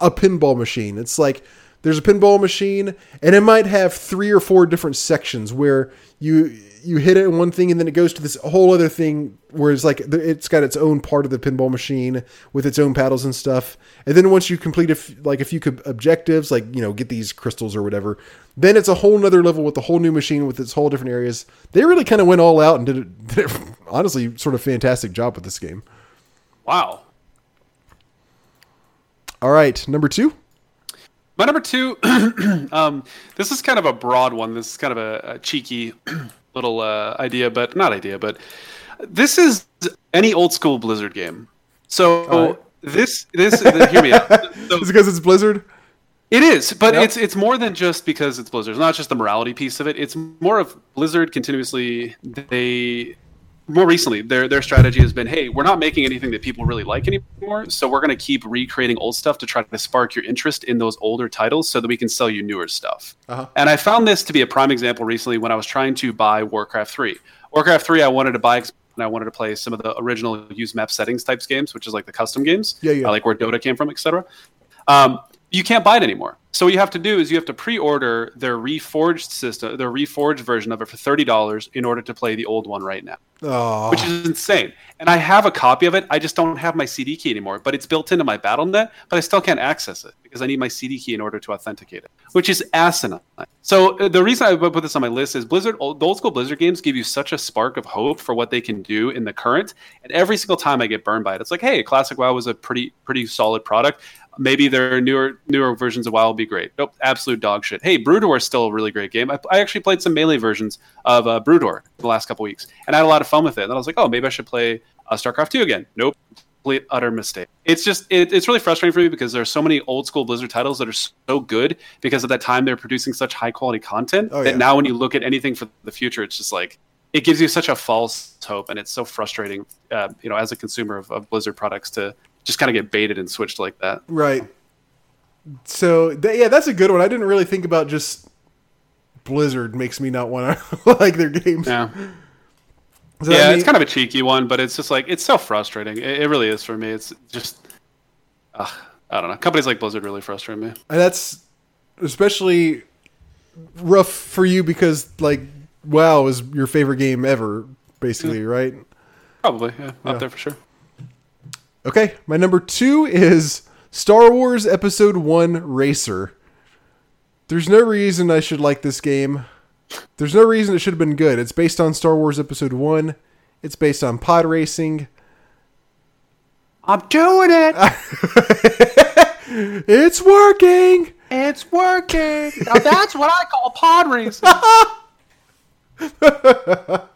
S1: a pinball machine. It's like there's a pinball machine, and it might have three or four different sections where you you hit it in one thing, and then it goes to this whole other thing where it's like it's got its own part of the pinball machine with its own paddles and stuff. And then once you complete a f- like a few co- objectives, like you know get these crystals or whatever, then it's a whole nother level with a whole new machine with its whole different areas. They really kind of went all out and did it, did it honestly sort of fantastic job with this game.
S2: Wow.
S1: All right, number two.
S2: My number two, um, this is kind of a broad one. This is kind of a, a cheeky little uh, idea, but not idea, but this is any old school Blizzard game. So
S1: Alright.
S2: this this hear me out. So
S1: Is it because it's Blizzard?
S2: it is, but
S1: Yep.
S2: it's it's more than just because it's Blizzard. It's not just the morality piece of it. It's more of Blizzard continuously. They more recently their their strategy has been, hey, we're not making anything that people really like anymore, so we're going to keep recreating old stuff to try to spark your interest in those older titles, so that we can sell you newer stuff.
S1: Uh-huh.
S2: And I found this to be a prime example recently when I was trying to buy Warcraft 3. Warcraft 3, I wanted to buy and I wanted to play some of the original use map settings types games, which is like the custom games,
S1: Yeah, yeah.
S2: uh, like where Dota came from, etc. Um, you can't buy it anymore. So what you have to do is you have to pre-order their reforged system, their reforged version of it for thirty dollars in order to play the old one right now
S1: Oh,
S2: which is insane. And I have a copy of it. I just don't have my CD key anymore. But it's built into my Battle.net, but I still can't access it because I need my CD key in order to authenticate it, which is asinine. So uh, the reason I put this on my list is Blizzard, old, old school Blizzard games give you such a spark of hope for what they can do in the current. And every single time I get burned by it, it's like, hey, Classic WoW was a pretty pretty solid product. Maybe their newer newer versions of WoW will be great. Nope, absolute dog shit. Hey, Brood War is still a really great game. I, I actually played some melee versions of uh, Brood War the last couple weeks, and I had a lot of fun with it. And I was like, oh, maybe I should play uh, StarCraft 2 again. Nope, complete utter mistake. It's just it, it's really frustrating for me because there's so many old school Blizzard titles that are so good because at that time they're producing such high quality content
S1: Oh,
S2: that
S1: yeah.
S2: now when you look at anything for the future, it's just like it gives you such a false hope, and it's so frustrating, uh, you know, as a consumer of, of Blizzard products to just kind of get baited and switched like that.
S1: right. So th- yeah, that's a good one. I didn't really think about just Blizzard makes me not want to like their games.
S2: Yeah.
S1: That
S2: yeah,
S1: mean-
S2: it's kind of a cheeky one, but it's just like it's so frustrating. It, it really is for me. It's just, ugh, I don't know. Companies like Blizzard really frustrate me.
S1: And that's especially rough for you because like WoW is your favorite game ever, basically, mm. right?
S2: Probably, yeah,
S1: Yeah.
S2: up there for sure.
S1: Okay, my number two is Star Wars Episode One Racer. There's no reason I should like this game. There's no reason it should have been good. It's based on Star Wars Episode One. It's based on pod racing.
S2: I'm doing it.
S1: It's working.
S2: it's working. Now that's what I call pod racing.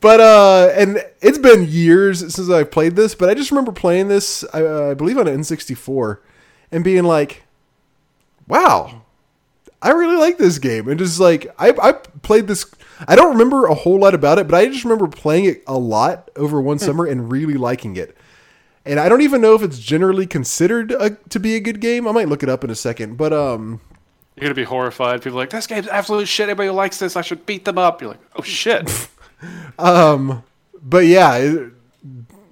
S1: But uh, and it's been years since I've played this, but I just remember playing this. I, uh, I believe on an N64, and being like, "Wow, I really like this game." And just like I, I played this. I don't remember a whole lot about it, but I just remember playing it a lot over one summer and really liking it. And I don't even know if it's generally considered a, to be a good game. I might look it up in a second, but um,
S2: You're gonna be horrified. People are like this game's absolute shit. Everybody likes this, I should beat them up. You're like, oh shit.
S1: but yeah, it,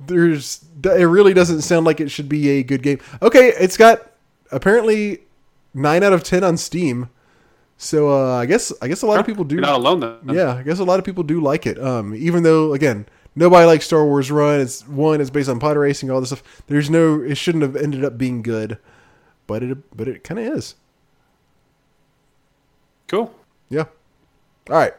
S1: there's it really doesn't sound like it should be a good game. Okay, it's got apparently nine out of ten on Steam, so uh, I guess I guess a lot of people do.
S2: You're not alone then.
S1: Yeah, I guess a lot of people do like it. Um, even though again, nobody likes Star Wars Run. It's one, it's based on pod racing, all this stuff. There's no, it shouldn't have ended up being good, but it but it kind of is.
S2: Cool.
S1: Yeah. All right.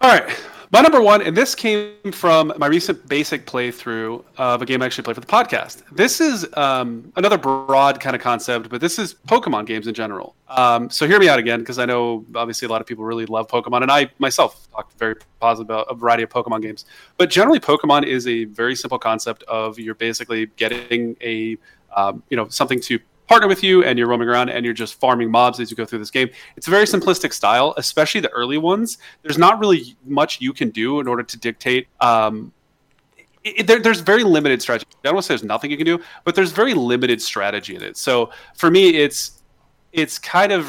S2: All right. My number one, and this came from my recent basic playthrough of a game I actually played for the podcast. This is um, another broad kind of concept, but this is Pokemon games in general. Um, so hear me out again, because I know obviously a lot of people really love Pokemon, and I myself talked very positive about a variety of Pokemon games. But generally, Pokemon is a very simple concept of you're basically getting a um, you know something to partner with you and you're roaming around and you're just farming mobs as you go through this game. It's a very simplistic style, especially the early ones. There's not really much you can do in order to dictate. Um, it, there, there's very limited strategy. I don't want to say there's nothing you can do, but there's very limited strategy in it. So for me, it's it's kind of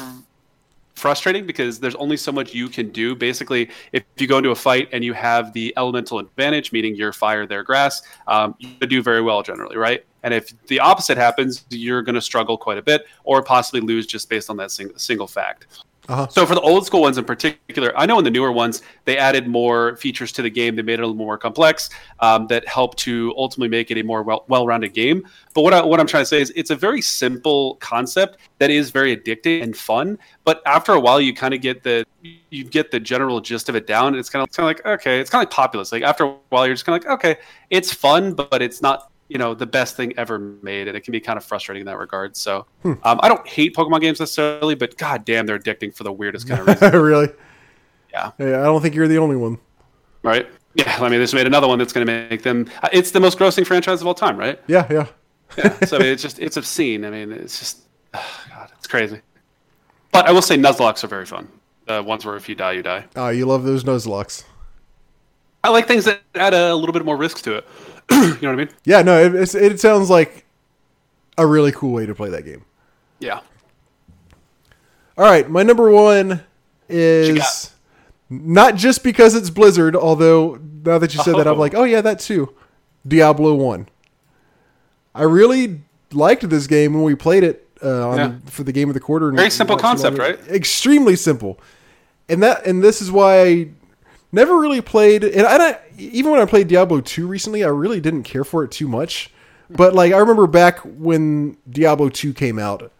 S2: frustrating because there's only so much you can do. Basically, if you go into a fight and you have the elemental advantage, meaning you're fire, they're grass, um, you do very well generally, right? And if the opposite happens, you're going to struggle quite a bit, or possibly lose just based on that sing- single fact.
S1: Uh-huh.
S2: So for the old school ones in particular, I know in the newer ones they added more features to the game. They made it a little more complex um, that helped to ultimately make it a more well- well-rounded game. But what I, what I'm trying to say is it's a very simple concept that is very addicting and fun. But after a while, you kind of get the you get the general gist of it down. And it's kind of kind of like okay, it's kind of like populous. Like after a while, you're just kind of like okay, it's fun, but it's not you know the best thing ever made and it can be kind of frustrating in that regard so
S1: Hmm.
S2: um, i don't hate pokemon games necessarily but god damn they're addicting for the weirdest kind of reason
S1: really?
S2: Yeah.
S1: Hey, I don't think you're the only one.
S2: right yeah i mean this made another one that's going to make them uh, it's the most grossing franchise of all time right
S1: Yeah, yeah.
S2: yeah so I mean, it's just it's obscene i mean it's just oh, god it's crazy but i will say nuzlockes are very fun the ones where if you die you die
S1: Oh, you love those Nuzlockes.
S2: i like things that add a little bit more risk to it you know what i mean
S1: Yeah, no, it, it sounds like a really cool way to play that game.
S2: yeah
S1: All right, my number one is not just because it's Blizzard, although now that you said that, I'm
S2: Oh.
S1: like, oh yeah, that too. Diablo One. I really liked this game when we played it uh, on
S2: Yeah.
S1: for the game of the quarter. and
S2: Very simple
S1: watched it on
S2: concept, right?
S1: Extremely simple, and that and this is why never really played. And I don't, even when I played Diablo Two recently, I really didn't care for it too much. But like I remember back when Diablo Two came out,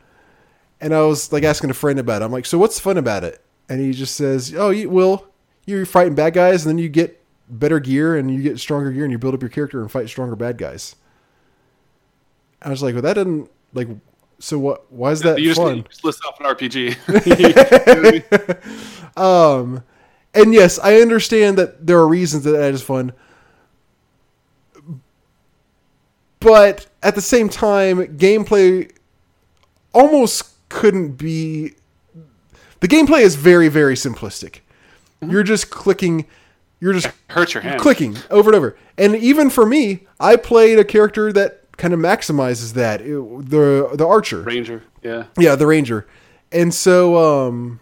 S1: and I was like asking a friend about it. I'm like, so what's fun about it? And he just says, oh, you will you're fighting bad guys, and then you get better gear and you get stronger gear, and you build up your character and fight stronger bad guys. I was like, well, that doesn't like. So what? Why is that
S2: you just,
S1: fun?
S2: you just list off an rpg
S1: Um, and yes, I understand that there are reasons that that is fun, but at the same time, gameplay almost couldn't be. The gameplay is very, very simplistic. You're just clicking. You're just it
S2: hurts your hand
S1: clicking over and over. And even for me, I played a character that kind of maximizes that. It- the the archer.
S2: ranger yeah
S1: Yeah, the ranger. And so um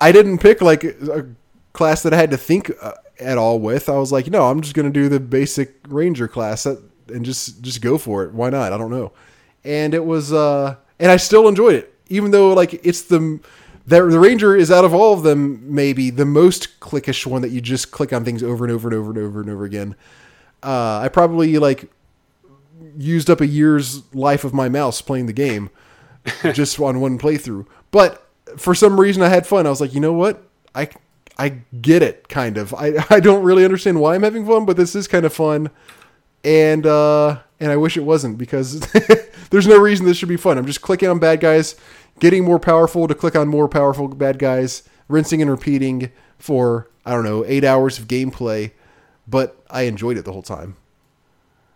S1: I didn't pick like a class that I had to think uh, at all with. I was like, no, I'm just going to do the basic ranger class and just just go for it. Why not? I don't know. And it was uh and I still enjoyed it even though like it's the the, the ranger is out of all of them maybe the most clickish one that you just click on things over and over and over and over and over again. Uh I probably like used up a year's life of my mouse playing the game just on one playthrough. But for some reason, I had fun. I was like, you know what? I I get it kind of. I I don't really understand why I'm having fun, but this is kind of fun, and uh, and I wish it wasn't because there's no reason this should be fun. I'm just clicking on bad guys, getting more powerful to click on more powerful bad guys, rinsing and repeating for I don't know eight hours of gameplay, but I enjoyed it the whole time.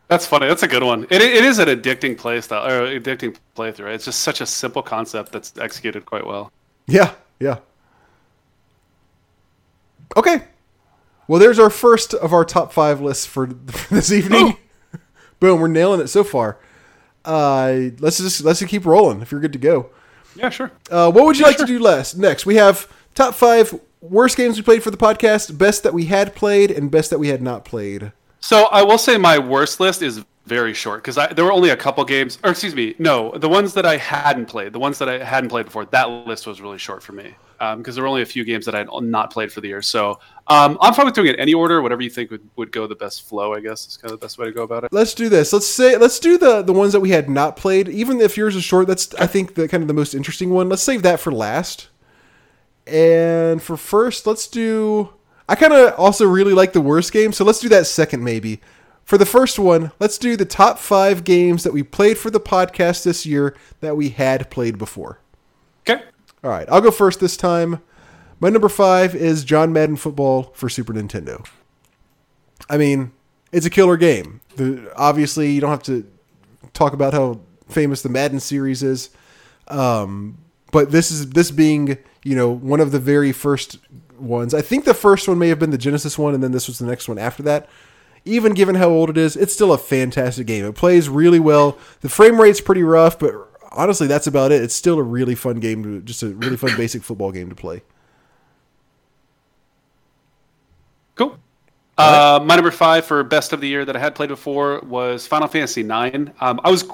S2: That's funny. That's a good one. It, it is an addicting play style or addicting playthrough. It's just such a simple concept that's executed quite well.
S1: Yeah, yeah. Okay. Well, there's our first of our top five lists for, for this evening. Boom, we're nailing it so far. Uh, let's just let's just keep rolling. If you're good to go.
S2: Yeah, sure.
S1: Uh, what would you like to do last? Next, we have top five worst games we played for the podcast, best that we had played, and best that we had not played.
S2: So I will say my worst list is very short because there were only a couple games, or excuse me, no, the ones that I hadn't played, the ones that I hadn't played before, that list was really short for me because um, there were only a few games that I had not played for the year. So um, I'm fine with doing it any order, whatever you think would, would go the best flow. I guess is kind of the best way to go about it.
S1: Let's do this. Let's say let's do the the ones that we had not played. Even if yours is short, that's I think the kind of the most interesting one. Let's save that for last. And for first, let's do. I kind of also really like the worst game, so let's do that second maybe. For the first one, let's do the top five games that we played for the podcast this year that we had played before.
S2: Okay.
S1: All right, I'll go first this time. My number five is John Madden Football for Super Nintendo. I mean, it's a killer game. The, obviously, you don't have to talk about how famous the Madden series is, um, but this is this being you know one of the very first ones. I think the first one may have been the Genesis one, and then this was the next one after that. Even given how old it is, it's still a fantastic game. It plays really well. The frame rate's pretty rough, but honestly, that's about it. It's still a really fun game to just a really fun basic football game to play.
S2: Cool. Uh, my number five for best of the year that I had played before was Final Fantasy IX. Um, I was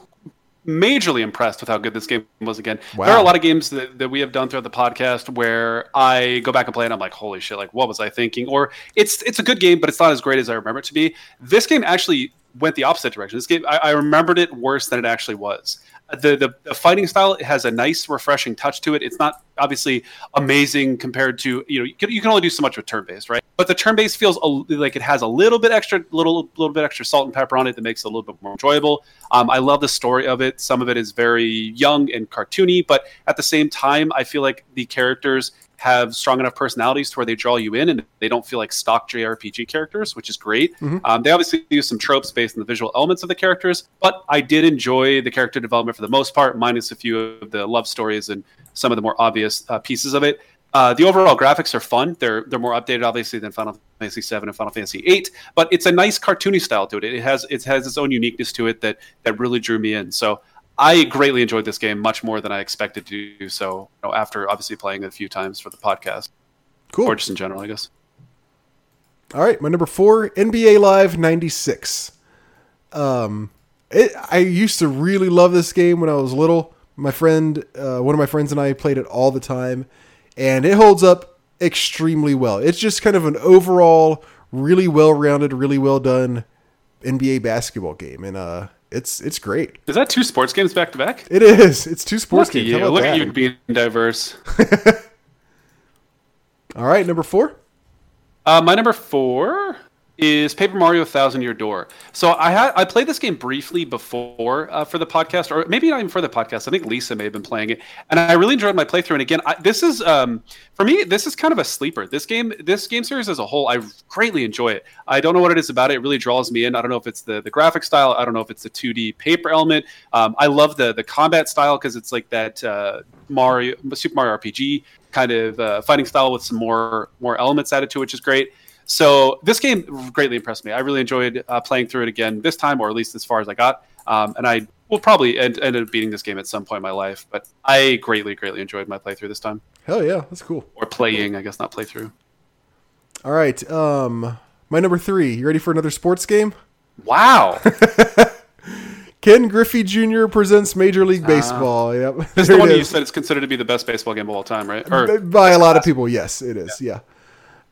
S2: majorly impressed with how good this game was again. Wow. There are a lot of games that, that we have done throughout the podcast where I go back and play and I'm like, holy shit, like what was I thinking? Or it's it's a good game, but it's not as great as I remember it to be. This game actually went the opposite direction. This game I, I remembered it worse than it actually was the, the, the fighting style it has a nice refreshing touch to it. It's not obviously amazing compared to you know you can, you can only do so much with turn based right? But the turn based feels a, like it has a little bit extra little little bit extra salt and pepper on it that makes it a little bit more enjoyable. Um, i love the story of it. Some of it is very young and cartoony but at the same time i feel like the characters have strong enough personalities to where they draw you in and they don't feel like stock JRPG characters, which is great. Mm-hmm. Um, they obviously use some tropes based on the visual elements of the characters, but I did enjoy the character development for the most part, minus a few of the love stories and some of the more obvious uh, pieces of it. Uh, the overall graphics are fun. They're they're more updated, obviously, than Final Fantasy VII and Final Fantasy VIII. But it's a nice cartoony style to it. It has it has its own uniqueness to it that that really drew me in. So I greatly enjoyed this game much more than I expected to do so. You know, after obviously playing it a few times for the podcast,
S1: cool,
S2: or just in general, I guess.
S1: All right, my number four, NBA Live '96. Um, it, I used to really love this game when I was little. My friend, uh, one of my friends and I played it all the time, and it holds up extremely well. It's just kind of an overall really well-rounded, really well done NBA basketball game, and uh, it's it's great.
S2: Is that two sports games back to back?
S1: It is. It's two sports
S2: Look
S1: games.
S2: At you. Look that? at you being diverse.
S1: All right, number four.
S2: Uh, my number four is Paper Mario Thousand Year Door. So I had I played this game briefly before uh, for the podcast, or maybe not even for the podcast. I think Lisa may have been playing it, and I really enjoyed my playthrough. And again, I, this is um, for me, this is kind of a sleeper. This game, this game series as a whole, I greatly enjoy it. I don't know what it is about it; it really draws me in. I don't know if it's the the graphic style. I don't know if it's the 2D paper element. Um, I love the the combat style because it's like that uh, Mario Super Mario RPG kind of uh, fighting style with some more more elements added to it, which is great. So this game greatly impressed me. I really enjoyed uh, playing through it again this time, or at least as far as I got. Um, and I will probably end, end up beating this game at some point in my life. But I greatly, greatly enjoyed my playthrough this time.
S1: Hell yeah, that's cool.
S2: Or playing, I guess, not playthrough.
S1: All right, um, my number three. You ready for another sports game?
S2: Wow.
S1: Ken Griffey Jr. presents Major League ah. Baseball. Uh, yep.
S2: This is the one you said it's considered to be the best baseball game of all time, right?
S1: Or, By a lot of people, yes, it is. Yeah.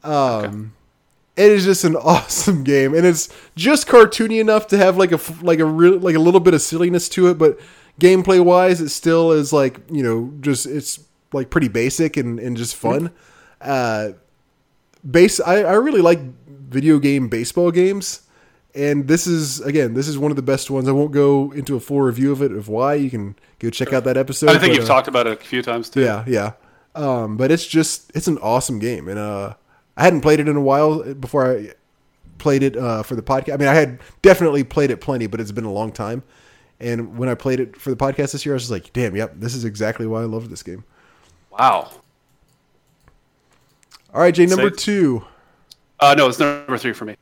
S1: yeah. Um, okay it is just an awesome game, and it's just cartoony enough to have like a like a real like a little bit of silliness to it, but gameplay wise, it still is like you know just it's like pretty basic and and just fun. Uh, base. I, I really like video game baseball games, and this is again this is one of the best ones. I won't go into a full review of it of why. You can go check out that episode.
S2: I think
S1: but,
S2: you've
S1: uh,
S2: talked about it a few times too.
S1: Yeah, yeah. Um, but it's just it's an awesome game, and uh, I hadn't played it in a while before I played it uh, for the podcast. I mean, I had definitely played it plenty, but it's been a long time. And when I played it for the podcast this year, I was just like, "Damn, yep, this is exactly why I love this game."
S2: Wow.
S1: All right, Jay, number
S2: Save.
S1: two.
S2: Uh, no, it's number three for me.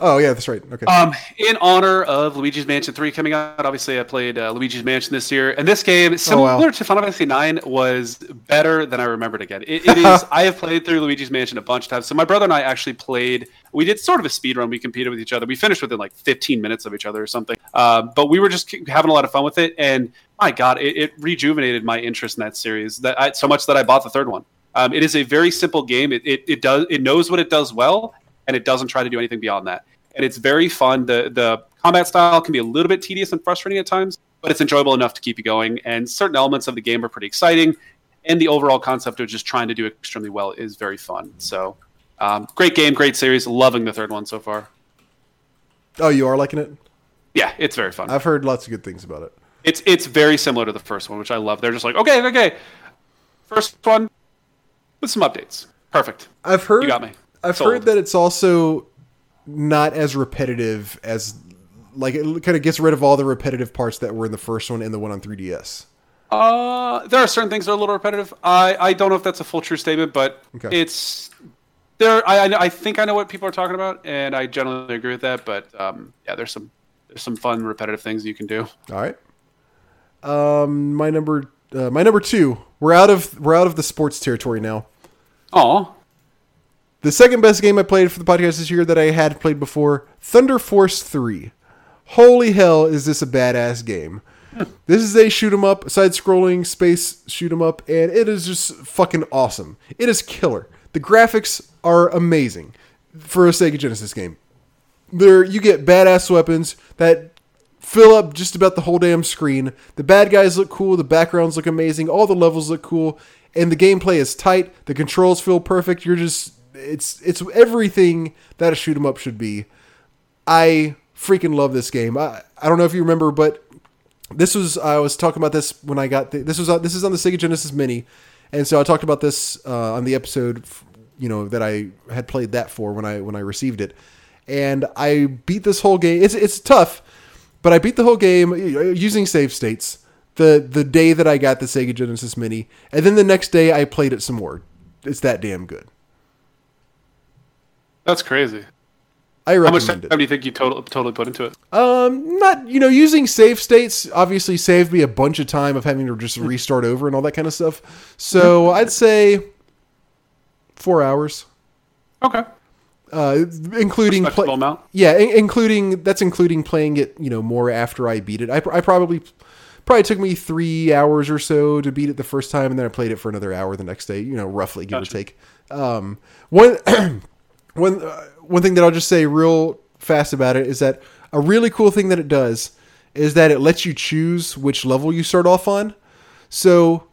S1: Oh yeah, that's right. Okay.
S2: Um, in honor of Luigi's Mansion 3 coming out, obviously I played uh, Luigi's Mansion this year, and this game, similar
S1: Oh, wow.
S2: to Final Fantasy 9, was better than I remembered again. It, it is. I have played through Luigi's Mansion a bunch of times. So my brother and I actually played. We did sort of a speed run. We competed with each other. We finished within like 15 minutes of each other or something. Uh, but we were just having a lot of fun with it, and my God, it, it rejuvenated my interest in that series. That I, so much that I bought the third one. Um, it is a very simple game. It, it, it does it knows what it does well, and it doesn't try to do anything beyond that. And it's very fun. The the combat style can be a little bit tedious and frustrating at times, but it's enjoyable enough to keep you going. And certain elements of the game are pretty exciting, and the overall concept of just trying to do extremely well is very fun. So, um, great game, great series. Loving the third one so far.
S1: oh, you are liking it?
S2: Yeah, it's very fun.
S1: I've heard lots of good things about it.
S2: It's it's very similar to the first one, which I love. They're just like, okay, okay, first one with some updates. Perfect.
S1: I've heard.
S2: You got me.
S1: I've
S2: Sold.
S1: heard that it's also not as repetitive as like it kind of gets rid of all the repetitive parts that were in the first one and the one on 3DS.
S2: Uh, there are certain things that are a little repetitive. I, I don't know if that's a full true statement, but
S1: Okay.
S2: it's there. I, I I think I know what people are talking about, and I generally agree with that. But um, yeah, there's some there's some fun repetitive things you can do.
S1: All right. Um, my number, uh, my number two. We're out of we're out of the sports territory now.
S2: Oh,
S1: The second best game I played for the podcast this year that I had played before, Thunder Force 3. Holy hell, is this a badass game? This is a shoot 'em up, side scrolling space shoot 'em up, and it is just fucking awesome. It is killer. The graphics are amazing for a Sega Genesis game. There you get badass weapons that fill up just about the whole damn screen. The bad guys look cool, the backgrounds look amazing, all the levels look cool, and the gameplay is tight. The controls feel perfect. You're just it's it's everything that a shoot 'em up should be. I freaking love this game. I I don't know if you remember, but this was I was talking about this when I got the, this was on, this is on the Sega Genesis Mini, and so I talked about this uh, on the episode, you know, that I had played that for when I when I received it, and I beat this whole game. It's it's tough, but I beat the whole game uh, using save states. The the day that I got the Sega Genesis Mini, and then the next day I played it some more. It's that damn good.
S2: That's crazy.
S1: I
S2: How much time
S1: recommend it.
S2: do you think you total, totally put into it?
S1: Um, not you know using save states obviously saved me a bunch of time of having to just
S2: Hmm.
S1: restart over and all that kind of stuff. So I'd say four hours,
S2: Okay,
S1: uh, including play.
S2: amount.
S1: Yeah, in- including that's including playing it you know more after I beat it. I, pr- I probably probably took me three hours or so to beat it the first time, and then I played it for another hour the next day. You know, roughly give
S2: Gotcha.
S1: or take. Um, one one uh, one thing that I'll just say real fast about it is that a really cool thing that it does is that it lets you choose which level you start off on. So,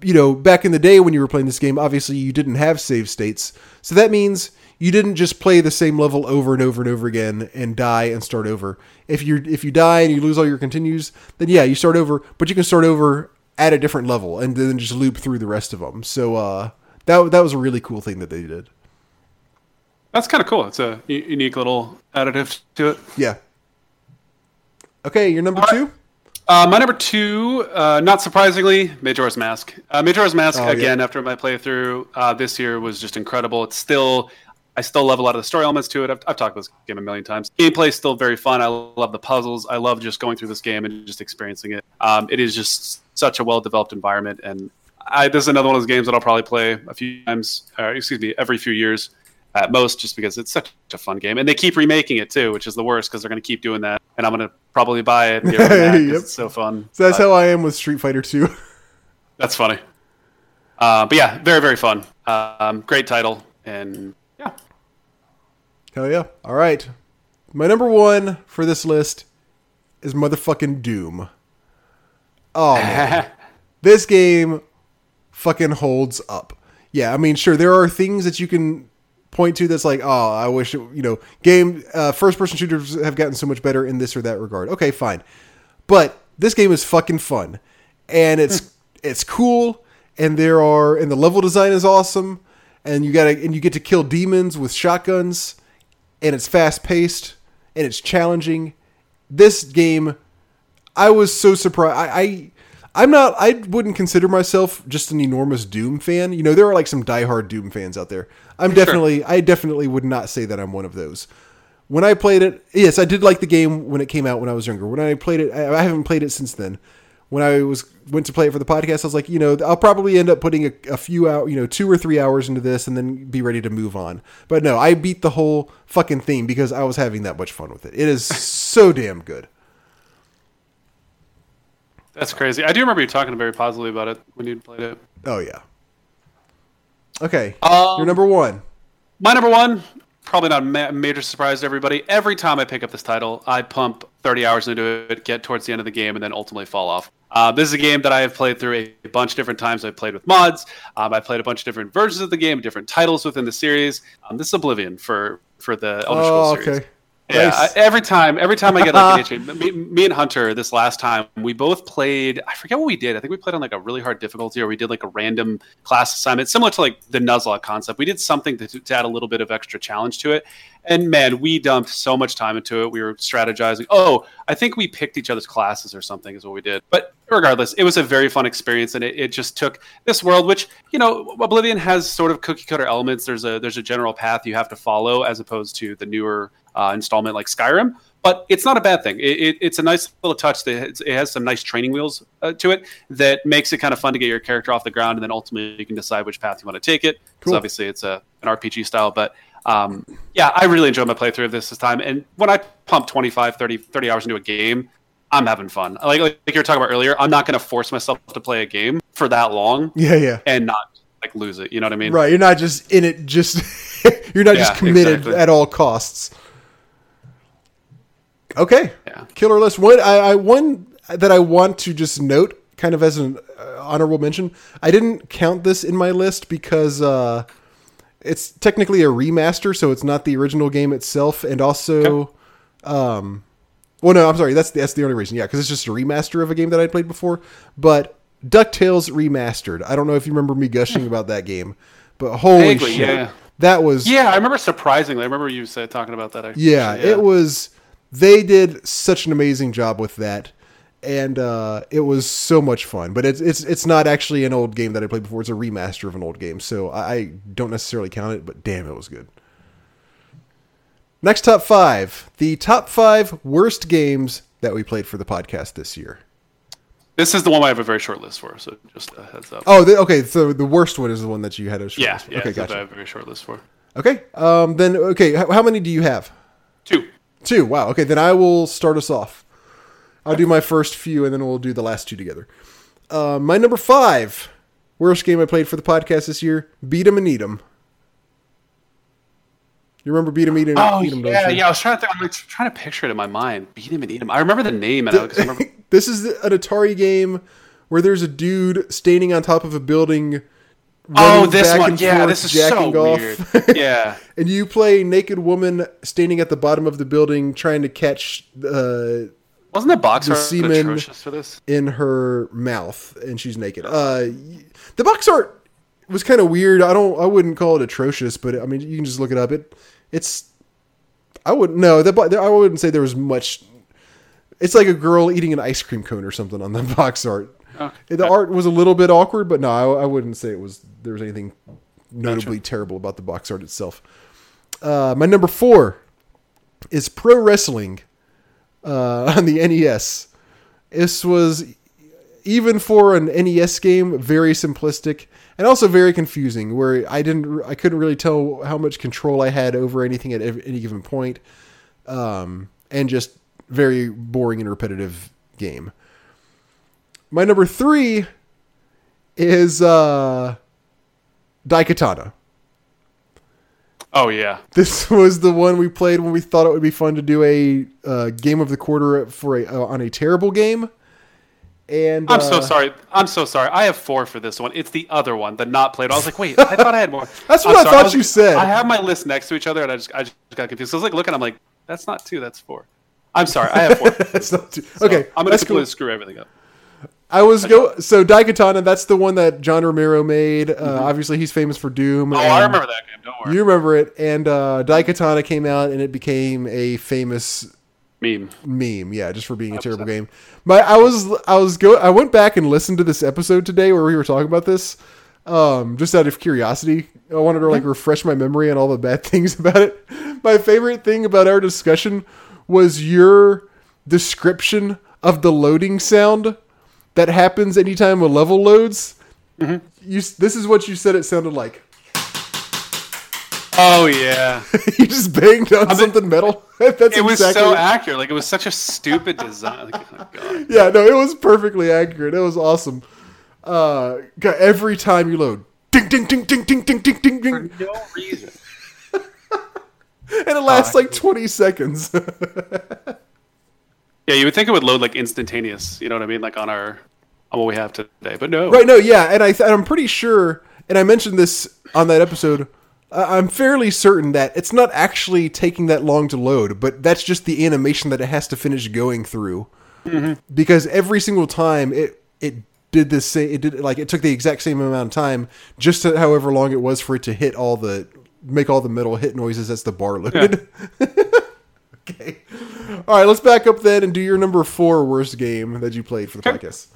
S1: you know, back in the day when you were playing this game, obviously you didn't have save states. So that means you didn't just play the same level over and over and over again and die and start over. If you if you die and you lose all your continues, then yeah, you start over, but you can start over at a different level and then just loop through the rest of them. So uh that that was a really cool thing that they did.
S2: That's kind of cool. It's a u- unique little additive to it.
S1: Yeah. Okay, your number
S2: right.
S1: 2?
S2: Uh, my number two, uh, not surprisingly, Majora's Mask. Uh, Majora's Mask
S1: Oh, yeah.
S2: again after my playthrough uh, this year was just incredible. It's still, I still love a lot of the story elements to it. I've, I've talked about this game a million times. Gameplay is still very fun. I love the puzzles. I love just going through this game and just experiencing it. Um, it is just such a well developed environment, and I, this is another one of those games that I'll probably play a few times, or excuse me, every few years at most, just because it's such a fun game. And they keep remaking it too, which is the worst because they're going to keep doing that. And I'm going to probably buy it and get rid of that 'cause
S1: Yep.
S2: it's so fun.
S1: So that's
S2: But-
S1: how I am with Street Fighter 2.
S2: that's funny. Uh, but yeah, very very fun. Um, great title, and yeah,
S1: Hell yeah. All right. My number one for this list is motherfucking Doom. Oh, man. this game fucking holds up. Yeah, I mean, sure, there are things that you can point to that's like, oh, I wish it, you know, game uh, first person shooters have gotten so much better in this or that regard. Okay, fine, but this game is fucking fun, and it's it's cool, and there are and the level design is awesome, and you gotta and you get to kill demons with shotguns, and it's fast paced and it's challenging. This game, I was so surprised. I, I I'm not. I wouldn't consider myself just an enormous Doom fan. You know, there are like some diehard Doom fans out there. I'm definitely. I definitely would not say that I'm one of those. When I played it, yes, I did like the game when it came out when I was younger. When I played it, I I haven't played it since then. When I was went to play it for the podcast, I was like, you know, I'll probably end up putting a, a few out, you know, two or three hours into this, and then be ready to move on. But no, I beat the whole fucking theme because I was having that much fun with it. It is so damn good.
S2: That's crazy. I do remember you talking very positively about it when you played it.
S1: Oh yeah. Okay,
S2: Um,
S1: you're number one.
S2: My number one, probably not a ma- major surprise to everybody. Every time I pick up this title, I pump 30 hours into it, get towards the end of the game, and then ultimately fall off. Uh, this is a game that I have played through a bunch of different times. I've played with mods. Um, I played a bunch of different versions of the game, different titles within the series. Um, this is Oblivion for for the Elder Scrolls
S1: Oh,
S2: series. Yeah. I, every time, every time I get like an itch, me, me and Hunter this last time, we both played. I forget what we did. I think we played on like a really hard difficulty, or we did like a random class assignment, similar to like the Nuzlocke concept. We did something to, to add a little bit of extra challenge to it, and man, we dumped so much time into it. We were strategizing. Oh, I think we picked each other's classes or something is what we did. But regardless, it was a very fun experience, and it, it just took this world, which you know, Oblivion has sort of cookie cutter elements. There's a there's a general path you have to follow, as opposed to the newer uh, installment like Skyrim. But it's not a bad thing. It, it, it's a nice little touch. That it has some nice training wheels uh, to it that makes it kind of fun to get your character off the ground, and then ultimately you can decide which path you want to take it. Because
S1: Cool.
S2: obviously it's a an RPG style, but um, yeah, I really enjoyed my playthrough of this this time. And when I pump 25, 30, 30 hours into a game, I'm having fun. Like, like you were talking about earlier, I'm not going to force myself to play a game for that long
S1: Yeah, yeah.
S2: and not like lose it. You know what I mean?
S1: Right, you're not just in it. Just you're not just committed
S2: exactly.
S1: at all costs. Okay,
S2: Yeah.
S1: killer list. One, I, I one that I want to just note, kind of as an uh, honorable mention. I didn't count this in my list because uh, it's technically a remaster, so it's not the original game itself, and also, um, well, no, I'm sorry, that's that's the only reason. Yeah, because it's just a remaster of a game that I played before, but. DuckTales remastered. I don't know if you remember me gushing about that game, but holy
S2: Vaguely,
S1: shit,
S2: yeah.
S1: that was
S2: Yeah, I remember surprisingly. I remember you said talking about that. actually.
S1: yeah, it was. They did such an amazing job with that, and uh, it was so much fun. But it's it's it's not actually an old game that I played before. It's a remaster of an old game, so I, I don't necessarily count it. But damn, it was good. Next top five: the top five worst games that we played for the podcast this year.
S2: This is the one I have a very short list for. So just a heads up.
S1: Oh, the, okay. So the worst one is the one that you had a short
S2: yeah,
S1: list for.
S2: yeah.
S1: Okay,
S2: what I have a very short list for.
S1: Okay, um, then okay. How, how many do you have?
S2: Two.
S1: Two. Wow. Okay, then I will start us off. I'll do my first few, and then we'll do the last two together. Uh, my number five worst game I played for the podcast this year: Beat 'em and Eat 'em. You remember Beat 'em, Eat 'em,
S2: Oh
S1: Eat 'em,
S2: yeah, yeah. I was trying to think, I'm like, trying to picture it in my mind. Beat 'em and Eat 'em. I remember the name, and I, 'cause I remember.
S1: this is an Atari game where there's a dude standing on top of a building.
S2: Oh, this one. Yeah,
S1: forth,
S2: this is so
S1: off.
S2: weird. Yeah.
S1: and you play naked woman standing at the bottom of the building trying to catch uh,
S2: Wasn't the box
S1: The
S2: art
S1: semen-
S2: atrocious for this?
S1: in her mouth and she's naked. Uh, the box art was kind of weird. I don't. I wouldn't call it atrocious, but I mean, you can just look it up. It, it's. I wouldn't. No, that I wouldn't say there was much. It's like a girl eating an ice cream cone or something on the box art. The art was a little bit awkward, but no, I, I wouldn't say it was. There was anything notably terrible about the box art itself. Uh, my number four is pro wrestling uh, on the NES. This was even for an NES game very simplistic and also very confusing. Where I didn't, I couldn't really tell how much control I had over anything at any given point, um, and just very boring and repetitive game. My number three is uh, Daikatana.
S2: Oh yeah.
S1: This was the one we played when we thought it would be fun to do a uh, game of the quarter for a uh, on a terrible game, And
S2: I'm so
S1: uh,
S2: sorry. I'm so sorry. I have four for this one. It's the other one, the not played. I was like, wait, I thought I had more.
S1: That's
S2: I'm
S1: what I
S2: sorry.
S1: thought
S2: was
S1: you said.
S2: I have my list next to each other, and I just I just got confused. So I was like looking. I'm like, that's not two. That's four. I'm sorry. I have four.
S1: That's not too, okay.
S2: I'm gonna completely
S1: cool.
S2: screw everything up.
S1: I was go so Daikatana. That's the one that John Romero made. Uh, Obviously, he's famous for Doom.
S2: Mm-hmm. Oh, I remember that game. Don't worry.
S1: You remember it, and uh, Daikatana came out, and it became a famous
S2: Meme.
S1: meme. Yeah, just for being a terrible game. But I was, I was go, I went back and listened to this episode today where we were talking about this, um, just out of curiosity. I wanted to like refresh my memory on all the bad things about it. My favorite thing about our discussion was your description of the loading sound that happens anytime a level loads. You, this is what you said it sounded like.
S2: Oh yeah.
S1: you just banged on something metal. That's
S2: It was
S1: exactly
S2: so accurate. Like it was such a stupid design. Like, oh, God.
S1: yeah, no, it was perfectly accurate. It was awesome. Uh, every time you load, ding, ding, ding, ding, ding, ding, ding, ding, ding, For
S2: No reason.
S1: and it lasts like twenty seconds.
S2: Yeah, you would think it would load like instantaneous. You know what I mean? Like on our on what we have today, but no.
S1: right? No, yeah, and I, th- I'm pretty sure, and I mentioned this on that episode. I'm fairly certain that it's not actually taking that long to load, but that's just the animation that it has to finish going through. Mm-hmm. Because every single time it it did this, sa- it did like it took the exact same amount of time, just to, however long it was for it to hit all the make all the metal hit noises as the bar loaded. okay. All right, let's back up then and do your number four worst game that you played for the
S2: Okay.
S1: podcast.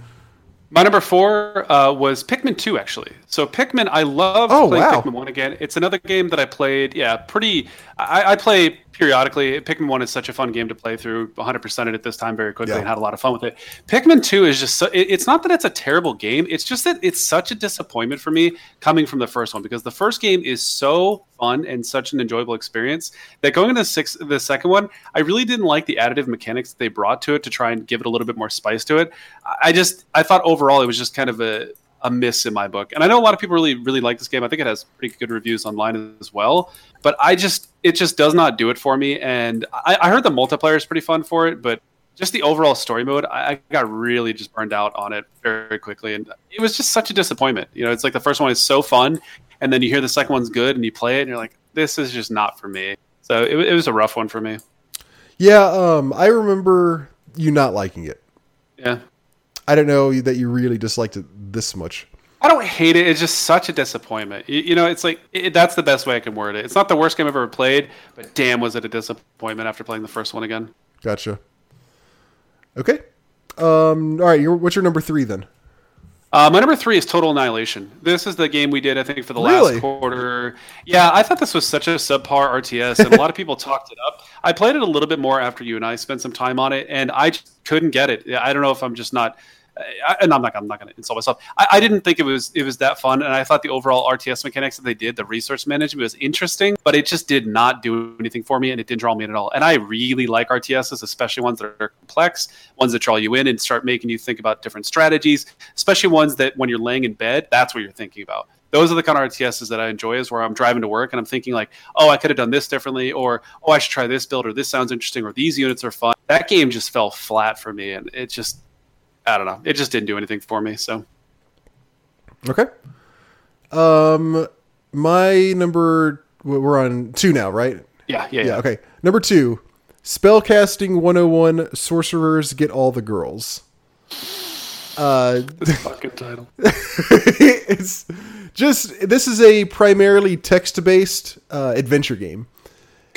S2: My number four uh, was Pikmin 2, actually. So Pikmin, I love
S1: Oh,
S2: playing
S1: wow.
S2: Pikmin 1 again. It's another game that I played, yeah, pretty. I, I play periodically. Pikmin 1 is such a fun game to play through. 100% it at this time very quickly
S1: Yeah.
S2: and had a lot of fun with it. Pikmin 2 is just so. It, it's not that it's a terrible game, it's just that it's such a disappointment for me coming from the first one because the first game is so fun and such an enjoyable experience that going into the, six, the second one, I really didn't like the additive mechanics that they brought to it to try and give it a little bit more spice to it. I- I just I thought overall it was just kind of a a miss in my book. And I know a lot of people really really like this game. I think it has pretty good reviews online as well. But I just it just does not do it for me. And I, I heard the multiplayer is pretty fun for it, but just the overall story mode, I, I got really just burned out on it very quickly, and it was just such a disappointment. You know, it's like the first one is so fun, and then you hear the second one's good, and you play it, and you're like, this is just not for me. So it, it was a rough one for me.
S1: Yeah, um, I remember you not liking it.
S2: Yeah.
S1: I don't know that you really disliked it this much.
S2: I don't hate it. It's just such a disappointment. You, you know, it's like it, that's the best way I can word it. It's not the worst game I've ever played, but damn, was it a disappointment after playing the first one again.
S1: Gotcha. Okay. Um, all right. Your, what's your number three then?
S2: Uh, my number three is Total Annihilation. This is the game we did, I think, for the
S1: Really?
S2: last quarter. Yeah, I thought this was such a subpar RTS, and a lot of people talked it up. I played it a little bit more after you and I spent some time on it, and I just couldn't get it. I don't know if I'm just not. I, and I'm not. I'm not going to insult myself. I, I didn't think it was it was that fun, and I thought the overall RTS mechanics that they did, the resource management, was interesting, but it just did not do anything for me, and it didn't draw me in at all. And I really like RTSs, especially ones that are complex, ones that draw you in and start making you think about different strategies, especially ones that when you're laying in bed, that's what you're thinking about. Those are the kind of RTSs that I enjoy, is where I'm driving to work and I'm thinking like, oh, I could have done this differently, or oh, I should try this build, or this sounds interesting, or these units are fun. That game just fell flat for me, and it just, I don't know, it just didn't do anything for me. So
S1: Okay. Um, my number. We're on two now, right?
S2: yeah, yeah,
S1: Yeah.
S2: yeah.
S1: Okay. Number two. Spellcasting 101 Sorcerers Get All the Girls. Uh,
S2: fucking title.
S1: it's just this is a primarily text-based uh, adventure game.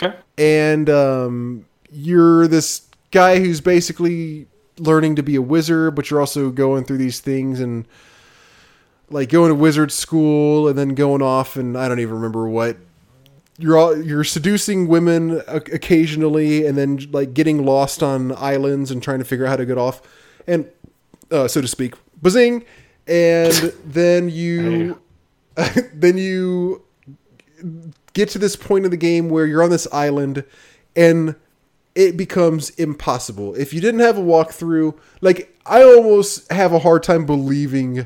S2: Okay.
S1: and um, you're this guy who's basically learning to be a wizard, but you're also going through these things and like going to wizard school and then going off and I don't even remember what. You're all, you're seducing women occasionally and then like getting lost on islands and trying to figure out how to get off and uh, so to speak, bazing, and then you then you get to this point in the game where you're on this island and it becomes impossible. If you didn't have a walkthrough, like I almost have a hard time believing,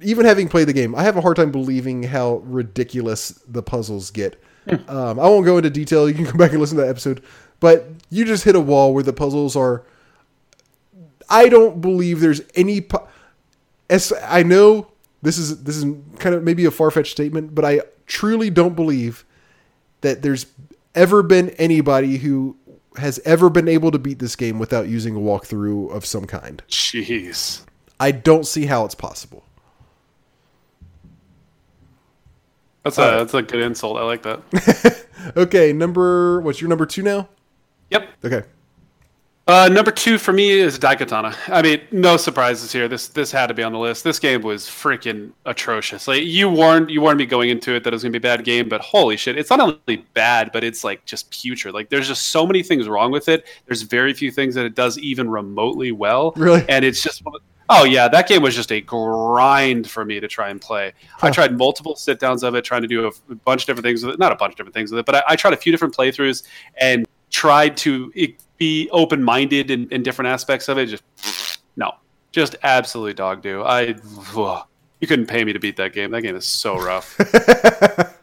S1: even having played the game, I have a hard time believing how ridiculous the puzzles get. um, I won't go into detail. You can come back and listen to that episode, but you just hit a wall where the puzzles are. I don't believe there's any. Po- as I know this is this is kind of maybe a far fetched statement, but I truly don't believe that there's ever been anybody who has ever been able to beat this game without using a walkthrough of some kind.
S2: Jeez.
S1: I don't see how it's possible.
S2: That's a
S1: right.
S2: that's a good insult. I like that.
S1: Okay, number what's your number two now?
S2: yep.
S1: Okay.
S2: Uh, number two for me is Daikatana. I mean, no surprises here. This this had to be on the list. This game was freaking atrocious. Like you warned you warned me going into it that it was gonna be a bad game, but holy shit, it's not only bad, but it's like just putrid. Like there's just so many things wrong with it. There's very few things that it does even remotely well.
S1: Really?
S2: And it's just oh yeah, that game was just a grind for me to try and play. I tried multiple sit downs of it, trying to do a bunch of different things with it. Not a bunch of different things with it, but I, I tried a few different playthroughs and tried to eh, be open minded in, in different aspects of it. Just no, just absolutely dog do. I ugh. you couldn't pay me to beat that game. That game is so rough.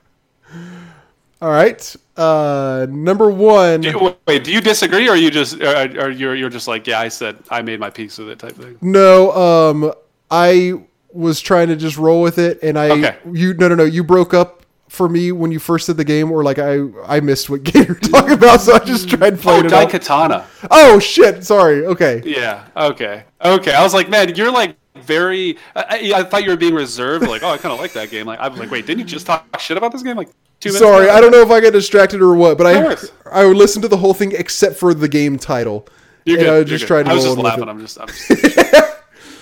S1: All right. Uh, number one.
S2: Do you- wait, do you disagree, or are you just, or, or you're you're just like, yeah, I said I made my peace with it type thing?
S1: No, um, I was trying to just roll with it, and I
S2: Okay.
S1: you no no no you broke up for me when you first said the game, or like I I missed what game you're talking about, so I just tried
S2: Oh,
S1: playing it. out.
S2: Daikatana.
S1: Oh shit! Sorry. Okay.
S2: Yeah. Okay. Okay. I was like, man, you're like very. I, I thought you were being reserved. Like, oh, I kind of like that game. Like, I was like, wait, didn't you just talk shit about this game like two minutes?
S1: Sorry,
S2: ago?
S1: I don't know if I got distracted or what, but I. I would listen to the whole thing except for the game title.
S2: You're good.
S1: I was just trying to
S2: I was just laughing. I'm just. I'm just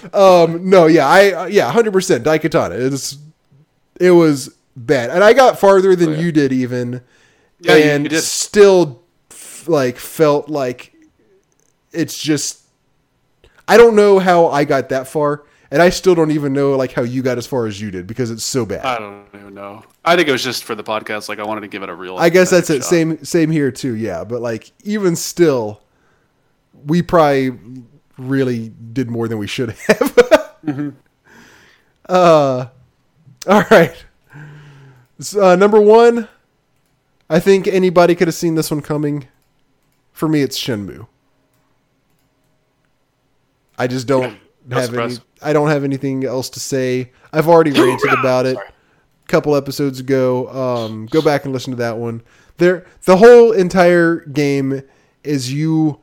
S1: Um, no, yeah, I yeah, hundred percent Daikatana. It's it was bad, and I got farther than
S2: Oh, yeah.
S1: you did even,
S2: Yeah,
S1: and
S2: you did.
S1: still f- like felt like it's just. I don't know how I got that far, and I still don't even know like how you got as far as you did because it's so bad.
S2: I don't even know. I think it was just for the podcast. Like, I wanted to give it a real.
S1: I guess that's it.
S2: shot.
S1: Same same here too. Yeah, but like even still, we probably really did more than we should have. Uh, all right. Uh, number one, I think anybody could have seen this one coming. For me, it's Shenmue. I just don't
S2: no
S1: have any. I don't have anything else to say. I've already ranted about it
S2: a
S1: couple episodes ago. Um, go back and listen to that one. There, the whole entire game is you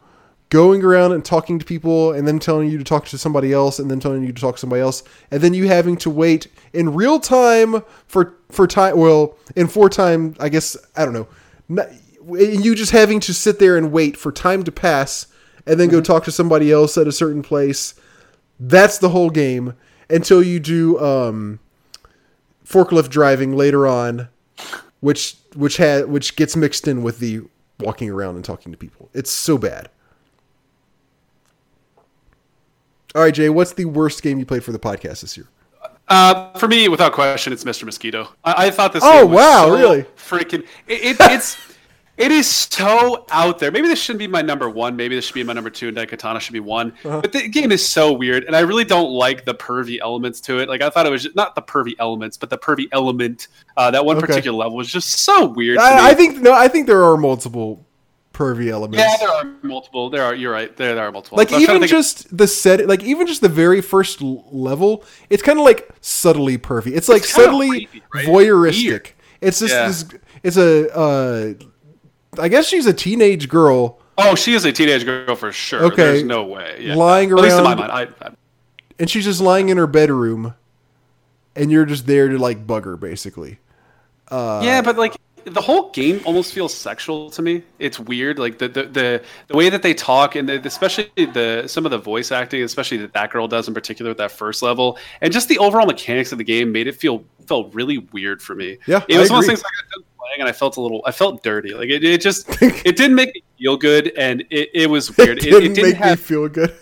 S1: going around and talking to people, and then telling you to talk to somebody else, and then telling you to talk to somebody else, and then you having to wait in real time for for time. Well, in four time, I guess I don't know. Not, you just having to sit there and wait for time to pass, and then go talk to somebody else at a certain place. That's the whole game until you do. Um, forklift driving later on, which which had which gets mixed in with the walking around and talking to people. It's so bad. All right, Jay, what's the worst game you played for the podcast this year?
S2: Uh, for me, without question, it's Mr. Mosquito. I, I thought this.
S1: Oh,
S2: game was
S1: wow,
S2: so
S1: really?
S2: Freaking! It, it, it's it is so out there. Maybe this shouldn't be my number one. Maybe this should be my number two, and Daikatana should be one.
S1: Uh-huh.
S2: But the game is so weird, and I really don't like the pervy elements to it. Like I thought it was just, not the pervy elements, but the pervy element. Uh, that one
S1: Okay.
S2: particular level was just so weird. to me.
S1: I, I think no, I think there are multiple pervy elements.
S2: yeah, there are multiple. There are. You're right. There, there are multiple.
S1: like
S2: So I was trying
S1: even
S2: to think of-
S1: just the set, like even just the very first level, it's kind of like subtly pervy. It's like
S2: It's
S1: subtly
S2: creepy, right?
S1: voyeuristic.
S2: Weird.
S1: It's just
S2: Yeah.
S1: this. It's a. Uh, I guess she's a teenage girl
S2: oh, she is a teenage girl for sure.
S1: Okay.
S2: There's no way. Yeah.
S1: Lying around.
S2: At least in my mind. I, I,
S1: and she's just lying in her bedroom, and you're just there to like bug her, basically. Uh,
S2: yeah, but like the whole game almost feels sexual to me. It's weird, like the the the, the way that they talk, and the, especially the some of the voice acting, especially that that girl does in particular with that first level, and just the overall mechanics of the game made it feel felt really weird for me.
S1: Yeah,
S2: it
S1: I
S2: was one of those things like I got done playing, and I felt a little, I felt dirty. Like it, it just it didn't make me feel good, and it, it was weird.
S1: It
S2: It,
S1: didn't,
S2: it didn't
S1: make
S2: have
S1: me feel good.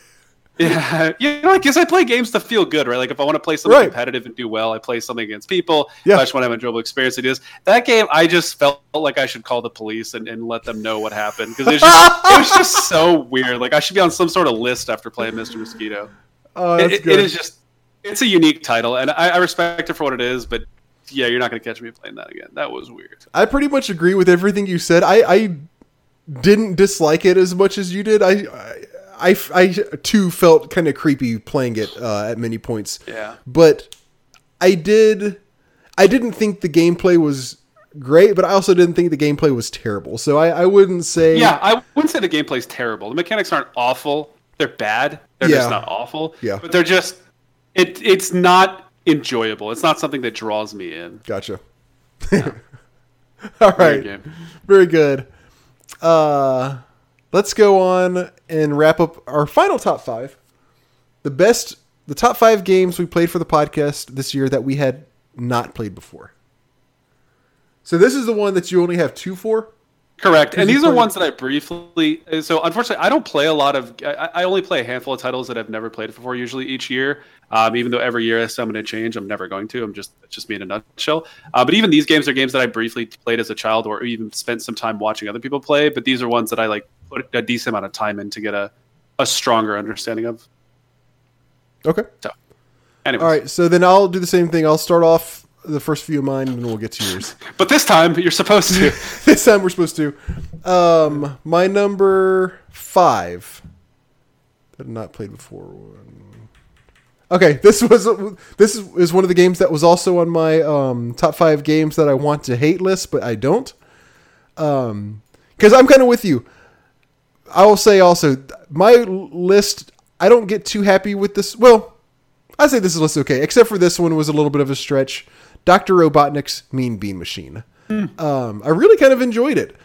S2: yeah, you know, I guess I play games to feel good, right? Like if I want to play something
S1: Right.
S2: competitive and do well, I play something against people.
S1: Yeah.
S2: If I just want to have an enjoyable experience, it is. That game, I just felt like I should call the police and, and let them know what happened because it, was just- it was just so weird. Like I should be on some sort of list after playing Mr. Mosquito.
S1: Oh,
S2: It, it- it is just, it's a unique title, and I, I respect it for what it is, but yeah, you're not going to catch me playing that again. That was weird.
S1: I pretty much agree with everything you said. I, I didn't dislike it as much as you did. I, I I, I too felt kind of creepy playing it uh, at many points.
S2: Yeah.
S1: But I did. I didn't think the gameplay was great, but I also didn't think the gameplay was terrible. So I, I wouldn't say.
S2: Yeah, I wouldn't say the gameplay's terrible. The mechanics aren't awful. They're bad. They're
S1: Yeah.
S2: just not awful.
S1: Yeah.
S2: But they're just it it's not enjoyable. It's not something that draws me in.
S1: Gotcha. All right. Very good. Uh, let's go on and wrap up our final top five. The best, the top five games we played for the podcast this year that we had not played before. So this is the one that you only have two for.
S2: Correct. And these are ones that I briefly. So unfortunately, I don't play a lot of. I, I only play a handful of titles that I've never played before. Usually each year, um, even though every year I'm going to change, I'm never going to. I'm just it's just me in a nutshell. Uh, but even these games are games that I briefly played as a child, or even spent some time watching other people play. But these are ones that I like put a decent amount of time in to get a a stronger understanding of.
S1: Okay.
S2: So, anyways,
S1: All right. So then I'll do the same thing. I'll start off the first few of mine, and then we'll get to yours.
S2: but this time you're supposed to.
S1: this time we're supposed to. Um, my number five that I've not played before. Okay, this was this is, one of the games that was also on my um, top five games that I want to hate list, but I don't. Um, because I'm kind of with you. I will say also my list. I don't get too happy with this. Well, I say this is list okay, except for this one was a little bit of a stretch. Doctor Robotnik's Mean Bean Machine. Um, I really kind of enjoyed it.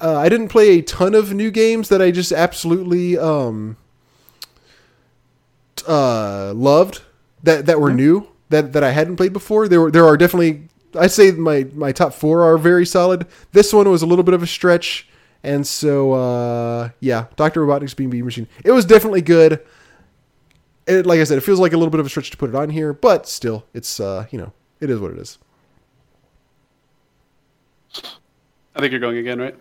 S1: Uh, I didn't play a ton of new games that I just absolutely um, uh, loved that that were new that that I hadn't played before. There were there are definitely I'd say my my top four are very solid. This one was a little bit of a stretch, and so uh, yeah, Doctor Robotnik's Bean Bean Machine. It was definitely good. It, like I said, it feels like a little bit of a stretch to put it on here, but still, it's uh, you know, it is what it is.
S2: I think you're going again, right?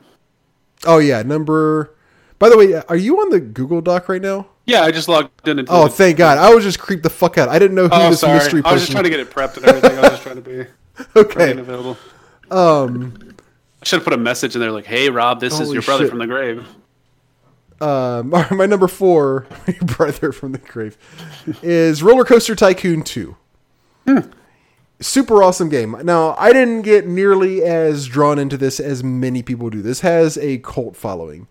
S1: Oh yeah, number. By the way, are you on the Google Doc right now?
S2: Yeah, I just logged in. Into
S1: Oh,
S2: the-
S1: thank God! I was just creeped the fuck out. I didn't know who
S2: Oh,
S1: this
S2: sorry.
S1: mystery
S2: I was just trying to get it prepped and everything. I was just trying to be
S1: okay.
S2: available.
S1: Um.
S2: I should have put a message in there like, "Hey, Rob, this is your brother
S1: shit.
S2: from the grave."
S1: Um. My number four, your brother from the grave, is Roller Coaster Tycoon Two. Super awesome game. Now, I didn't get nearly as drawn into this as many people do. This has a cult following.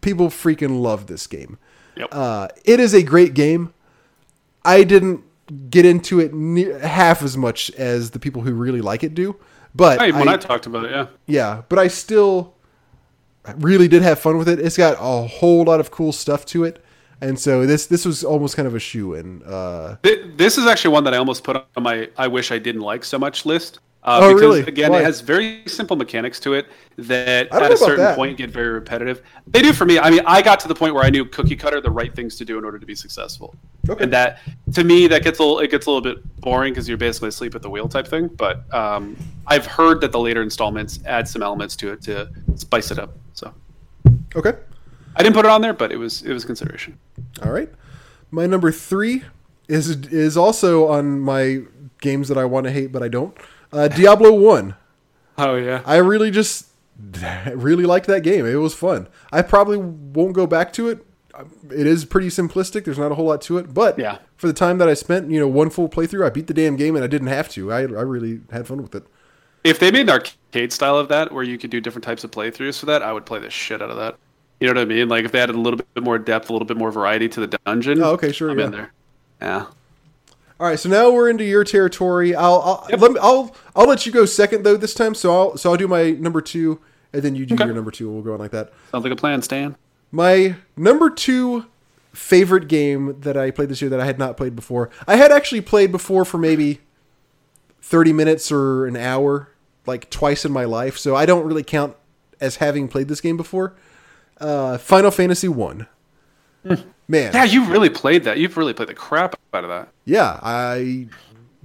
S1: People freaking love this game.
S2: Yep.
S1: Uh, it is a great game. I didn't get into it ne- half as much as the people who really like it do, but
S2: Hey, when I,
S1: I,
S2: talked about it, yeah.
S1: yeah, but I still really did have fun with it. It's got a whole lot of cool stuff to it, and so this this was almost kind of a shoe in. Uh,
S2: This is actually one that I almost put on my "I wish I didn't like so much" list. Uh,
S1: Oh,
S2: because
S1: really?
S2: again,
S1: Why?
S2: it has very simple mechanics to it that at a certain
S1: that.
S2: point get very repetitive. They do for me. I mean, I got to the point where I knew cookie cutter the right things to do in order to be successful.
S1: Okay.
S2: And that to me that gets a little it gets a little bit boring because you're basically asleep at the wheel type thing. But um, I've heard that the later installments add some elements to it to spice it up. So
S1: okay,
S2: I didn't put it on there, but it was it was consideration.
S1: all right. My number three is is also on my games that I want to hate but I don't. Uh, Diablo One.
S2: Oh yeah.
S1: I really just really liked that game. It was fun. I probably won't go back to it. It is pretty simplistic. There's not a whole lot to it, but
S2: Yeah.
S1: for the time that I spent, you know, one full playthrough, I beat the damn game and I didn't have to. I, I really had fun with it.
S2: If they made an arcade style of that, where you could do different types of playthroughs for that, I would play the shit out of that. You know what I mean? Like if they added a little bit more depth, a little bit more variety to the dungeon.
S1: Oh, okay, sure,
S2: I'm
S1: yeah.
S2: in there. Yeah.
S1: All right, so now we're into your territory. I'll I'll
S2: Yep.
S1: let me, I'll I'll let you go second though this time. So I'll so I'll do my number two, and then you do
S2: Okay.
S1: your number two. and We'll go on like that.
S2: Sounds like a plan, Stan.
S1: My number two favorite game that I played this year that I had not played before. I had actually played before for maybe 30 minutes or an hour, like twice in my life. So I don't really count as having played this game before. Uh, Final Fantasy One. Man,
S2: Yeah, you really played that. You've really played the crap out of that.
S1: yeah, I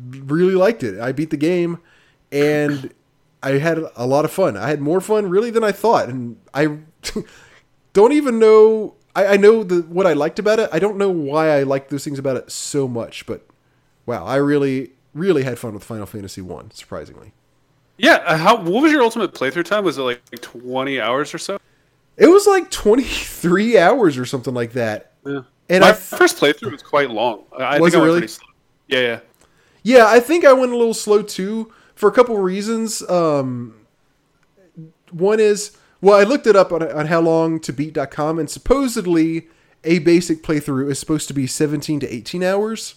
S1: really liked it. I beat the game, and I had a lot of fun. I had more fun really than I thought, and I don't even know. I, I know the what I liked about it. I don't know why I liked those things about it so much, but wow, I really, really had fun with Final Fantasy One. Surprisingly,
S2: Yeah. uh, How? What was your ultimate playthrough time? Was it like 20 hours or so?
S1: It was like twenty three hours or something like that.
S2: Yeah.
S1: And
S2: My
S1: I
S2: first playthrough was quite long. I
S1: Was
S2: think
S1: it
S2: I went
S1: really?
S2: pretty slow. Yeah, yeah.
S1: Yeah, I think I went a little slow too for a couple of reasons. Um, one is, well, I looked it up on, on how long to beat.com, and supposedly a basic playthrough is supposed to be 17 to 18 hours.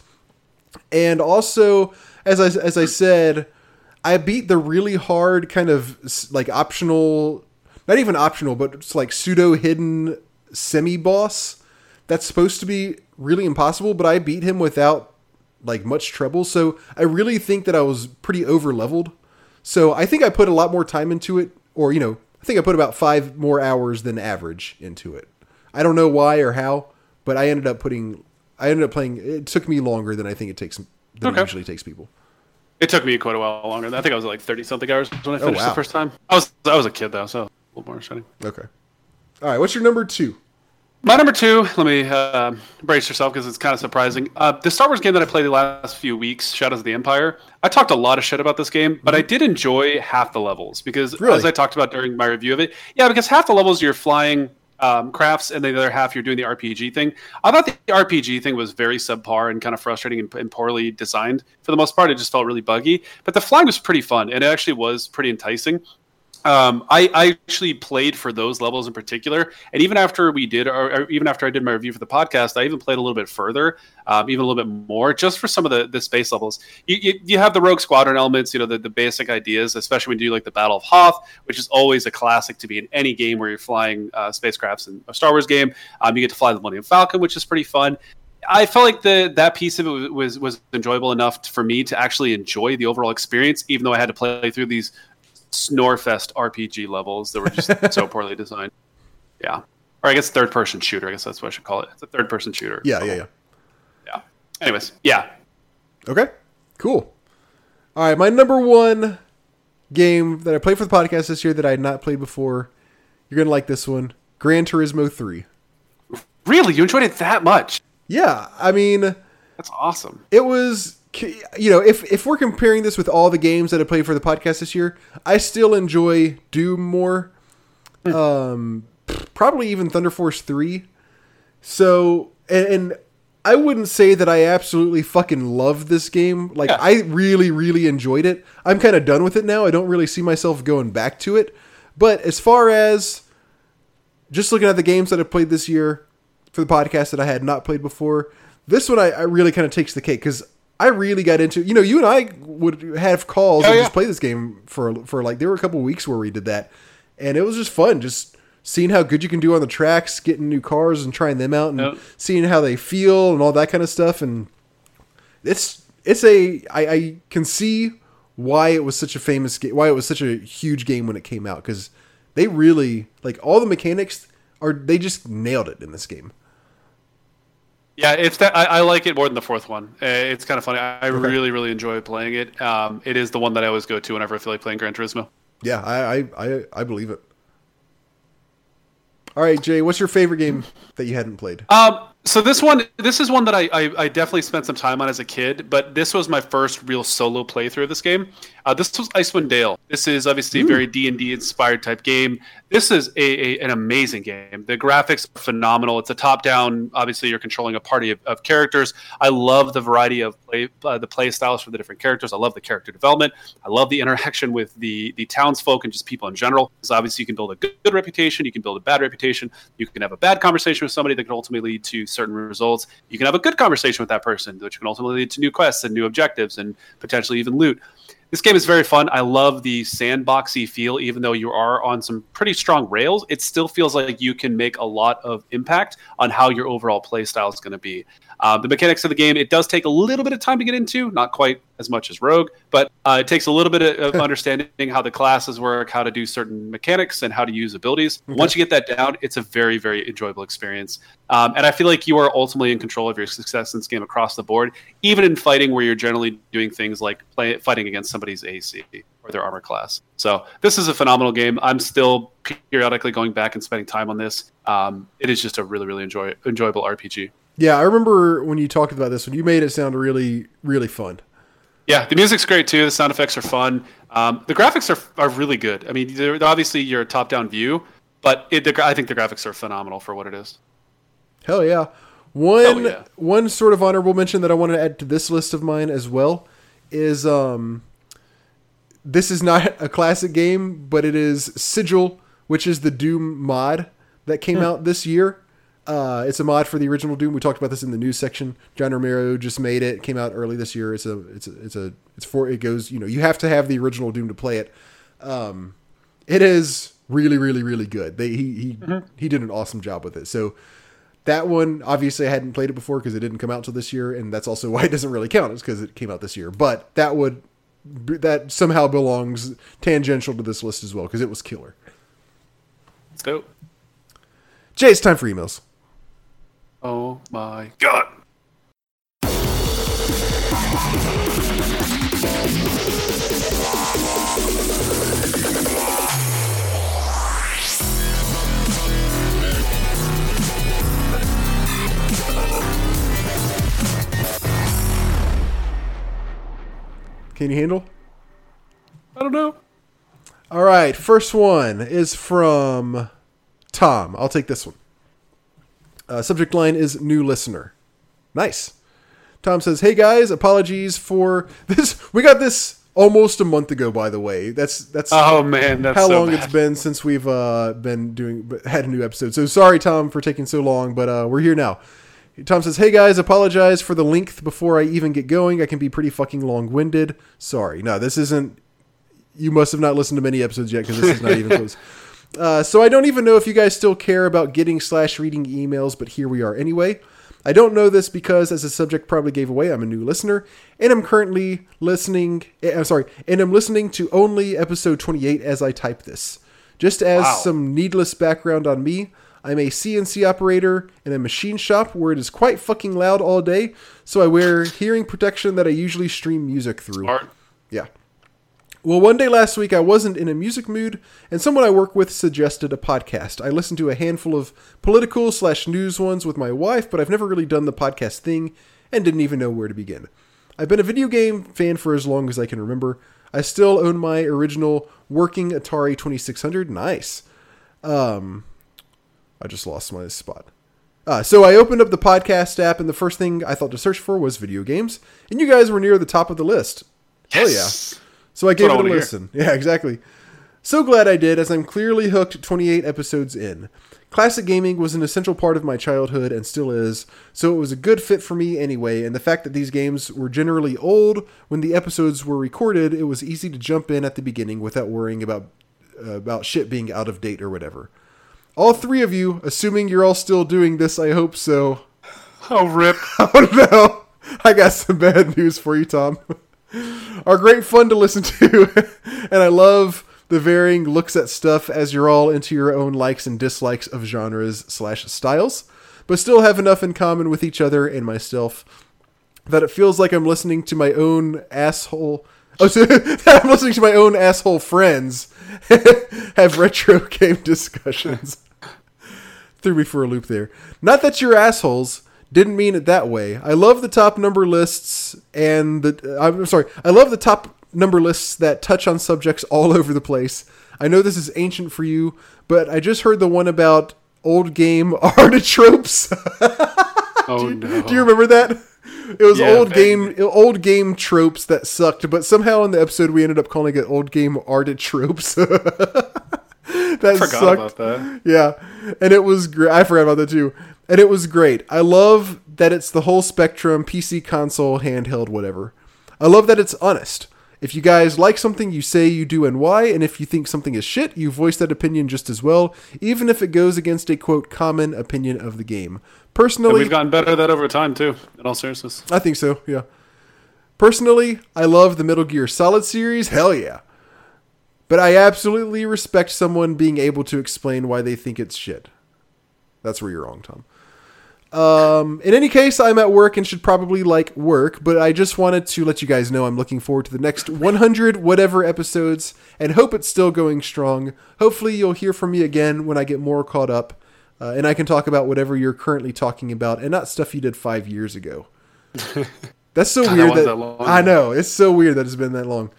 S1: And also, as I, as I said, I beat the really hard kind of like optional, not even optional, but it's like pseudo hidden semi boss that's supposed to be really impossible, but I beat him without like much trouble. So I really think that I was pretty over leveled. So I think I put a lot more time into it, or you know, I think I put about five more hours than average into it. I don't know why or how, but I ended up putting, I ended up playing. It took me longer than I think it takes than
S2: Okay.
S1: it usually takes people.
S2: It took me quite a while longer. I think I was like thirty something hours when I oh, finished
S1: Oh, wow.
S2: the first time. I was I was a kid though, so a little more exciting.
S1: Okay. All right. What's your number two?
S2: My number two, let me uh, brace yourself because it's kind of surprising. Uh, the Star Wars game that I played the last few weeks, Shadows of the Empire, I talked a lot of shit about this game, but I did enjoy half the levels because,
S1: Mm-hmm. Really?
S2: as I talked about during my review of it, yeah, because half the levels you're flying um, crafts and the other half you're doing the RPG thing. I thought the RPG thing was very subpar and kind of frustrating and, and poorly designed. For the most part, it just felt really buggy, but the flying was pretty fun and it actually was pretty enticing um, I, I actually played for those levels in particular, and even after we did, or, or even after I did my review for the podcast, I even played a little bit further, um, even a little bit more, just for some of the, the space levels. You, you, you have the Rogue Squadron elements, you know, the, the basic ideas, especially when you do like the Battle of Hoth, which is always a classic to be in any game where you're flying uh, spacecrafts in a Star Wars game. Um, you get to fly the Millennium Falcon, which is pretty fun. I felt like the that piece of it was, was was enjoyable enough for me to actually enjoy the overall experience, even though I had to play through these Snorefest RPG levels that were just so poorly designed. Yeah, or I guess third person shooter. I guess that's what I should call it. It's a third person shooter.
S1: Yeah, yeah, yeah.
S2: yeah. Anyways, yeah,
S1: Okay, cool. All right, my number one game that I played for the podcast this year that I had not played before. You're gonna like this one, Gran Turismo Three.
S2: really, you enjoyed it that much?
S1: Yeah, I mean,
S2: That's awesome.
S1: it was you know if if we're comparing this with all the games that I played for the podcast this year, I still enjoy Doom more. Um, probably even Thunder Force Three. So and, and I wouldn't say that I absolutely fucking love this game. Like
S2: Yeah.
S1: I really really enjoyed it. I'm kind of done with it now. I don't really see myself going back to it. But as far as just looking at the games that I played this year for the podcast that I had not played before, this one I, I really kind of takes the cake because I really got into. You know, you and I would have calls
S2: Oh,
S1: and
S2: yeah.
S1: just play this game for for like there were a couple weeks where we did that, and it was just fun. Just seeing how good you can do on the tracks, getting new cars and trying them out, and
S2: Yep.
S1: seeing how they feel and all that kind of stuff. And it's it's a I, I can see why it was such a famous game, why it was such a huge game when it came out because they really like all the mechanics are they just nailed it in this game.
S2: Yeah, it's that I, I like it more than the fourth one. Uh, It's kind of funny. I, I really, really enjoy playing it. Um, it is the one that I always go to whenever I feel like playing Gran Turismo.
S1: Yeah, I I, I, I believe it. All right, Jay, what's your favorite game that you hadn't played?
S2: Um, so this one, this is one that I, I, I definitely spent some time on as a kid, but this was my first real solo playthrough of this game. Uh, this was Icewind Dale. This is obviously a very D and D inspired type game. This is a, a an amazing game. The graphics are phenomenal. It's a top down. Obviously, you're controlling a party of, of characters. I love the variety of play, uh, the play styles for the different characters. I love the character development. I love the interaction with the the townsfolk and just people in general. Because obviously, you can build a good, good reputation. You can build a bad reputation. You can have a bad conversation with somebody that can ultimately lead to certain results. You can have a good conversation with that person, which can ultimately lead to new quests and new objectives and potentially even loot. This game is very fun. I love the sandboxy feel, even though you are on some pretty strong rails. It still feels like you can make a lot of impact on how your overall play style is going to be. Uh, the mechanics of the game, it does take a little bit of time to get into, not quite as much as Rogue, but uh, it takes a little bit of, understanding how the classes work, how to do certain mechanics, and how to use abilities. Once you get that down, it's a very, very enjoyable experience. Um, and I feel like you are ultimately in control of your success in this game across the board, even in fighting where you're generally doing things like play, fighting against somebody's AC or their armor class. So this is a phenomenal game. I'm still periodically going back and spending time on this. Um, it is just a really, really enjoy, enjoyable RPG.
S1: Yeah, I remember when you talked about this one. You made it sound really, really fun.
S2: Yeah, the music's great too. The sound effects are fun. Um, the graphics are, are really good. I mean, they're, obviously your top down view, but it, the, I think the graphics are phenomenal for what it is.
S1: Hell yeah. One
S2: yeah.
S1: one sort of honorable mention that I want to add to this list of mine as well is um this is not a classic game, but it is Sigil, which is the Doom mod that came out this year. Uh, it's a mod for the original Doom. We talked about this in the news section. John Romero just made it. it came out early this year. It's a it's a, it's a it's for it goes. You know, you have to have the original Doom to play it. Um, it is really really really good. They he he he did an awesome job with it. So that one obviously I hadn't played it before because it didn't come out till this year, and that's also why it doesn't really count. It's because it came out this year. But that would that somehow belongs tangential to this list as well because it was killer.
S2: Let's go.
S1: Jay, it's time for emails.
S2: Oh my god.
S1: Can you handle?
S2: I don't know.
S1: All right, first one is from Tom. I'll take this one. Uh, subject line is new listener. Nice. Tom says, "Hey guys, apologies for this. We got this almost a month ago, by the way. That's that's
S2: Oh man, that's
S1: how
S2: so
S1: long
S2: bad.
S1: it's been since we've uh, been doing had a new episode. So sorry, Tom, for taking so long, but uh, we're here now." Tom says, "Hey guys, apologize for the length before I even get going. I can be pretty fucking long-winded. Sorry. No, this isn't. You must have not listened to many episodes yet because this is not even close." Uh, so I don't even know if you guys still care about getting slash reading emails, but here we are anyway. I don't know this because, as the subject probably gave away, I'm a new listener, and I'm currently listening. eh, I'm sorry, and I'm listening to only episode 28 as I type this. Just as
S2: Wow.
S1: some needless background on me, I'm a CNC operator in a machine shop where it is quite fucking loud all day, so I wear hearing protection that I usually stream music through.
S2: Smart.
S1: Yeah. Well, one day last week, I wasn't in a music mood, and someone I work with suggested a podcast. I listened to a handful of political slash news ones with my wife, but I've never really done the podcast thing and didn't even know where to begin. I've been a video game fan for as long as I can remember. I still own my original working Atari 2600. Nice. Um, I just lost my spot. Uh, so I opened up the podcast app, and the first thing I thought to search for was video games, and you guys were near the top of the list. Hell yeah. So I gave it a
S2: wanna hear.
S1: listen. Yeah, exactly. So glad I did, as I'm clearly hooked 28 episodes in. Classic gaming was an essential part of my childhood and still is, so it was a good fit for me anyway, and the fact that these games were generally old when the episodes were recorded, it was easy to jump in at the beginning without worrying about uh, about shit being out of date or whatever. All three of you, assuming you're all still doing this, I hope so.
S2: Oh rip.
S1: Oh no! I got some bad news for you, Tom. Are great fun to listen to, and I love the varying looks at stuff as you're all into your own likes and dislikes of genres slash styles, but still have enough in common with each other and myself that it feels like I'm listening to my own asshole. Oh, so I'm listening to my own asshole friends have retro game discussions threw me for a loop there. Not that you're assholes. Didn't mean it that way. I love the top number lists and the. I'm sorry. I love the top number lists that touch on subjects all over the place. I know this is ancient for you, but I just heard the one about old game artitropes.
S2: Oh no.
S1: Do you remember that? It was
S2: Yeah,
S1: old game, old game tropes that sucked, but somehow in the episode we ended up calling it old game artitropes. that
S2: Forgot
S1: sucked.
S2: about that.
S1: Yeah, and it was great. I forgot about that too. And it was great. I love that it's the whole spectrum PC, console, handheld, whatever. I love that it's honest. If you guys like something, you say you do and why, and if you think something is shit, you voice that opinion just as well, even if it goes against a quote common opinion of the game.
S2: And
S1: Personally,
S2: we've gotten better at that over time too. In all seriousness.
S1: I think so, yeah. Personally, I love the Metal Gear Solid series, hell yeah. But I absolutely respect someone being able to explain why they think it's shit. That's where you're wrong, Tom. Um, in any case, I'm at work and should probably like work, but I just wanted to let you guys know I'm looking forward to the next 100 whatever episodes and hope it's still going strong. Hopefully, you'll hear from me again when I get more caught up uh, and I can talk about whatever you're currently talking about and not stuff you did five years ago. That's so
S2: God,
S1: weird that,
S2: that.
S1: I know it's so weird that it's been that long.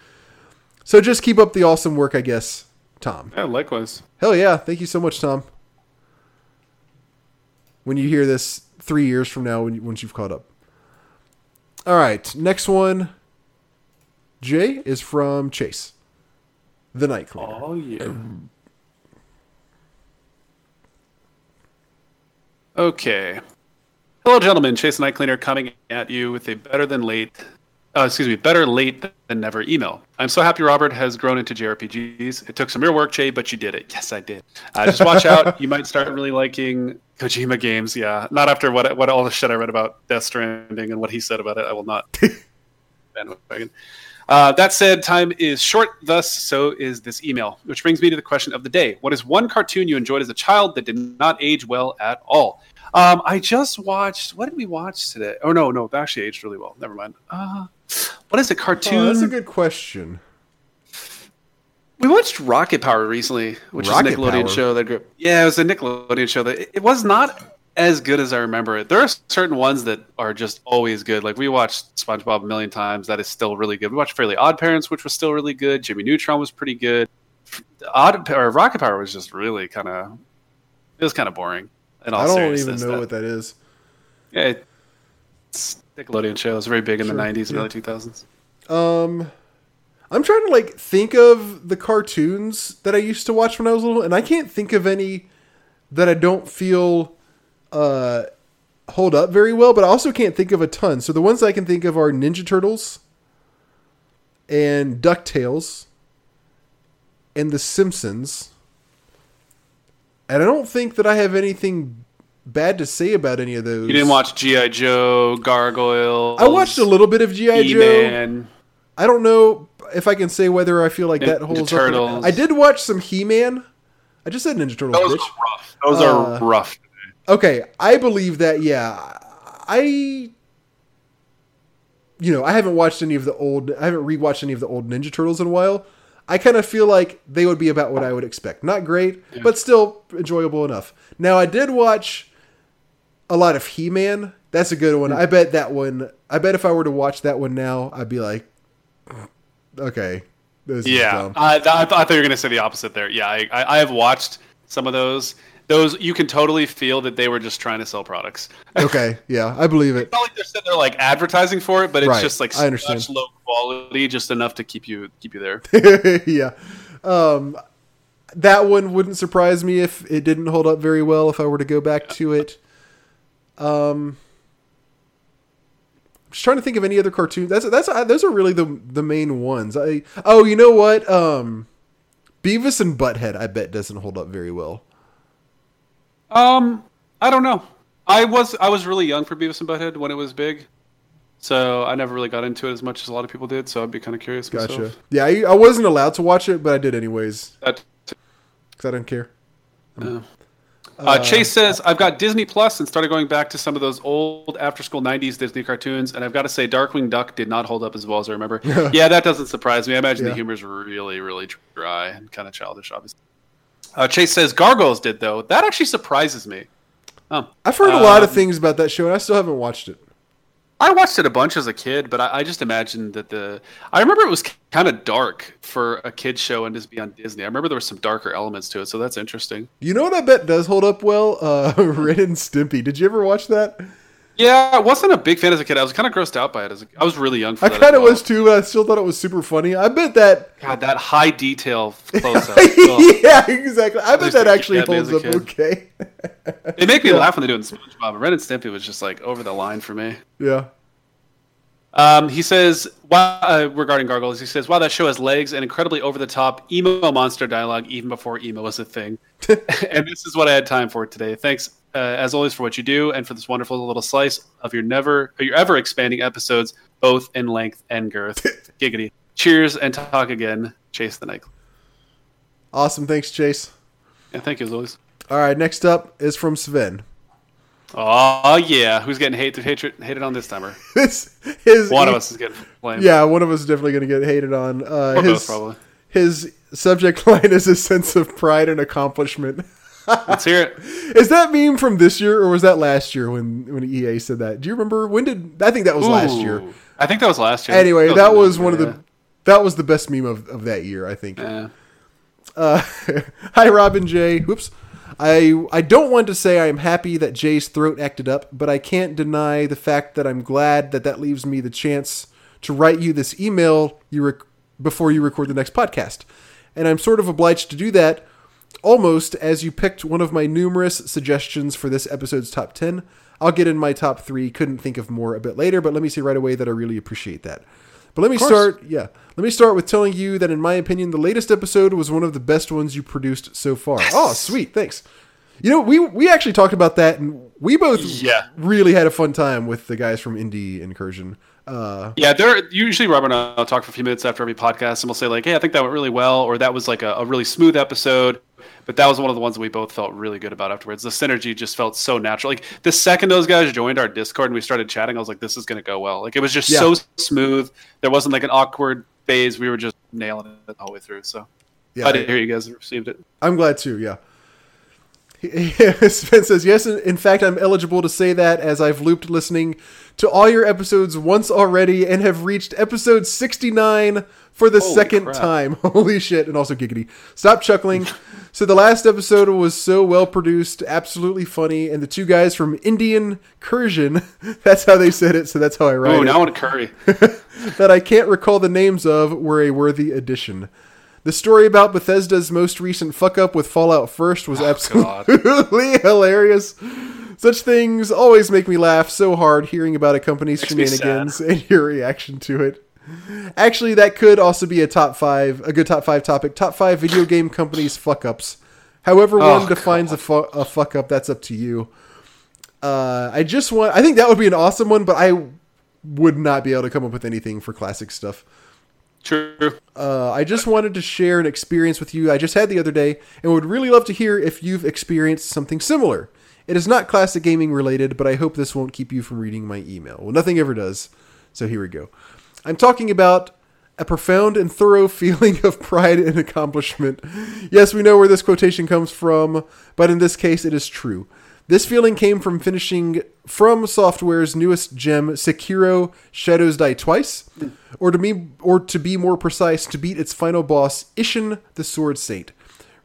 S1: So just keep up the awesome work, I guess, Tom.
S2: Yeah, likewise.
S1: Hell yeah! Thank you so much, Tom. When you hear this three years from now when you, once you've caught up. All right, next one. Jay is from Chase, the night cleaner.
S2: Oh yeah. Okay. Hello, gentlemen. Chase the Night Cleaner coming at you with a better than late, uh, excuse me, better late than never email. I'm so happy Robert has grown into JRPGs. It took some real work, Jay, but you did it. Yes, I did. Uh, just watch out. You might start really liking Kojima games. Yeah, not after what what all the shit I read about Death Stranding and what he said about it. I will not. Uh, that said, time is short, thus, so is this email. Which brings me to the question of the day What is one cartoon you enjoyed as a child that did not age well at all? Um, I just watched, what did we watch today? Oh, no, no, it actually aged really well. Never mind. Uh, what is a cartoon?
S1: Oh, that's a good question.
S2: We watched Rocket Power recently, which
S1: Rocket
S2: is a Nickelodeon
S1: Power?
S2: show that grew. Yeah, it was a Nickelodeon show that it, was not as good as I remember it. There are certain ones that are just always good. Like we watched SpongeBob a million times. That is still really good. We watched Fairly Odd Parents, which was still really good. Jimmy Neutron was pretty good. Odd or Rocket Power was just really kind of. It was kind of boring. In all
S1: I don't even know
S2: That-
S1: what that is.
S2: Yeah, it's Nickelodeon show. It was very big in
S1: Sure,
S2: the '90s and
S1: yeah.
S2: early 2000s.
S1: Um, I'm trying to like think of the cartoons that I used to watch when I was little, and I can't think of any that I don't feel uh hold up very well. But I also can't think of a ton. So the ones I can think of are Ninja Turtles and Ducktales and The Simpsons. And I don't think that I have anything bad to say about any of those.
S2: You didn't watch GI Joe, Gargoyles.
S1: I watched a little bit of GI Joe. I don't know if I can say whether I feel like that
S2: Ninja
S1: holds
S2: Turtles.
S1: up. I did watch some He Man. I just said Ninja Turtles,
S2: Those
S1: bitch.
S2: are rough. Those
S1: Uh,
S2: are rough.
S1: Okay, I believe that. Yeah, I. You know, I haven't watched any of the old. I haven't rewatched any of the old Ninja Turtles in a while. I kind of feel like they would be about what I would expect. Not great, but still enjoyable enough. Now, I did watch a lot of He Man. That's a good one. I bet that one. I bet if I were to watch that one now, I'd be like, okay, this is
S2: Yeah,
S1: dumb.
S2: I, I, I thought you were going to say the opposite there. Yeah, I, I, I have watched some of those. Those you can totally feel that they were just trying to sell products.
S1: Okay, yeah, I believe it.
S2: It's not like they're sitting there like advertising for it, but it's
S1: Right,
S2: just like
S1: I understand.
S2: such low quality, just enough to keep you keep you there.
S1: yeah. Um, that one wouldn't surprise me if it didn't hold up very well if I were to go back to it. Um, I'm just trying to think of any other cartoons. That's that's uh, those are really the the main ones. I oh, you know what? Um, Beavis and Butthead, I bet doesn't hold up very well.
S2: Um, I don't know. I was I was really young for Beavis and Butthead when it was big, so I never really got into it as much as a lot of people did. So I'd be kind of curious.
S1: Gotcha.
S2: Myself.
S1: Yeah, I, I wasn't allowed to watch it, but I did anyways
S2: That,
S1: because I didn't care.
S2: uh, uh, Chase says I've got Disney Plus and started going back to some of those old after school '90s Disney cartoons, and I've got to say Darkwing Duck did not hold up as well as I remember. yeah, that doesn't surprise me. I imagine
S1: Yeah.
S2: the humor's really, really dry and kind of childish, obviously. Uh, Chase says Gargoyles did though. That actually surprises me. Oh,
S1: I've heard a lot of
S2: Um,
S1: things about that show, and I still haven't watched it.
S2: I watched it a bunch as a kid, but I, I just imagined that the. I remember it was kind of dark for a kid show and just be on Disney. I remember there were some darker elements to it, so that's interesting.
S1: You know what I bet does hold up well? Uh, Ren and Stimpy. Did you ever watch that?
S2: Yeah, I wasn't a big fan as a kid. I was kind of grossed out by it. As a, I was really young for
S1: I kind of
S2: well.
S1: was too, but I still thought it was super funny. I bet that.
S2: God, that high detail close up.
S1: yeah, exactly. I bet that actually holds up okay.
S2: They make me laugh when they do it in SpongeBob. Ren and Stimpy was just like over the line for me.
S1: yeah.
S2: Um, he says, wow, uh, regarding Gargoyles, he says, wow, that show has legs and incredibly over the top emo monster dialogue even before emo was a thing. and this is what I had time for today. Thanks, uh, as always, for what you do and for this wonderful little slice of your never, your ever expanding episodes, both in length and girth. Giggity. Cheers and talk again. Chase the night.
S1: Awesome. Thanks, Chase.
S2: Yeah, thank you as always.
S1: All right. Next up is from Sven.
S2: Oh yeah, who's getting hated hated hated on this timer?
S1: This his
S2: One of us is getting blamed.
S1: Yeah, one of us is definitely going to get hated on. Uh,
S2: or
S1: his
S2: both probably.
S1: his subject line is a sense of pride and accomplishment.
S2: Let's hear it.
S1: Is that meme from this year or was that last year when when EA said that? Do you remember when did I think that was last year?
S2: I think that was last year.
S1: Anyway, that was one of
S2: yeah.
S1: the that was the best meme of, of that year, I think.
S2: Yeah.
S1: Uh, hi, Robin J. Whoops. I I don't want to say I am happy that Jay's throat acted up, but I can't deny the fact that I'm glad that that leaves me the chance to write you this email you rec- before you record the next podcast. And I'm sort of obliged to do that almost as you picked one of my numerous suggestions for this episode's top 10. I'll get in my top 3, couldn't think of more a bit later, but let me say right away that I really appreciate that. But let me start, yeah. Let me start with telling you that in my opinion the latest episode was one of the best ones you produced so far. Oh, sweet. Thanks. You know, we we actually talked about that and we both
S2: Yeah.
S1: really had a fun time with the guys from Indie Incursion. Uh
S2: Yeah, they're usually Robert and I'll talk for a few minutes after every podcast, and we'll say like, "Hey, I think that went really well," or "That was like a, a really smooth episode." But that was one of the ones that we both felt really good about afterwards. The synergy just felt so natural. Like the second those guys joined our Discord and we started chatting, I was like, "This is going to go well." Like it was just
S1: Yeah.
S2: so smooth. There wasn't like an awkward phase. We were just nailing it all the whole way through. So
S1: yeah,
S2: I didn't hear you guys received it.
S1: I'm glad too. Yeah. Sven says yes. In fact, I'm eligible to say that as I've looped listening to all your episodes once already and have reached episode 69 for the
S2: Holy
S1: second
S2: crap.
S1: time. Holy shit! And also giggity. Stop chuckling. so the last episode was so well produced, absolutely funny, and the two guys from Indian Cursion. That's how they said it. So that's how I write
S2: Oh,
S1: it
S2: now I want curry.
S1: that I can't recall the names of were a worthy addition. The story about Bethesda's most recent fuck up with Fallout First was oh, absolutely hilarious. Such things always make me laugh so hard hearing about a company's
S2: Makes
S1: shenanigans and your reaction to it. Actually, that could also be a top five, a good top five topic. Top five video game companies fuck ups. However,
S2: Oh,
S1: one defines a, fu- a fuck up, that's up to you. Uh, I just want. I think that would be an awesome one, but I would not be able to come up with anything for classic stuff.
S2: True.
S1: Uh, I just wanted to share an experience with you I just had the other day, and would really love to hear if you've experienced something similar. It is not classic gaming related, but I hope this won't keep you from reading my email. Well, nothing ever does. So here we go. I'm talking about a profound and thorough feeling of pride and accomplishment. Yes, we know where this quotation comes from, but in this case, it is true. This feeling came from finishing From Software's newest gem, Sekiro: Shadows Die Twice, or to me, or to be more precise, to beat its final boss, Isshin the Sword Saint.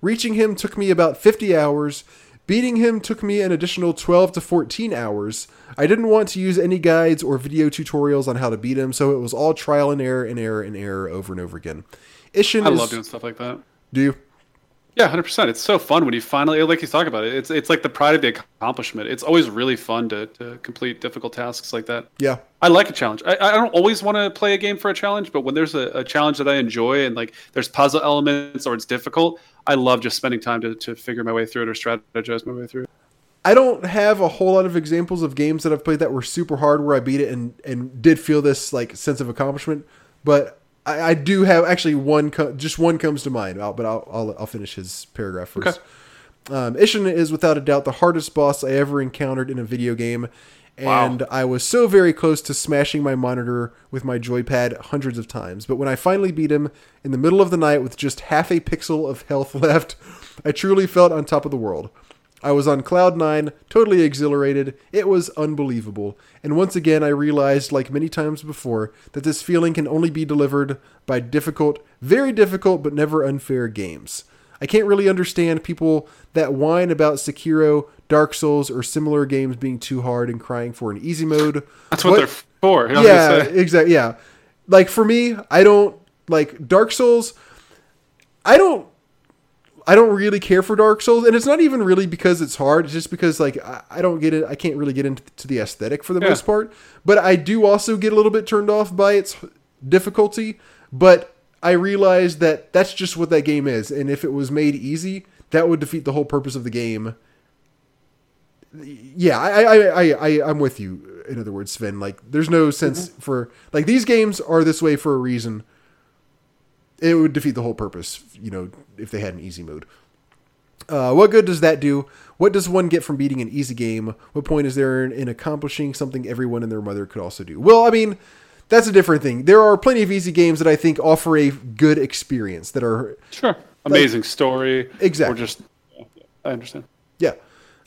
S1: Reaching him took me about 50 hours. Beating him took me an additional 12 to 14 hours. I didn't want to use any guides or video tutorials on how to beat him, so it was all trial and error and error and error over and over again. Isshin
S2: I
S1: is,
S2: love doing stuff like that.
S1: Do you?
S2: Yeah, hundred percent. It's so fun when you finally, like you talk about it. It's it's like the pride of the accomplishment. It's always really fun to, to complete difficult tasks like that.
S1: Yeah.
S2: I like a challenge. I, I don't always want to play a game for a challenge, but when there's a, a challenge that I enjoy and like there's puzzle elements or it's difficult, I love just spending time to, to figure my way through it or strategize my way through it.
S1: I don't have a whole lot of examples of games that I've played that were super hard where I beat it and, and did feel this like sense of accomplishment, but I, I do have actually one co- just one comes to mind. I'll, but I'll, I'll I'll finish his paragraph first. Um, Isshin is without a doubt the hardest boss I ever encountered in a video game, and I was so very close to smashing my monitor with my joypad hundreds of times. But when I finally beat him in the middle of the night with just half a pixel of health left, I truly felt on top of the world. I was on cloud nine, totally exhilarated. It was unbelievable. And once again, I realized, like many times before, that this feeling can only be delivered by difficult, very difficult, but never unfair games. I can't really understand people that whine about Sekiro, Dark Souls, or similar games being too hard and crying for an easy mode.
S2: That's what, they're for. You know
S1: yeah, exactly. Yeah, like for me, I don't like Dark Souls. I don't. I don't really care for Dark Souls, and it's not even really because it's hard. It's just because like I, I don't get it. I can't really get into the aesthetic for the
S2: Yeah.
S1: most part. But I do also get a little bit turned off by its difficulty. But I realize that that's just what that game is, and if it was made easy, that would defeat the whole purpose of the game. Yeah, I, I, I, I, I'm with you. In other words, Sven, like, there's no sense mm-hmm. for like these games are this way for a reason. It would defeat the whole purpose, you know, if they had an easy mode. Uh, what good does that do? What does one get from beating an easy game? What point is there in, in accomplishing something everyone and their mother could also do? Well, I mean, that's a different thing. There are plenty of easy games that I think offer a good experience that are
S2: Sure. Amazing story.
S1: Exactly.
S2: Or just, I understand.
S1: Yeah.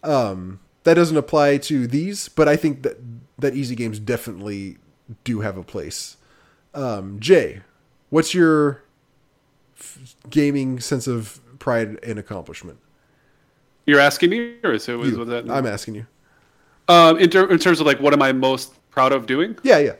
S1: Um, that doesn't apply to these, but I think that that easy games definitely do have a place. Um, Jay, what's your f- gaming sense of pride and accomplishment?
S2: You're asking me, or is it was, was that?
S1: I'm asking you.
S2: Um, in, ter- in terms of like, what am I most proud of doing?
S1: Yeah, yeah.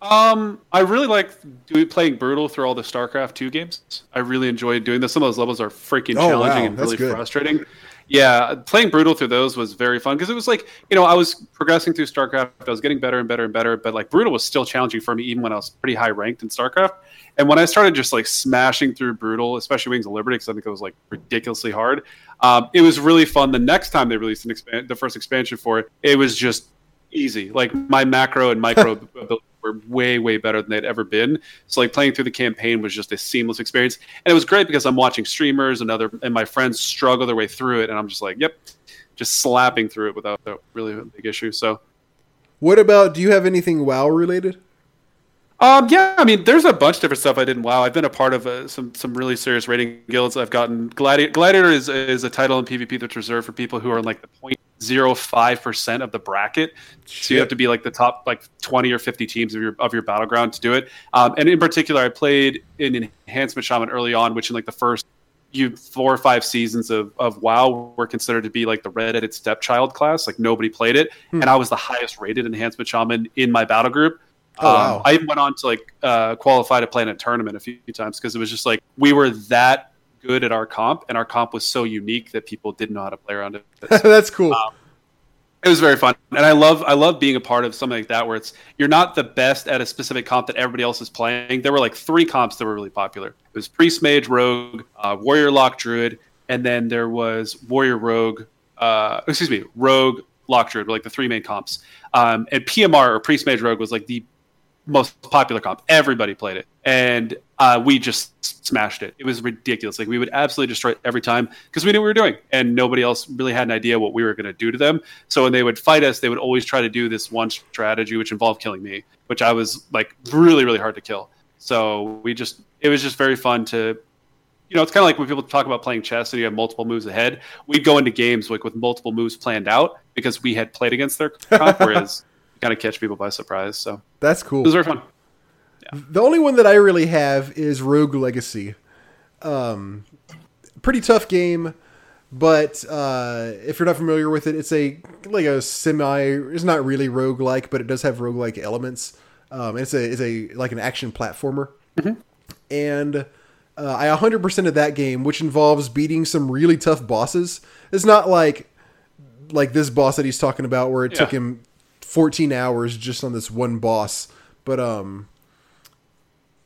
S2: Um, I really like doing playing brutal through all the StarCraft two games. I really enjoyed doing this. Some of those levels are freaking
S1: Oh,
S2: challenging
S1: wow,
S2: and
S1: that's
S2: really
S1: good.
S2: frustrating. Yeah, playing brutal through those was very fun because it was like you know I was progressing through StarCraft. I was getting better and better and better, but like brutal was still challenging for me even when I was pretty high ranked in StarCraft. And when I started just like smashing through brutal, especially Wings of Liberty, because I think it was like ridiculously hard, um, it was really fun. The next time they released an expand, the first expansion for it, it was just easy. Like my macro and micro were way way better than they'd ever been. So like playing through the campaign was just a seamless experience, and it was great because I'm watching streamers and other and my friends struggle their way through it, and I'm just like, yep, just slapping through it without a really a big issue. So.
S1: What about? Do you have anything WoW related?
S2: Um, yeah, I mean, there's a bunch of different stuff I did in WoW. I've been a part of uh, some some really serious rating guilds. I've gotten Gladiator. Gladiator is is a title in PvP that's reserved for people who are in like the 0.05 percent of the bracket. So you have to be like the top like 20 or 50 teams of your of your battleground to do it. Um, and in particular, I played in Enhancement Shaman early on, which in like the first you four or five seasons of, of WoW were considered to be like the redheaded stepchild class. Like nobody played it,
S1: Hmm.
S2: and I was the highest rated Enhancement Shaman in my battle group.
S1: Oh,
S2: Um,
S1: wow.
S2: I even went on to like uh, qualify to play in a tournament a few times because it was just like we were that good at our comp, and our comp was so unique that people didn't know how to play around it.
S1: That's cool.
S2: it was very fun, and I love I love being a part of something like that where it's you're not the best at a specific comp that everybody else is playing. There were like three comps that were really popular. It was Priest Mage Rogue, uh, Warrior Lock Druid, and then there was Warrior Rogue. Uh, excuse me, Rogue Lock Druid, were like the three main comps. Um, and PMR or Priest Mage Rogue was like the most popular comp. Everybody played it, and uh, we just smashed it. It was ridiculous. Like we would absolutely destroy it every time because we knew what we were doing, and nobody else really had an idea what we were going to do to them. So when they would fight us, they would always try to do this one strategy, which involved killing me, which I was like really, really hard to kill. So we just, it was just very fun to. You know, it's kind of like when people talk about playing chess and you have multiple moves ahead. We'd go into games like with multiple moves planned out because we had played against their comp, whereas kind of catch people by surprise. So
S1: That's
S2: it
S1: cool.
S2: was very fun.
S1: The only one that I really have is Rogue Legacy. Um, pretty tough game, but uh, if you're not familiar with it, it's a like a semi. It's not really rogue like, but it does have rogue like elements. Um, it's a it's a like an action platformer, and uh, I 100% of that game, which involves beating some really tough bosses. It's not like like this boss that he's talking about, where it took him 14 hours just on this one boss, but um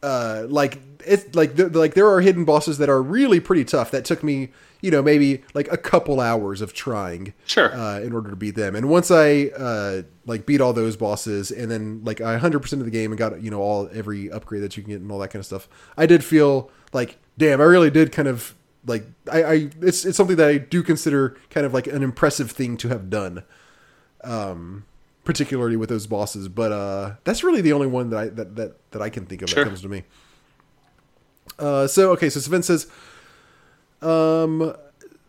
S1: uh, like it's like th- like there are hidden bosses that are really pretty tough. That took me, you know, maybe like a couple hours of trying,
S2: Sure.
S1: uh, in order to beat them. And once I uh, like beat all those bosses, and then like I hundred percent of the game and got you know all every upgrade that you can get and all that kind of stuff, I did feel like, damn, I really did kind of like I, I it's it's something that I do consider kind of like an impressive thing to have done. Um, particularly with those bosses, but uh, that's really the only one that I that that, that I can think of
S2: Sure.
S1: that comes to me. Uh, so okay, so Sven says, um,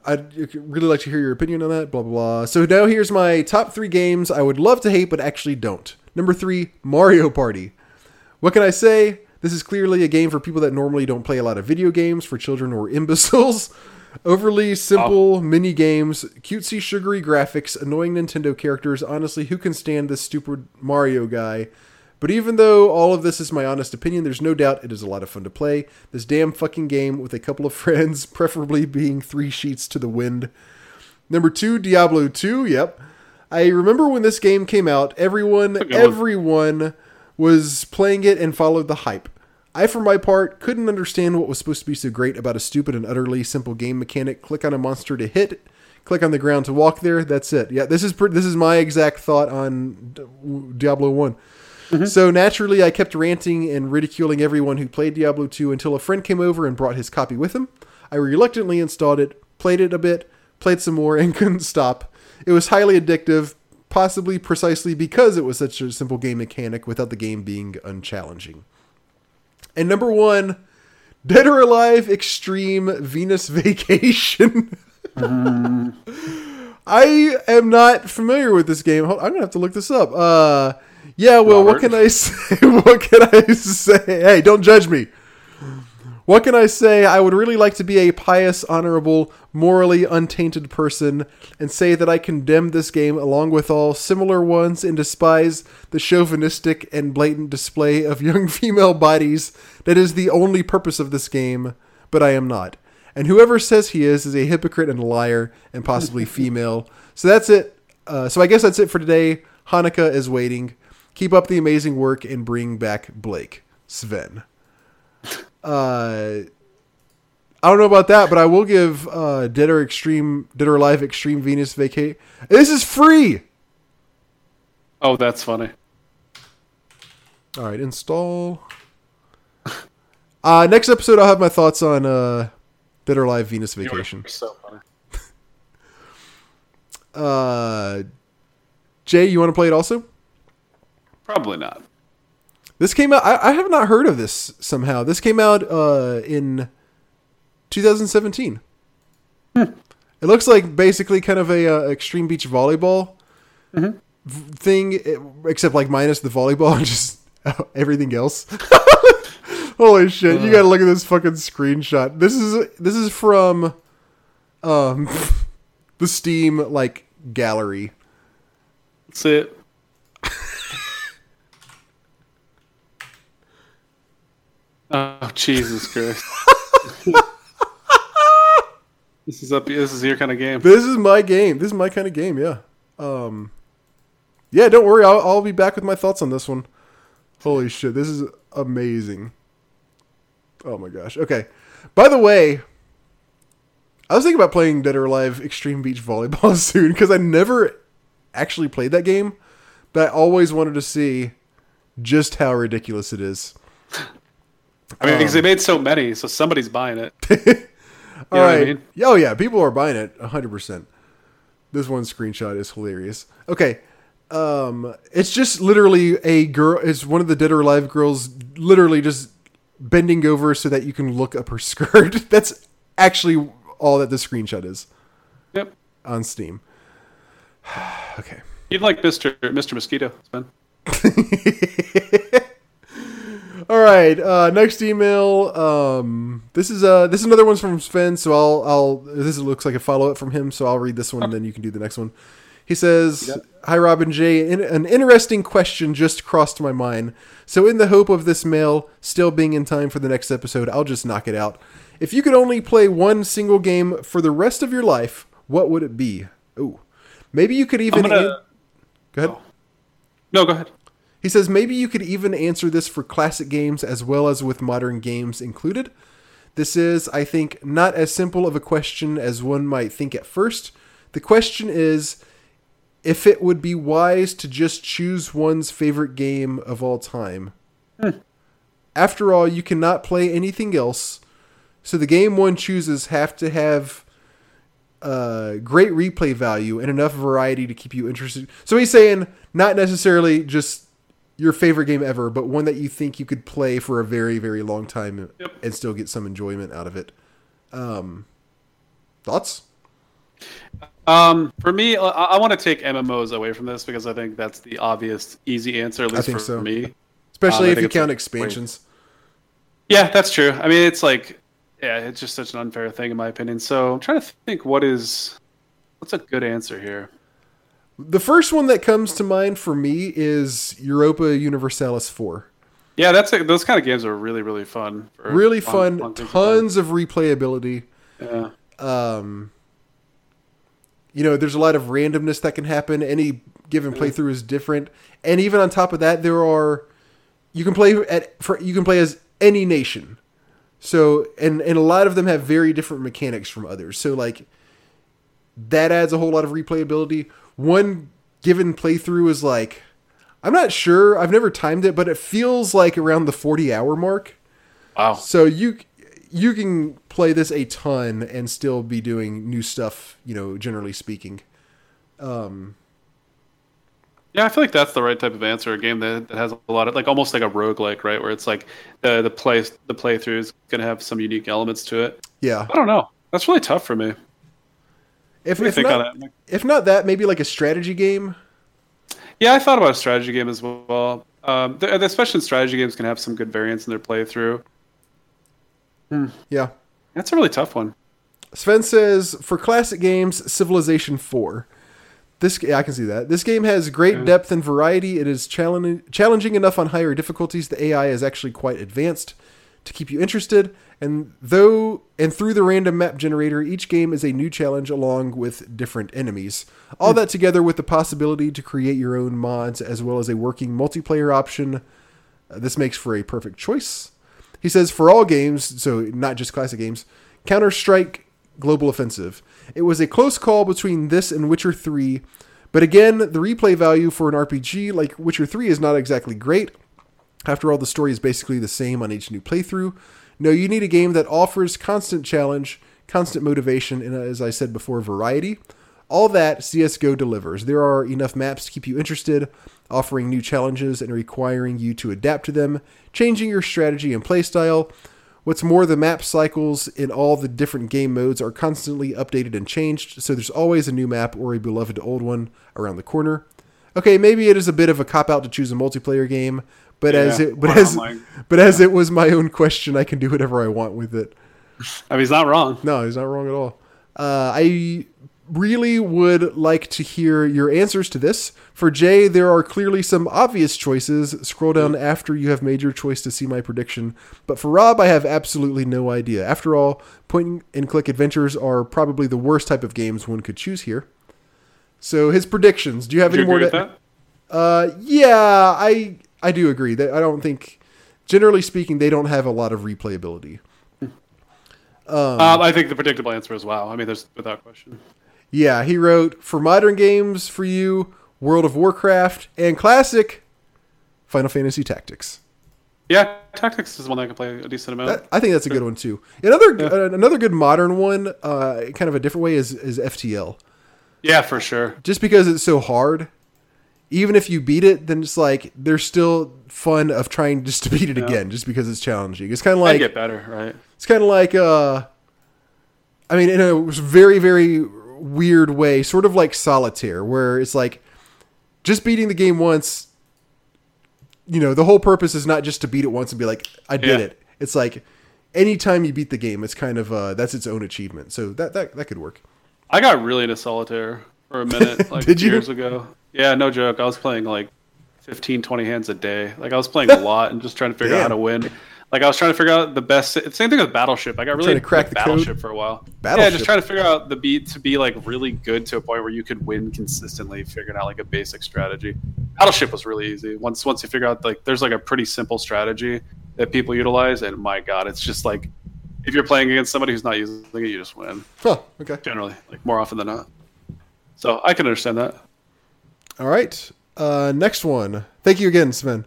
S1: I'd really like to hear your opinion on that. Blah blah blah. So now here's my top three games I would love to hate but actually don't. Number three, Mario Party. What can I say? This is clearly a game for people that normally don't play a lot of video games, for children or imbeciles. Overly simple mini games, cutesy, sugary graphics, annoying Nintendo characters. Honestly, who can stand this stupid Mario guy? But even though all of this is my honest opinion, there's no doubt it is a lot of fun to play. This damn fucking game with a couple of friends, preferably being three sheets to the wind. Number two, Diablo 2. Yep. I remember when this game came out, everyone, everyone was playing it and followed the hype. I, for my part, couldn't understand what was supposed to be so great about a stupid and utterly simple game mechanic. Click on a monster to hit, click on the ground to walk there. That's it. Yeah, this is per- this is my exact thought on Diablo One. Mm-hmm. So naturally, I kept ranting and ridiculing everyone who played Diablo 2 until a friend came over and brought his copy with him. I reluctantly installed it, played it a bit, played some more, and couldn't stop. It was highly addictive, possibly precisely because it was such a simple game mechanic without the game being unchallenging. And number one, Dead or Alive Extreme Venus Vacation. I am not familiar with this game. Hold- I'm gonna have to look this up. Uh, yeah. Well, what can I say? what can I say? Hey, don't judge me. What can I say? I would really like to be a pious, honorable, morally untainted person and say that I condemn this game along with all similar ones and despise the chauvinistic and blatant display of young female bodies that is the only purpose of this game, but I am not. And whoever says he is is a hypocrite and a liar and possibly female. So that's it. Uh, so I guess that's it for today. Hanukkah is waiting. Keep up the amazing work and bring back Blake. Sven. Uh, I don't know about that, but I will give uh, Dead or Extreme, Dead or Alive Extreme Venus Vacate. This is free.
S2: Oh, that's funny.
S1: All right, install. Uh, next episode, I'll have my thoughts on uh, Dead or Alive Venus Vacation.
S2: so funny.
S1: Uh, Jay, you want to play it also?
S2: Probably not.
S1: This came out. I, I have not heard of this somehow. This came out uh, in 2017. It looks like basically kind of a uh, extreme beach volleyball v- thing, except like minus the volleyball and just everything else. Holy shit! You gotta look at this fucking screenshot. This is this is from um the Steam like gallery.
S2: That's it. Oh Jesus Christ! this is up. This is your kind of game.
S1: This is my game. This is my kind of game. Yeah. Um. Yeah. Don't worry. I'll, I'll be back with my thoughts on this one. Holy shit! This is amazing. Oh my gosh. Okay. By the way, I was thinking about playing Dead or Alive Extreme Beach Volleyball soon because I never actually played that game, but I always wanted to see just how ridiculous it is.
S2: I mean, because
S1: Um,
S2: they made so many, so somebody's buying it.
S1: All
S2: what I mean?
S1: Oh yeah, people are buying it 100%. This one screenshot is hilarious. Okay. Um it's just literally a girl it's one of the dead or alive girls literally just bending over so that you can look up her skirt. That's actually all that the screenshot is
S2: Yep.
S1: on Steam. okay.
S2: You'd like Mister Mister Mosquito, Sven.
S1: All right. Uh, next email. Um, this is uh, this is another one's from Sven. So I'll I'll this looks like a follow up from him. So I'll read this one, and then you can do the next one. He says,
S2: Yep.
S1: "Hi, Robin J. In, an interesting question just crossed my mind. So in the hope of this mail still being in time for the next episode, I'll just knock it out. If you could only play one single game for the rest of your life, what would it be? Ooh, maybe you could even.
S2: I'm gonna.
S1: an- Go ahead.
S2: No, go ahead.
S1: He says maybe you could even answer this for classic games as well as with modern games included. This is, I think, not as simple of a question as one might think at first. The question is if it would be wise to just choose one's favorite game of all time. After all, you cannot play anything else, so the game one chooses have to have uh, great replay value and enough variety to keep you interested. So he's saying not necessarily just your favorite game ever, but one that you think you could play for a very, very long time
S2: Yep.
S1: and still get some enjoyment out of it. Um, thoughts?
S2: Um, for me, I, I want to take MMOs away from this because I think that's the obvious, easy answer, at least
S1: think
S2: for
S1: so.
S2: me.
S1: Especially
S2: Um,
S1: if you count
S2: a-
S1: expansions.
S2: Yeah, that's true. I mean, it's like, yeah, it's just such an unfair thing in my opinion. So I'm trying to think what is, what's a good answer here.
S1: The first one that comes to mind for me is Europa Universalis 4.
S2: Yeah, that's a, those kind of games are really, really fun.
S1: Really fun,
S2: periods of
S1: tons of replayability.
S2: Yeah.
S1: um, you know, there's a lot of randomness that can happen. Any given playthrough is different, and even on top of that, there are you can play at for you can play as any nation. So, and and a lot of them have very different mechanics from others. So, like that adds a whole lot of replayability. One given playthrough is like I'm not sure. I've never timed it, but it feels like around the 40 hour mark.
S2: Wow.
S1: So you you can play this a ton and still be doing new stuff, you know, generally speaking. Um
S2: Yeah, I feel like that's the right type of answer. A game that, that has a lot of like almost like a roguelike, right? Where it's like the the play the playthrough is gonna have some unique elements to it.
S1: yeah.
S2: I don't know. That's really tough for me.
S1: If if not,
S2: that?
S1: if not that, maybe like a strategy game.
S2: Yeah, I thought about a strategy game as well. Um, the, especially in strategy games, can have some good variance in their playthrough.
S1: Yeah.
S2: That's a really tough one.
S1: Sven says for classic games, Civilization 4. This yeah, I can see that. This game has great depth and variety. It is challenging challenging enough on higher difficulties. The AI is actually quite advanced to keep you interested. And though and through the random map generator, each game is a new challenge along with different enemies. All that together with the possibility to create your own mods as well as a working multiplayer option. Uh, this makes for a perfect choice. He says for all games, so not just classic games, Counter Strike Global Offensive. It was a close call between this and Witcher 3, but again, the replay value for an RPG like Witcher 3 is not exactly great. After all, the story is basically the same on each new playthrough. No, you need a game that offers constant challenge, constant motivation, and uh, as I said before, variety. All that CSGO delivers. There are enough maps to keep you interested, offering new challenges and requiring you to adapt to them, changing your strategy and playstyle. What's more, the map cycles in all the different game modes are constantly updated and changed, so there's always a new map or a beloved old one around the corner. Okay, maybe it is a bit of a cop out to choose a multiplayer game, but as it but as but as it was my own question, I can do whatever I want with it.
S2: I mean, he's not wrong.
S1: No, he's not wrong at all. Uh, I really would like to hear your answers to this. For Jay, there are clearly some obvious choices. Scroll down after you have made your choice to see my prediction. But for Rob, I have absolutely no idea. After all, point and click adventures are probably the worst type of games one could choose here. So his predictions. Do you have
S2: you
S1: any more?
S2: agree with
S1: to-
S2: that?
S1: uh, yeah, I I do agree. That I don't think, generally speaking, they don't have a lot of replayability.
S2: Um, I think the predictable answer is wow. I mean, there's without question.
S1: Yeah, he wrote for modern games for you, World of Warcraft, and classic Final Fantasy Tactics.
S2: Yeah, Tactics is one that I can play a decent amount.
S1: That, I think that's a good one too. Another uh, another good modern one, uh, kind of a different way, is is FTL.
S2: yeah, for sure.
S1: Just because it's so hard, even if you beat it, then it's like there's still fun of trying just to beat it again, just because it's challenging. It's kind of
S2: I
S1: like
S2: get better, right?
S1: It's kind of like, uh, I mean, in a very, very weird way, sort of like solitaire, where it's like just beating the game once. You know, the whole purpose is not just to beat it once and be like, I did
S2: Yeah.
S1: it. It's like anytime you beat the game, it's kind of uh, that's its own achievement. So that that that could work.
S2: I got really into solitaire for a minute, like
S1: Did you?
S2: years ago. Yeah, no joke. I was playing like 15, 20 hands a day. Like I was playing a lot and just trying to figure out how to win. Like I was trying to figure out the best. Same thing with Battleship. I got really
S1: Trying to crack
S2: into
S1: the code?
S2: Battleship for a while.
S1: Battleship.
S2: Yeah, just trying to figure out the beat to be like really good to a point where you could win consistently. Figuring out like a basic strategy. Battleship was really easy. Once once you figure out like there's like a pretty simple strategy that people utilize, and my god, it's just like if you're playing against somebody who's not using it, you just win
S1: Huh. Okay.
S2: generally, like more often than not. So I can understand that.
S1: All right. Uh, next one. Thank you again, Sven.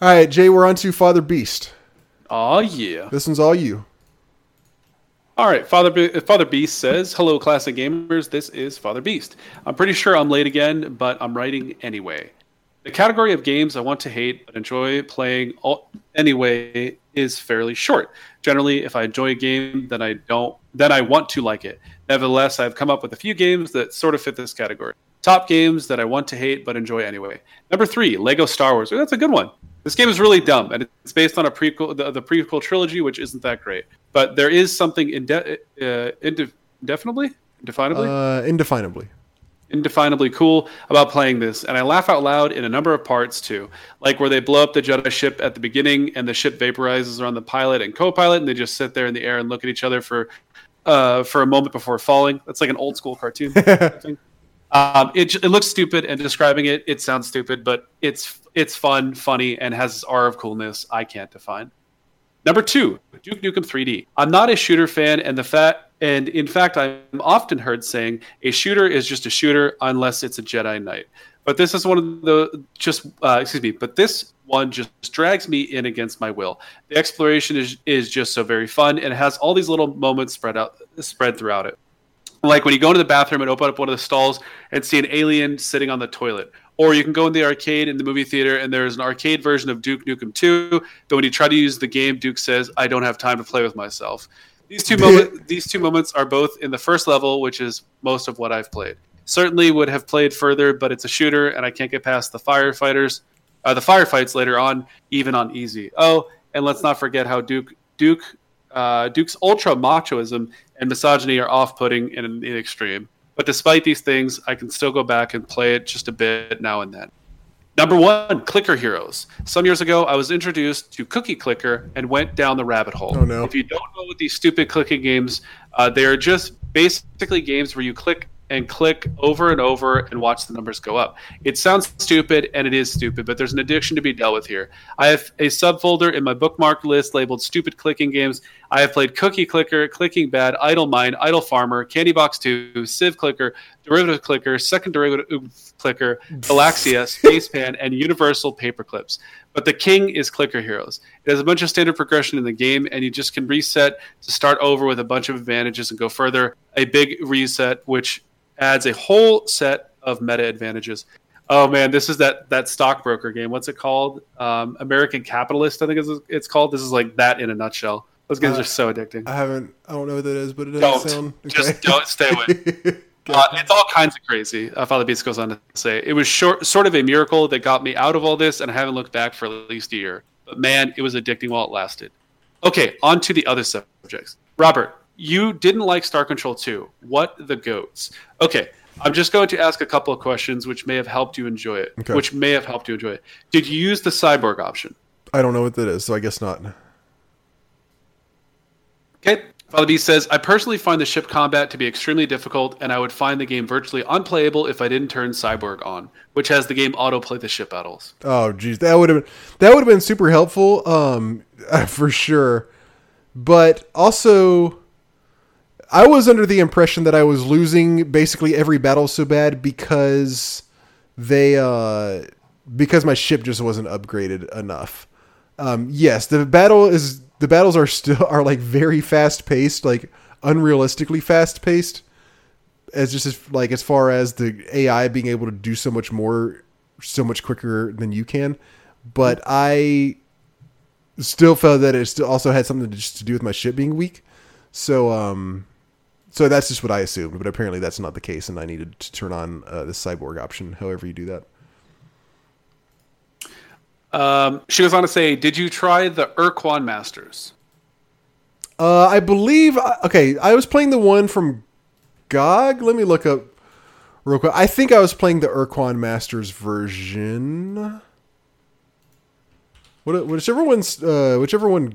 S1: All right, Jay. We're on to Father Beast.
S2: Oh yeah.
S1: This one's all you.
S2: All right, Father Be- Father Beast says, "Hello, classic gamers. This is Father Beast. I'm pretty sure I'm late again, but I'm writing anyway. The category of games I want to hate but enjoy playing all- anyway is fairly short. Generally, if I enjoy a game, then I don't, then I want to like it. Nevertheless, I've come up with a few games that sort of fit this category. Top games that I want to hate but enjoy anyway. Number three, Lego Star Wars. Ooh, that's a good one. This game is really dumb, and it's based on a prequel, the, the prequel trilogy, which isn't that great. But there is something inde- uh, indef- indefinably, indefinably,
S1: Uh, indefinably.
S2: indefinably cool about playing this, and I laugh out loud in a number of parts too, like where they blow up the Jedi ship at the beginning, and the ship vaporizes around the pilot and co-pilot, and they just sit there in the air and look at each other for uh, for a moment before falling. That's like an old school cartoon. Um, it, it looks stupid, and describing it, it sounds stupid, but it's it's fun, funny, and has this aura of coolness I can't define. Number two, Duke Nukem 3D. I'm not a shooter fan, and the fat and in fact, I'm often heard saying a shooter is just a shooter unless it's a Jedi Knight. But this is one of the just uh, excuse me. But this one just drags me in against my will. The exploration is is just so very fun, and it has all these little moments spread out spread throughout it like when you go into the bathroom and open up one of the stalls and see an alien sitting on the toilet. Or you can go in the arcade in the movie theater and there's an arcade version of Duke Nukem 2. But when you try to use the game, Duke says, "I don't have time to play with myself." These two moments, these two moments are both in the first level, which is most of what I've played. Certainly would have played further, but it's a shooter and I can't get past the firefighters, uh, the firefights later on, even on easy. Oh, and let's not forget how Duke Duke uh, Duke's ultra machoism and misogyny are off-putting in an extreme. But despite these things, I can still go back and play it just a bit now and then. Number one, Clicker Heroes. Some years ago, I was introduced to Cookie Clicker and went down the rabbit hole.
S1: Oh, no.
S2: If you don't know what these stupid clicking games, uh, they are just basically games where you click and click over and over and watch the numbers go up. It sounds stupid and it is stupid, but there's an addiction to be dealt with here. I have a subfolder in my bookmark list labeled stupid clicking games. I have played Cookie Clicker, Clicking Bad, Idle Mine, Idle Farmer, Candy Box 2, Civ Clicker, Derivative Clicker, Second Derivative Clicker, Galaxia, Spaceplan, and Universal Paperclips. But the king is Clicker Heroes. It has a bunch of standard progression in the game, and you just can reset to start over with a bunch of advantages and go further. A big reset, which adds a whole set of meta advantages. Oh man, this is that that stockbroker game. What's it called? Um, American Capitalist, I think is it's called. This is like that in a nutshell. Those games
S1: Uh,
S2: are so addicting.
S1: I haven't. I don't know what that is, but it doesn't
S2: Don't.
S1: sound.
S2: Just don't stay away. Uh, it's all kinds of crazy. Uh, Father Beast goes on to say it was short, sort of a miracle that got me out of all this, and I haven't looked back for at least a year. But man, it was addicting while it lasted. Okay, on to the other subjects. Robert, you didn't like Star Control 2. What the goats? Okay, I'm just going to ask a couple of questions which may have helped you enjoy it.
S1: Okay.
S2: Which may have helped you enjoy it. Did you use the cyborg option?
S1: I don't know what that is, so I guess not.
S2: Okay. Father Beast says, I personally find the ship combat to be extremely difficult, and I would find the game virtually unplayable if I didn't turn Cyborg on, which has the game autoplay the ship battles.
S1: Oh, geez, that would have been that would have been super helpful, um, for sure. But also, I was under the impression that I was losing basically every battle so bad because they uh because my ship just wasn't upgraded enough. Um, yes, the battle is the battles are still are like very fast paced, like unrealistically fast paced. As just as, like as far as the AI being able to do so much more, so much quicker than you can. But I still felt that it still also had something to, just to do with my ship being weak. So um, so that's just what I assumed. But apparently that's not the case, and I needed to turn on uh, the cyborg option. However you do that.
S2: Um, she goes on to say, Did you try the Ur-Quan Masters?
S1: Uh, I believe. Okay, I was playing the one from GOG. Let me look up real quick. I think I was playing the Ur-Quan Masters version. What, whichever one's, uh, whichever one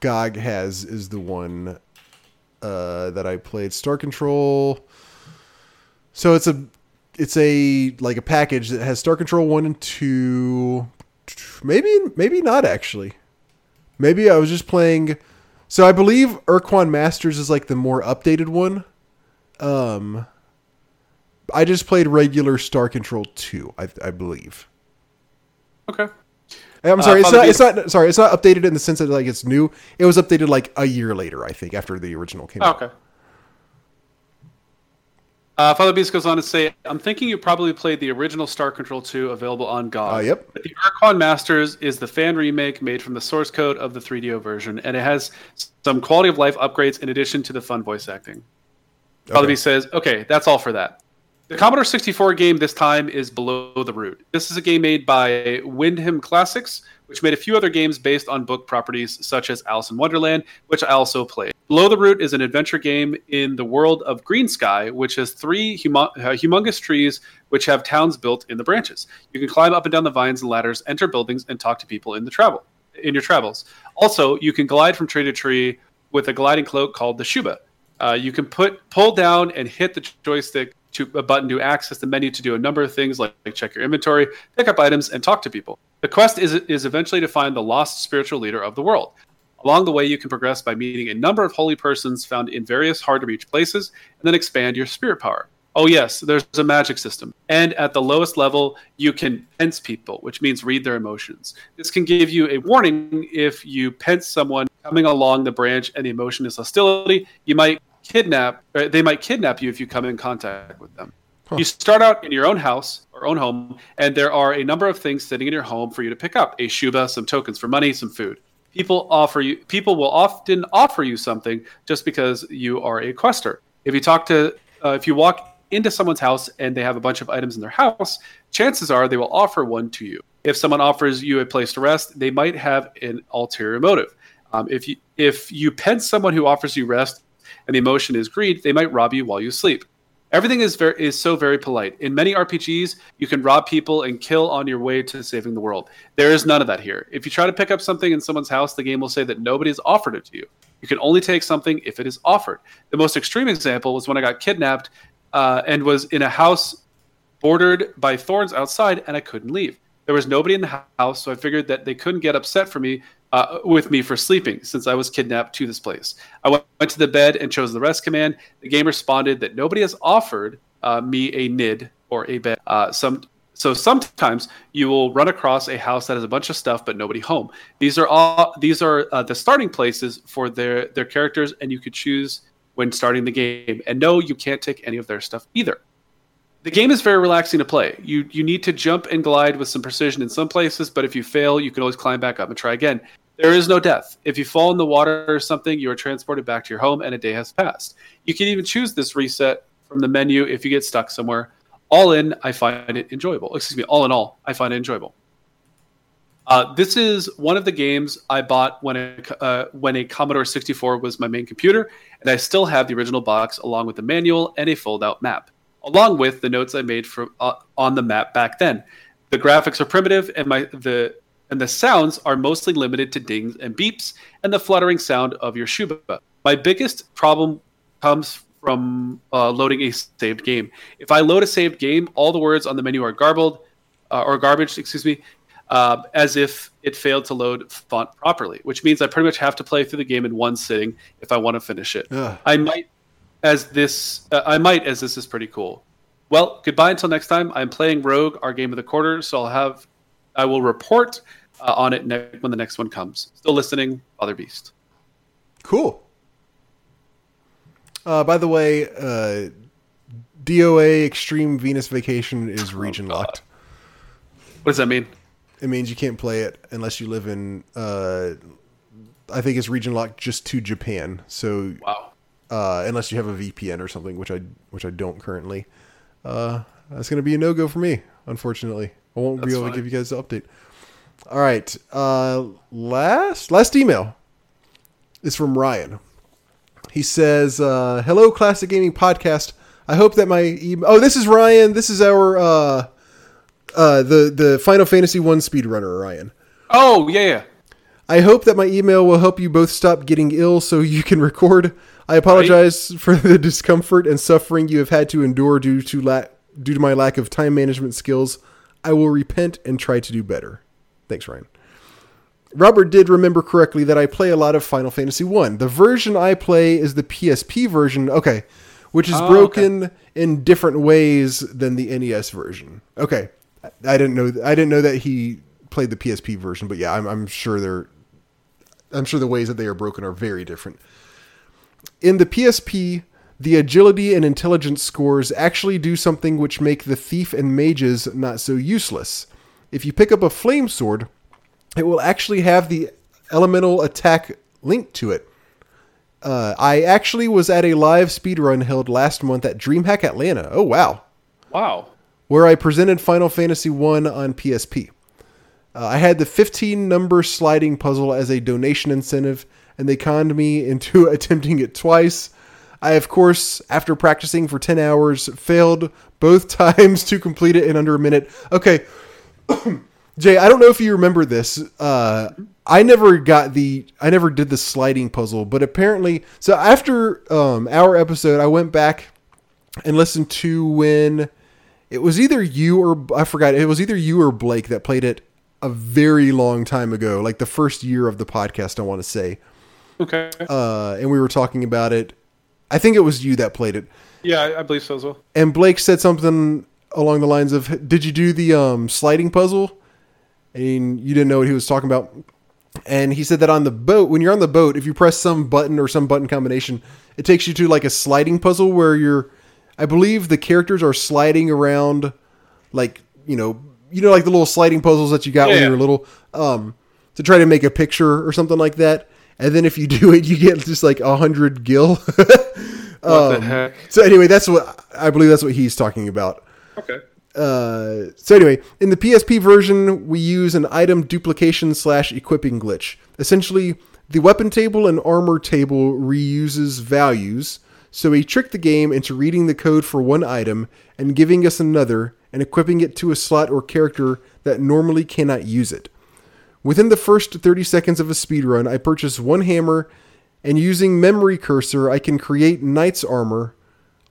S1: GOG has is the one uh, that I played. Star Control. So it's a, it's a like a package that has Star Control one and two. Maybe, maybe not actually. Maybe I was just playing. So I believe Ur-Quan Masters is like the more updated one. Um, I just played regular Star Control two, I, I believe.
S2: Okay.
S1: I'm sorry, it's not. It's not. Sorry, it's not updated in the sense that like it's new. It was updated like a year later, I think, after the original came
S2: Oh,
S1: out.
S2: okay. Uh, Father Beast goes on to say, I'm thinking you probably played the original Star Control 2 available on GOG.
S1: Uh, yep.
S2: But the Ur-Quan Masters is the fan remake made from the source code of the 3DO version, and it has some quality of life upgrades in addition to the fun voice acting. Father Beast says, okay, that's all for that. The Commodore 64 game this time is Below the Root. This is a game made by Windham Classics, which made a few other games based on book properties such as Alice in Wonderland, which I also played. Below the Root is an adventure game in the world of Green Sky, which has three humo- uh, humongous trees which have towns built in the branches. You can climb up and down the vines and ladders, enter buildings, and talk to people in the travel in your travels. Also, you can glide from tree to tree with a gliding cloak called the Shuba. Uh, you can put pull down and hit the joystick to a button to access the menu to do a number of things like, like check your inventory, pick up items, and talk to people. The quest is is eventually to find the lost spiritual leader of the world. Along the way, you can progress by meeting a number of holy persons found in various hard to reach places, and then expand your spirit power. Oh, yes, there's a magic system. And at the lowest level, you can pense people, which means read their emotions. This can give you a warning if you pense someone coming along the branch and the emotion is hostility. You might kidnap, they might kidnap you if you come in contact with them. You start out in your own house or own home, and there are a number of things sitting in your home for you to pick up: a shuba, some tokens for money, some food. People offer you. People will often offer you something just because you are a quester. If you talk to, uh, if you walk into someone's house and they have a bunch of items in their house, chances are they will offer one to you. If someone offers you a place to rest, they might have an ulterior motive. Um, if you if you pet someone who offers you rest and the emotion is greed, they might rob you while you sleep. Everything is very is so very polite. In many RPGs, you can rob people and kill on your way to saving the world. There is none of that here. If you try to pick up something in someone's house, the game will say that nobody has offered it to you. You can only take something if it is offered. The most extreme example was when I got kidnapped uh, and was in a house bordered by thorns outside, and I couldn't leave. There was nobody in the house, so I figured that they couldn't get upset for me uh, with me for sleeping since I was kidnapped to this place. I went, went, to the bed and chose the rest command. The game responded that nobody has offered uh, me a nid or a bed. Uh, some so sometimes you will run across a house that has a bunch of stuff but nobody home. These are all these are uh, the starting places for their their characters, and you could choose when starting the game. And no, you can't take any of their stuff either the game is very relaxing to play. You you need to jump and glide with some precision in some places, but if you fail, you can always climb back up and try again. There is no death. If you fall in the water or something, you are transported back to your home and a day has passed. You can even choose this reset from the menu if you get stuck somewhere. All in, I find it enjoyable. Excuse me, all in all, I find it enjoyable. Uh, this is one of the games I bought when a, uh, when a Commodore 64 was my main computer, and I still have the original box along with the manual and a fold out map along with the notes I made from uh, on the map back then. The graphics are primitive, and my the and the sounds are mostly limited to dings and beeps and the fluttering sound of your shuba. My biggest problem comes from uh, loading a saved game. If I load a saved game, all the words on the menu are garbled uh, or garbage, excuse me, uh, as if it failed to load font properly, which means I pretty much have to play through the game in one sitting if I want to finish it. Ugh. I might as this uh, I might as this is pretty cool. Well, goodbye until next time. I'm playing Rogue, our game of the quarter, so I'll have I will report uh, on it ne- when the next one comes. Still listening, Father Beast.
S1: Cool. Uh, by the way, uh, DOA Extreme Venus Vacation is oh, region oh, locked.
S2: What does that mean?
S1: It means you can't play it unless you live in. Uh, I think it's region locked just to Japan. So
S2: wow
S1: uh, unless you have a VPN or something, which I which I don't currently. Uh, that's going to be a no go for me, unfortunately. I won't that's be able fine. to give you guys the update. All right, uh, last last email is from Ryan. He says, uh, "Hello, Classic Gaming Podcast. I hope that my email. Oh, this is Ryan. This is our uh, uh, the the Final Fantasy One speedrunner, Ryan.
S2: Oh yeah, yeah.
S1: I hope that my email will help you both stop getting ill so you can record I apologize right? for the discomfort and suffering you have had to endure due to la- due to my lack of time management skills. I will repent and try to do better. Thanks, Ryan. Robert did remember correctly that I play a lot of Final Fantasy 1. The version I play is the PSP version, okay, which is oh, broken okay. in different ways than the NES version. Okay. I didn't know I didn't know that he played the PSP version, but yeah, I'm, I'm sure they're I'm sure the ways that they are broken are very different in the PSP, the agility and intelligence scores actually do something which make the thief and mages not so useless. If you pick up a flame sword, it will actually have the elemental attack linked to it. Uh, I actually was at a live speedrun held last month at DreamHack Atlanta. Oh wow.
S2: Wow.
S1: Where I presented Final Fantasy 1 on PSP. Uh, I had the 15 number sliding puzzle as a donation incentive and they conned me into attempting it twice. I, of course, after practicing for 10 hours, failed both times to complete it in under a minute. Okay. Jay, I don't know if you remember this. Uh, I never got the, I never did the sliding puzzle, but apparently, so after um, our episode, I went back and listened to when it was either you or I forgot, it was either you or Blake that played it a very long time ago, like the first year of the podcast, I want to say.
S2: Okay.
S1: Uh, and we were talking about it. I think it was you that played it.
S2: Yeah, I, believe so as well.
S1: And Blake said something along the lines of, "Did you do the um, sliding puzzle?" And you didn't know what he was talking about. And he said that on the boat, when you're on the boat, if you press some button or some button combination, it takes you to like a sliding puzzle where you're, I believe the characters are sliding around, like you know, you know, like the little sliding puzzles that you got yeah, when you were little, um, to try to make a picture or something like that and then if you do it, you get just like a hundred gil.
S2: um, heck?
S1: So anyway, that's what I believe. That's what he's talking about.
S2: Okay.
S1: Uh, so anyway, in the PSP version, we use an item duplication slash equipping glitch. Essentially, The weapon table and armor table reuses values, so he tricked the game into reading the code for one item and giving us another and equipping it to a slot or character that normally cannot use it. Within the first 30 seconds of a speedrun, I purchase one hammer, and using memory cursor, I can create knight's armor,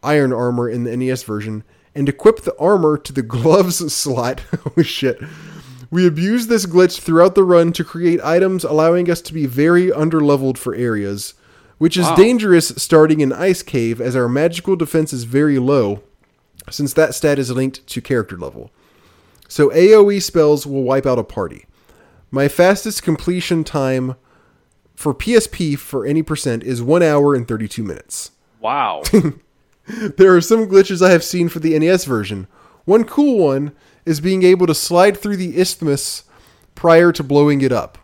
S1: iron armor in the NES version, and equip the armor to the gloves slot. Holy oh, shit. We abuse this glitch throughout the run to create items allowing us to be very underleveled for areas, which is
S2: Wow.
S1: dangerous starting in Ice Cave as our magical defense is very low, since that stat is linked to character level. So AoE spells will wipe out a party. My fastest completion time for PSP for any percent is 1 hour and 32 minutes.
S2: Wow.
S1: There are some glitches I have seen for the NES version. One cool one is being able to slide through the isthmus prior to blowing it up.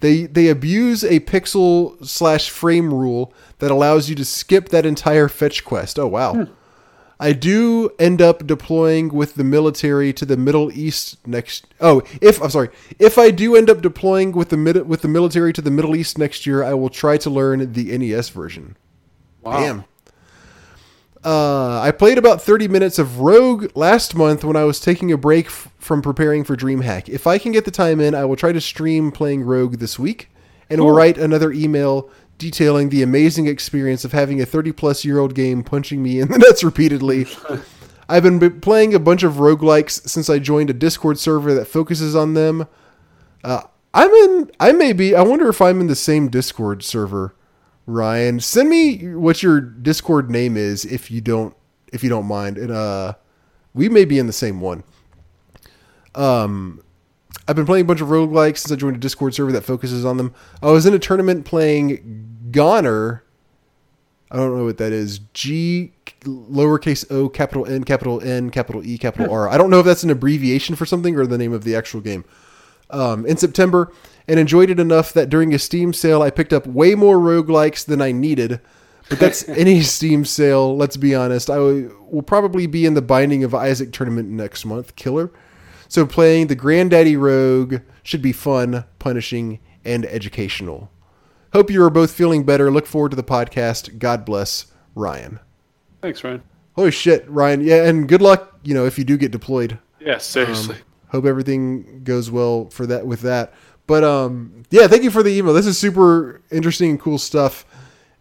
S1: They they abuse a pixel slash frame rule that allows you to skip that entire fetch quest. Oh wow. Hmm. I do end up deploying with the military to the Middle East next. Oh, if I'm sorry, if I do end up deploying with the mid, with the military to the Middle East next year, I will try to learn the NES version.
S2: Wow.
S1: Damn. Uh, I played about 30 minutes of Rogue last month when I was taking a break f- from preparing for DreamHack. If I can get the time in, I will try to stream playing Rogue this week and will write another email detailing the amazing experience of having a 30 plus year old game punching me in the nuts repeatedly. I've been playing a bunch of roguelikes since I joined a Discord server that focuses on them. Uh, I'm in. I may be. I wonder if I'm in the same Discord server. Ryan, send me what your Discord name is if you don't if you don't mind. And uh, we may be in the same one. Um, I've been playing a bunch of roguelikes since I joined a Discord server that focuses on them. I was in a tournament playing GoNNER. I don't know what that is. G lowercase o capital N capital N capital E capital R. I don't know if that's an abbreviation for something or the name of the actual game. Um, in September and enjoyed it enough that during a Steam sale I picked up way more roguelikes than I needed. But that's any Steam sale, let's be honest. I will probably be in the Binding of Isaac tournament next month. Killer. So playing the Granddaddy Rogue should be fun, punishing, and educational. Hope you are both feeling better. Look forward to the podcast. God bless, Ryan.
S2: Thanks, Ryan.
S1: Holy shit, Ryan. Yeah, and good luck, you know, if you do get deployed.
S2: Yeah, seriously.
S1: Hope everything goes well for that with that. But um yeah, thank you for the email. This is super interesting and cool stuff.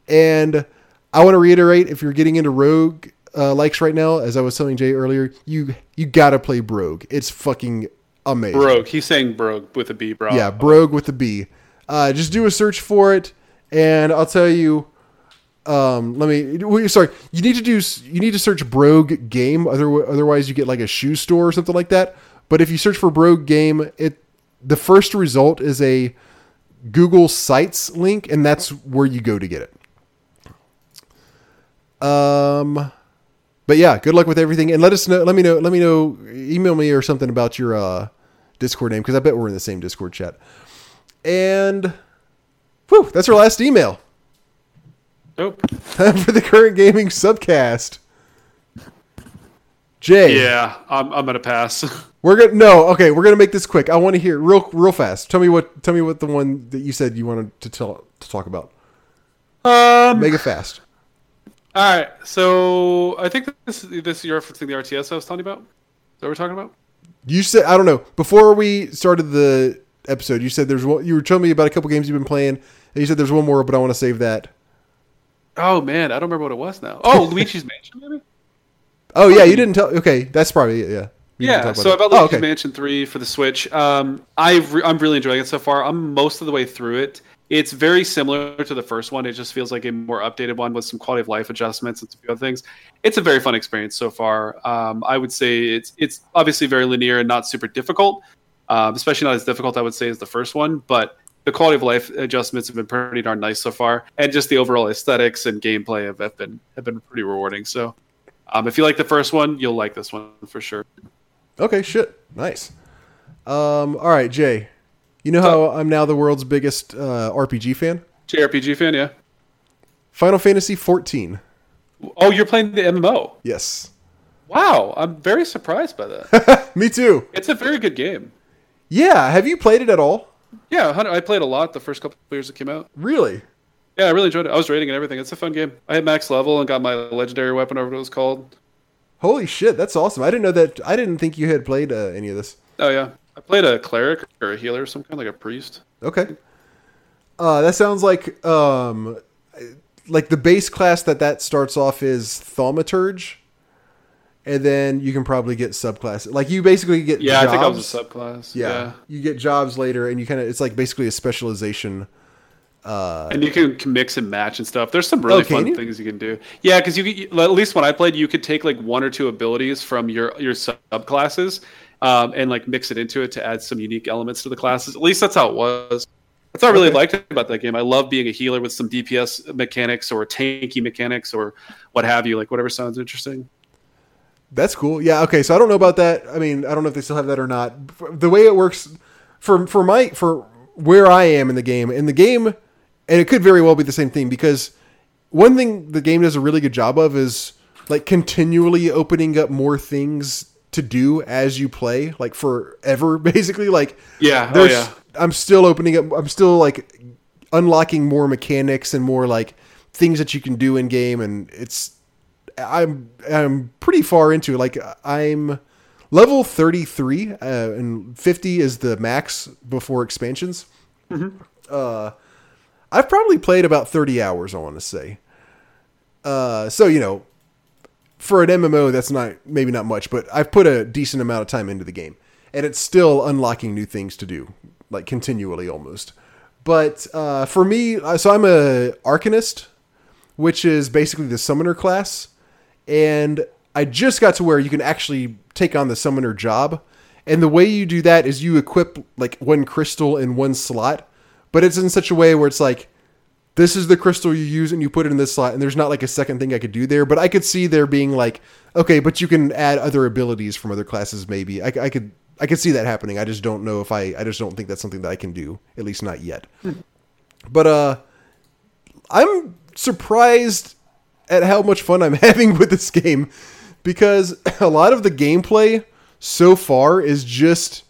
S1: And I want to reiterate if you're getting into Rogue uh, likes right now, as I was telling Jay earlier, you you gotta play Brogue. It's fucking amazing.
S2: Brogue. He's saying brogue with a B, bro.
S1: Yeah, Brogue with a B. Uh, just do a search for it, and I'll tell you. Um, let me. Sorry, you need to do. You need to search Brogue game. Other, otherwise, you get like a shoe store or something like that. But if you search for Brogue game, it the first result is a Google Sites link, and that's where you go to get it. Um, but yeah, good luck with everything, and let us know. Let me know. Let me know. Email me or something about your uh, Discord name because I bet we're in the same Discord chat. And, whew, that's our last email.
S2: Nope.
S1: Time for the current gaming subcast. Jay,
S2: Yeah, I'm, I'm gonna pass.
S1: we're gonna no. Okay, we're gonna make this quick. I want to hear real, real fast. Tell me what. Tell me what the one that you said you wanted to tell to talk about.
S2: um.
S1: Make it fast.
S2: All right. So I think this this you're referencing the RTS I was talking about. Is that what we're talking about?
S1: You said I don't know. Before we started the episode, you said there's one. You were telling me about a couple games you've been playing, and you said there's one more, but I want to save that.
S2: Oh man, I don't remember what it was now. Oh, Luigi's Mansion, maybe.
S1: Oh yeah, you didn't tell. Okay, that's probably it. Yeah. You
S2: Yeah,
S1: talk
S2: so about
S1: Oh,
S2: Luigi's
S1: okay.
S2: Mansion 3 for the Switch, um, I've re- I'm really enjoying it so far. I'm most of the way through it. It's very similar to the first one. It just feels like a more updated one with some quality of life adjustments and a few other things. It's a very fun experience so far. Um, I would say it's it's obviously very linear and not super difficult, um, especially not as difficult I would say as the first one. But the quality of life adjustments have been pretty darn nice so far, and just the overall aesthetics and gameplay have, have been have been pretty rewarding. So, um, if you like the first one, you'll like this one for sure.
S1: Okay, shit. Nice. Um, all right, Jay. You know how I'm now the world's biggest uh, RPG fan?
S2: JRPG fan, yeah.
S1: Final Fantasy 14.
S2: Oh, you're playing the MMO.
S1: Yes.
S2: Wow, I'm very surprised by that.
S1: Me too.
S2: it's a very good game.
S1: Yeah. Have you played it at all?
S2: Yeah, I played a lot the first couple of years it came out.
S1: Really?
S2: Yeah, I really enjoyed it. I was raiding and everything. It's a fun game. I had max level and got my legendary weapon, or what it was called.
S1: Holy shit, that's awesome! I didn't know that. I didn't think you had played uh, any of this.
S2: Oh yeah, I played a cleric or a healer, some kind like a priest.
S1: Okay. Uh, that sounds like um, like the base class that that starts off is thaumaturge, and then you can probably get subclasses. Like you basically get
S2: Yeah,
S1: jobs.
S2: I think I was a subclass.
S1: yeah.
S2: Yeah.
S1: you get jobs later, and you kind of it's like basically a specialization. Uh,
S2: And you can can mix and match and stuff. There's some really
S1: Oh,
S2: fun
S1: you?
S2: things you can do. Yeah, because you at least when I played, you could take like one or two abilities from your your subclasses um, and like mix it into it to add some unique elements to the classes. At least that's how it was. That's what I really
S1: Okay.
S2: liked about that game. I love being a healer with some DPS mechanics or tanky mechanics or what have you. Like whatever sounds interesting.
S1: That's cool. Yeah. Okay. So I don't know about that. I mean, I don't know if they still have that or not. The way it works for for my for where I am in the game in the game, and it could very well be the same thing because one thing the game does a really good job of is like continually opening up more things to do as you play, like forever, basically. Like
S2: Yeah. Oh yeah.
S1: I'm still opening up I'm still like unlocking more mechanics and more like things that you can do in game and it's I'm I'm pretty far into it. Like I'm level 33 uh, and 50 is the max before expansions. Uh I've probably played about 30 hours, I want to say. Uh so you know for an MMO that's not maybe not much, but I've put a decent amount of time into the game and it's still unlocking new things to do like continually almost. But uh, for me, uh, so I'm a Arcanist, which is basically the summoner class, and I just got to where you can actually take on the summoner job. And the way you do that is you equip like one crystal in one slot, but it's in such a way where it's like this is the crystal you use and you put it in this slot and there's not like a second thing I could do there, but I could see there being like okay, but you can add other abilities from other classes maybe. I, I could I could see that happening. I just don't know if I I just don't think that's something that I can do, at least not yet. But uh I'm surprised at how much fun I'm having with this game because a lot of the gameplay so far is just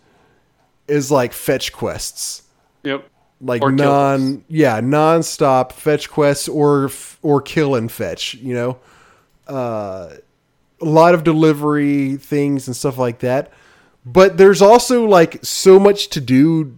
S1: is like fetch quests
S2: Yep.
S1: Like
S2: Or
S1: non yeah non-stop fetch quests or or kill and fetch you know? Uh a lot of delivery things and stuff like that. But there's also like so much to do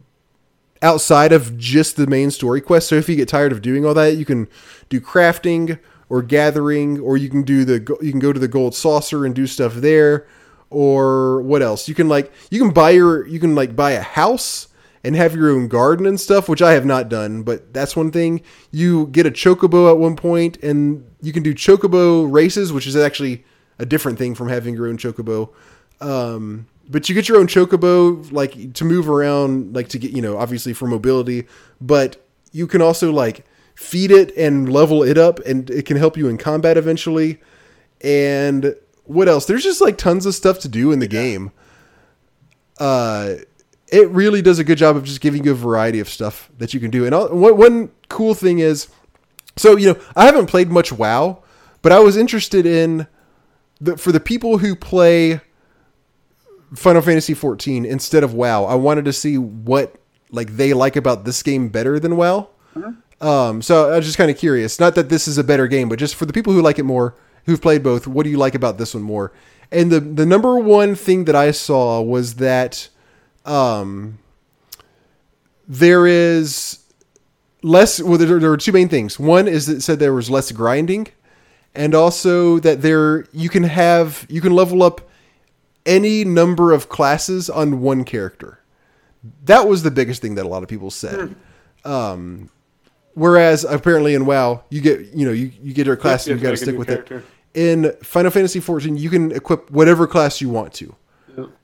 S1: outside of just the main story quest. So if you get tired of doing all that you can do crafting or gathering or you can do the you can go to the gold saucer and do stuff there. Or what else? You can like you can buy your you can like buy a house and have your own garden and stuff which i have not done but that's one thing. You get a chocobo at one point and you can do chocobo races which is actually a different thing from having your own chocobo. Um, but you get your own chocobo like to move around like to get you know obviously for mobility but you can also like feed it and level it up and it can help you in combat eventually. And what else? There's just like tons of stuff to do in the game. Uh it really does a good job of just giving you a variety of stuff that you can do and I'll- one one cool thing is so you know i haven't played much wow but i was interested in the, for the people who play Final Fantasy 14 instead of WoW. I wanted to see what like they like about this game better than WoW. Um, so I was just kind of curious. Not that this is a better game, but just for the people who like it more, who've played both, what do you like about this one more? And the the number one thing that I saw was that um, there is less. Well, there, there are two main things. One is that it said there was less grinding, and also that there you can have you can level up any number of classes on one character. That was the biggest thing that a lot of people said. Um, whereas apparently in WoW, you get you know you, you get your class
S2: You
S1: and you got to stick with
S2: new
S1: it. In Final Fantasy 14, you can equip whatever class you want to.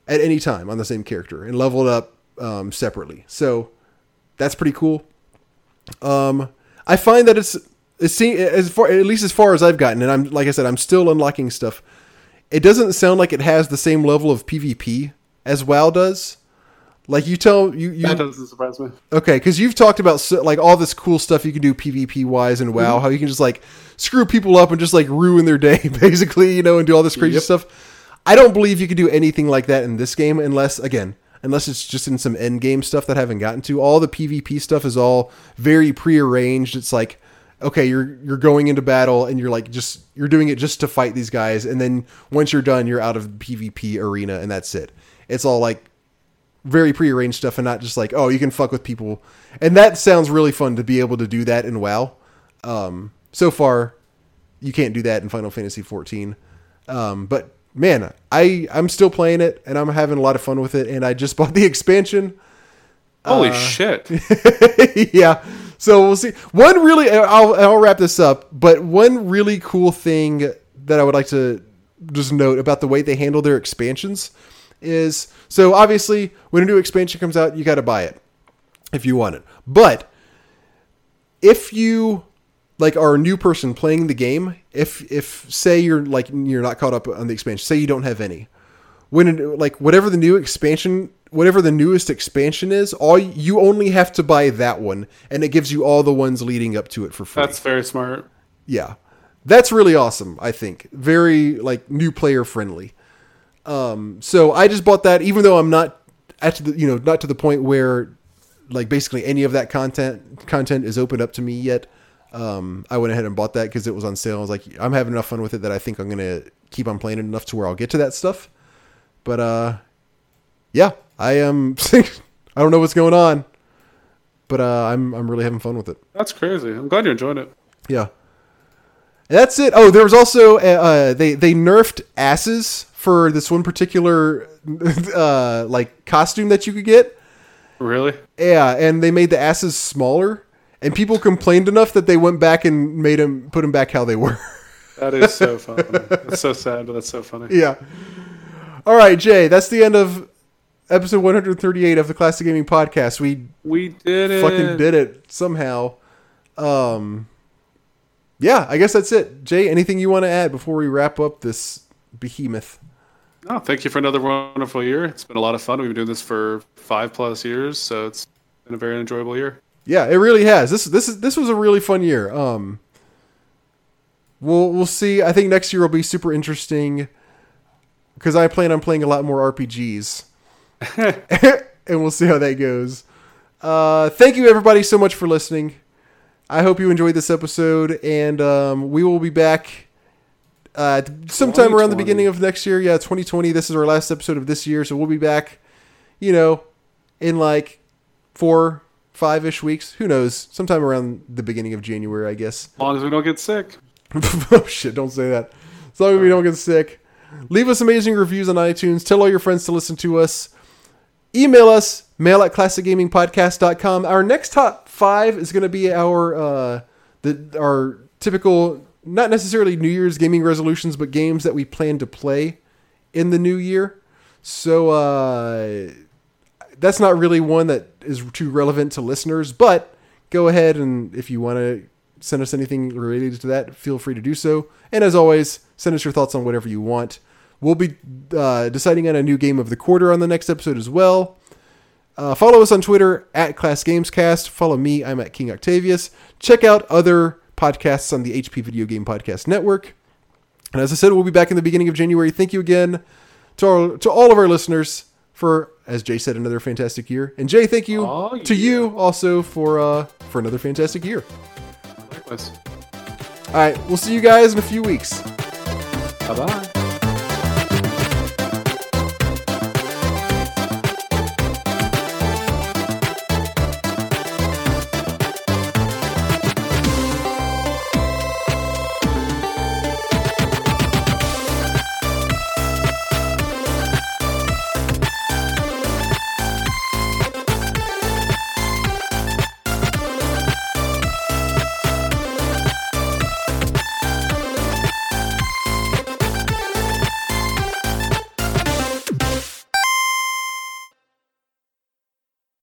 S1: At any time on the same character and level it up um, separately. So that's pretty cool. Um, I find that it's it seem as far at least as far as I've gotten, and I'm like I said, I'm still unlocking stuff. It doesn't sound like it has the same level of PvP as WoW does. Like you tell you you
S2: That doesn't surprise me.
S1: Okay, because you've talked about so, like all this cool stuff you can do PvP wise and WoW, how you can just like screw people up and just like ruin their day, basically, you know, and do all this crazy
S2: Yep.
S1: stuff. I don't believe you can do anything like that in this game, unless again, unless it's just in some end game stuff that I haven't gotten to. All the PvP stuff is all very prearranged. It's like, okay, you're you're going into battle and you're like just you're doing it just to fight these guys, and then once you're done, you're out of the PvP arena and that's it. It's all like very prearranged stuff and not just like, oh, you can fuck with people. And that sounds really fun to be able to do that in WoW. Um, so far, you can't do that in Final Fantasy 14. Um, but man, I I'm still playing it and I'm having a lot of fun with it. And I just bought the expansion.
S2: Holy
S1: Uh,
S2: shit!
S1: yeah. So we'll see. One really, I'll I'll wrap this up. But one really cool thing that I would like to just note about the way they handle their expansions is so obviously when a new expansion comes out, you got to buy it if you want it. But if you like are a new person playing the game, if if say you're like you're not caught up on the expansion, say you don't have any, when it, like whatever the new expansion, whatever the newest expansion is, all you only have to buy that one, and it gives you all the ones leading up to it for free.
S2: That's very smart.
S1: yeah, that's really awesome. I think very like new player friendly. Um, so I just bought that, even though I'm not at the you know not to the point where like basically any of that content content is opened up to me yet. Um, I went ahead and bought that because it was on sale. I was like, I'm having enough fun with it that I think I'm gonna keep on playing it enough to where I'll get to that stuff. But uh, yeah, I am. I don't know what's going on, but uh, I'm I'm really having fun with it.
S2: That's crazy. I'm glad you enjoyed it.
S1: Yeah. That's it. Oh, there was also uh, uh, they they nerfed asses for this one particular uh, like costume that you could get.
S2: Really?
S1: Yeah, and they made the asses smaller, and people complained enough that they went back and made them put him back how they were.
S2: That is so funny. That's so sad, but that's so funny.
S1: yeah. All right, Jay. That's the end of episode 138 of the Classic Gaming Podcast. We
S2: We did it.
S1: fucking did it somehow. Um, yeah, I guess that's it. Jay, anything you want to add before we wrap up this behemoth?
S2: Oh, thank you for another wonderful year. It's been a lot of fun. We've been doing this for five plus years, so it's been a very enjoyable year.
S1: Yeah, it really has. This this is this was a really fun year. Um, we'll we'll see. I think next year will be super interesting because I plan on playing a lot more RPGs, and we'll see how that goes. Uh, thank you everybody so much for listening. I hope you enjoyed this episode, and um, we will be back uh, sometime around the beginning of next year. Yeah, 2020. This is our last episode of this year, so we'll be back. You know, in like four, five ish weeks. Who knows? Sometime around the beginning of January, I guess.
S2: As long as we don't get sick.
S1: oh shit! Don't say that. As long as we don't get sick. Leave us amazing reviews on iTunes. Tell all your friends to listen to us. Email us, mail at classicgamingpodcast.com. Our next top five is going to be our uh, the our typical, not necessarily New Year's gaming resolutions, but games that we plan to play in the new year. So uh, that's not really one that is too relevant to listeners, but go ahead and if you want to send us anything related to that, feel free to do so. And as always, send us your thoughts on whatever you want. We'll be uh, deciding on a new game of the quarter on the next episode as well. Uh, follow us on Twitter at Class Gamescast. Follow me, I'm at King Octavius. Check out other podcasts on the HP Video Game Podcast Network. And as I said, we'll be back in the beginning of January. Thank you again to, our, to all of our listeners for, as Jay said, another fantastic year. And Jay, thank you
S2: Oh,
S1: to you also for uh, for another fantastic year.
S2: Likewise.
S1: All right, we'll see you guys in a few weeks.
S2: Bye bye.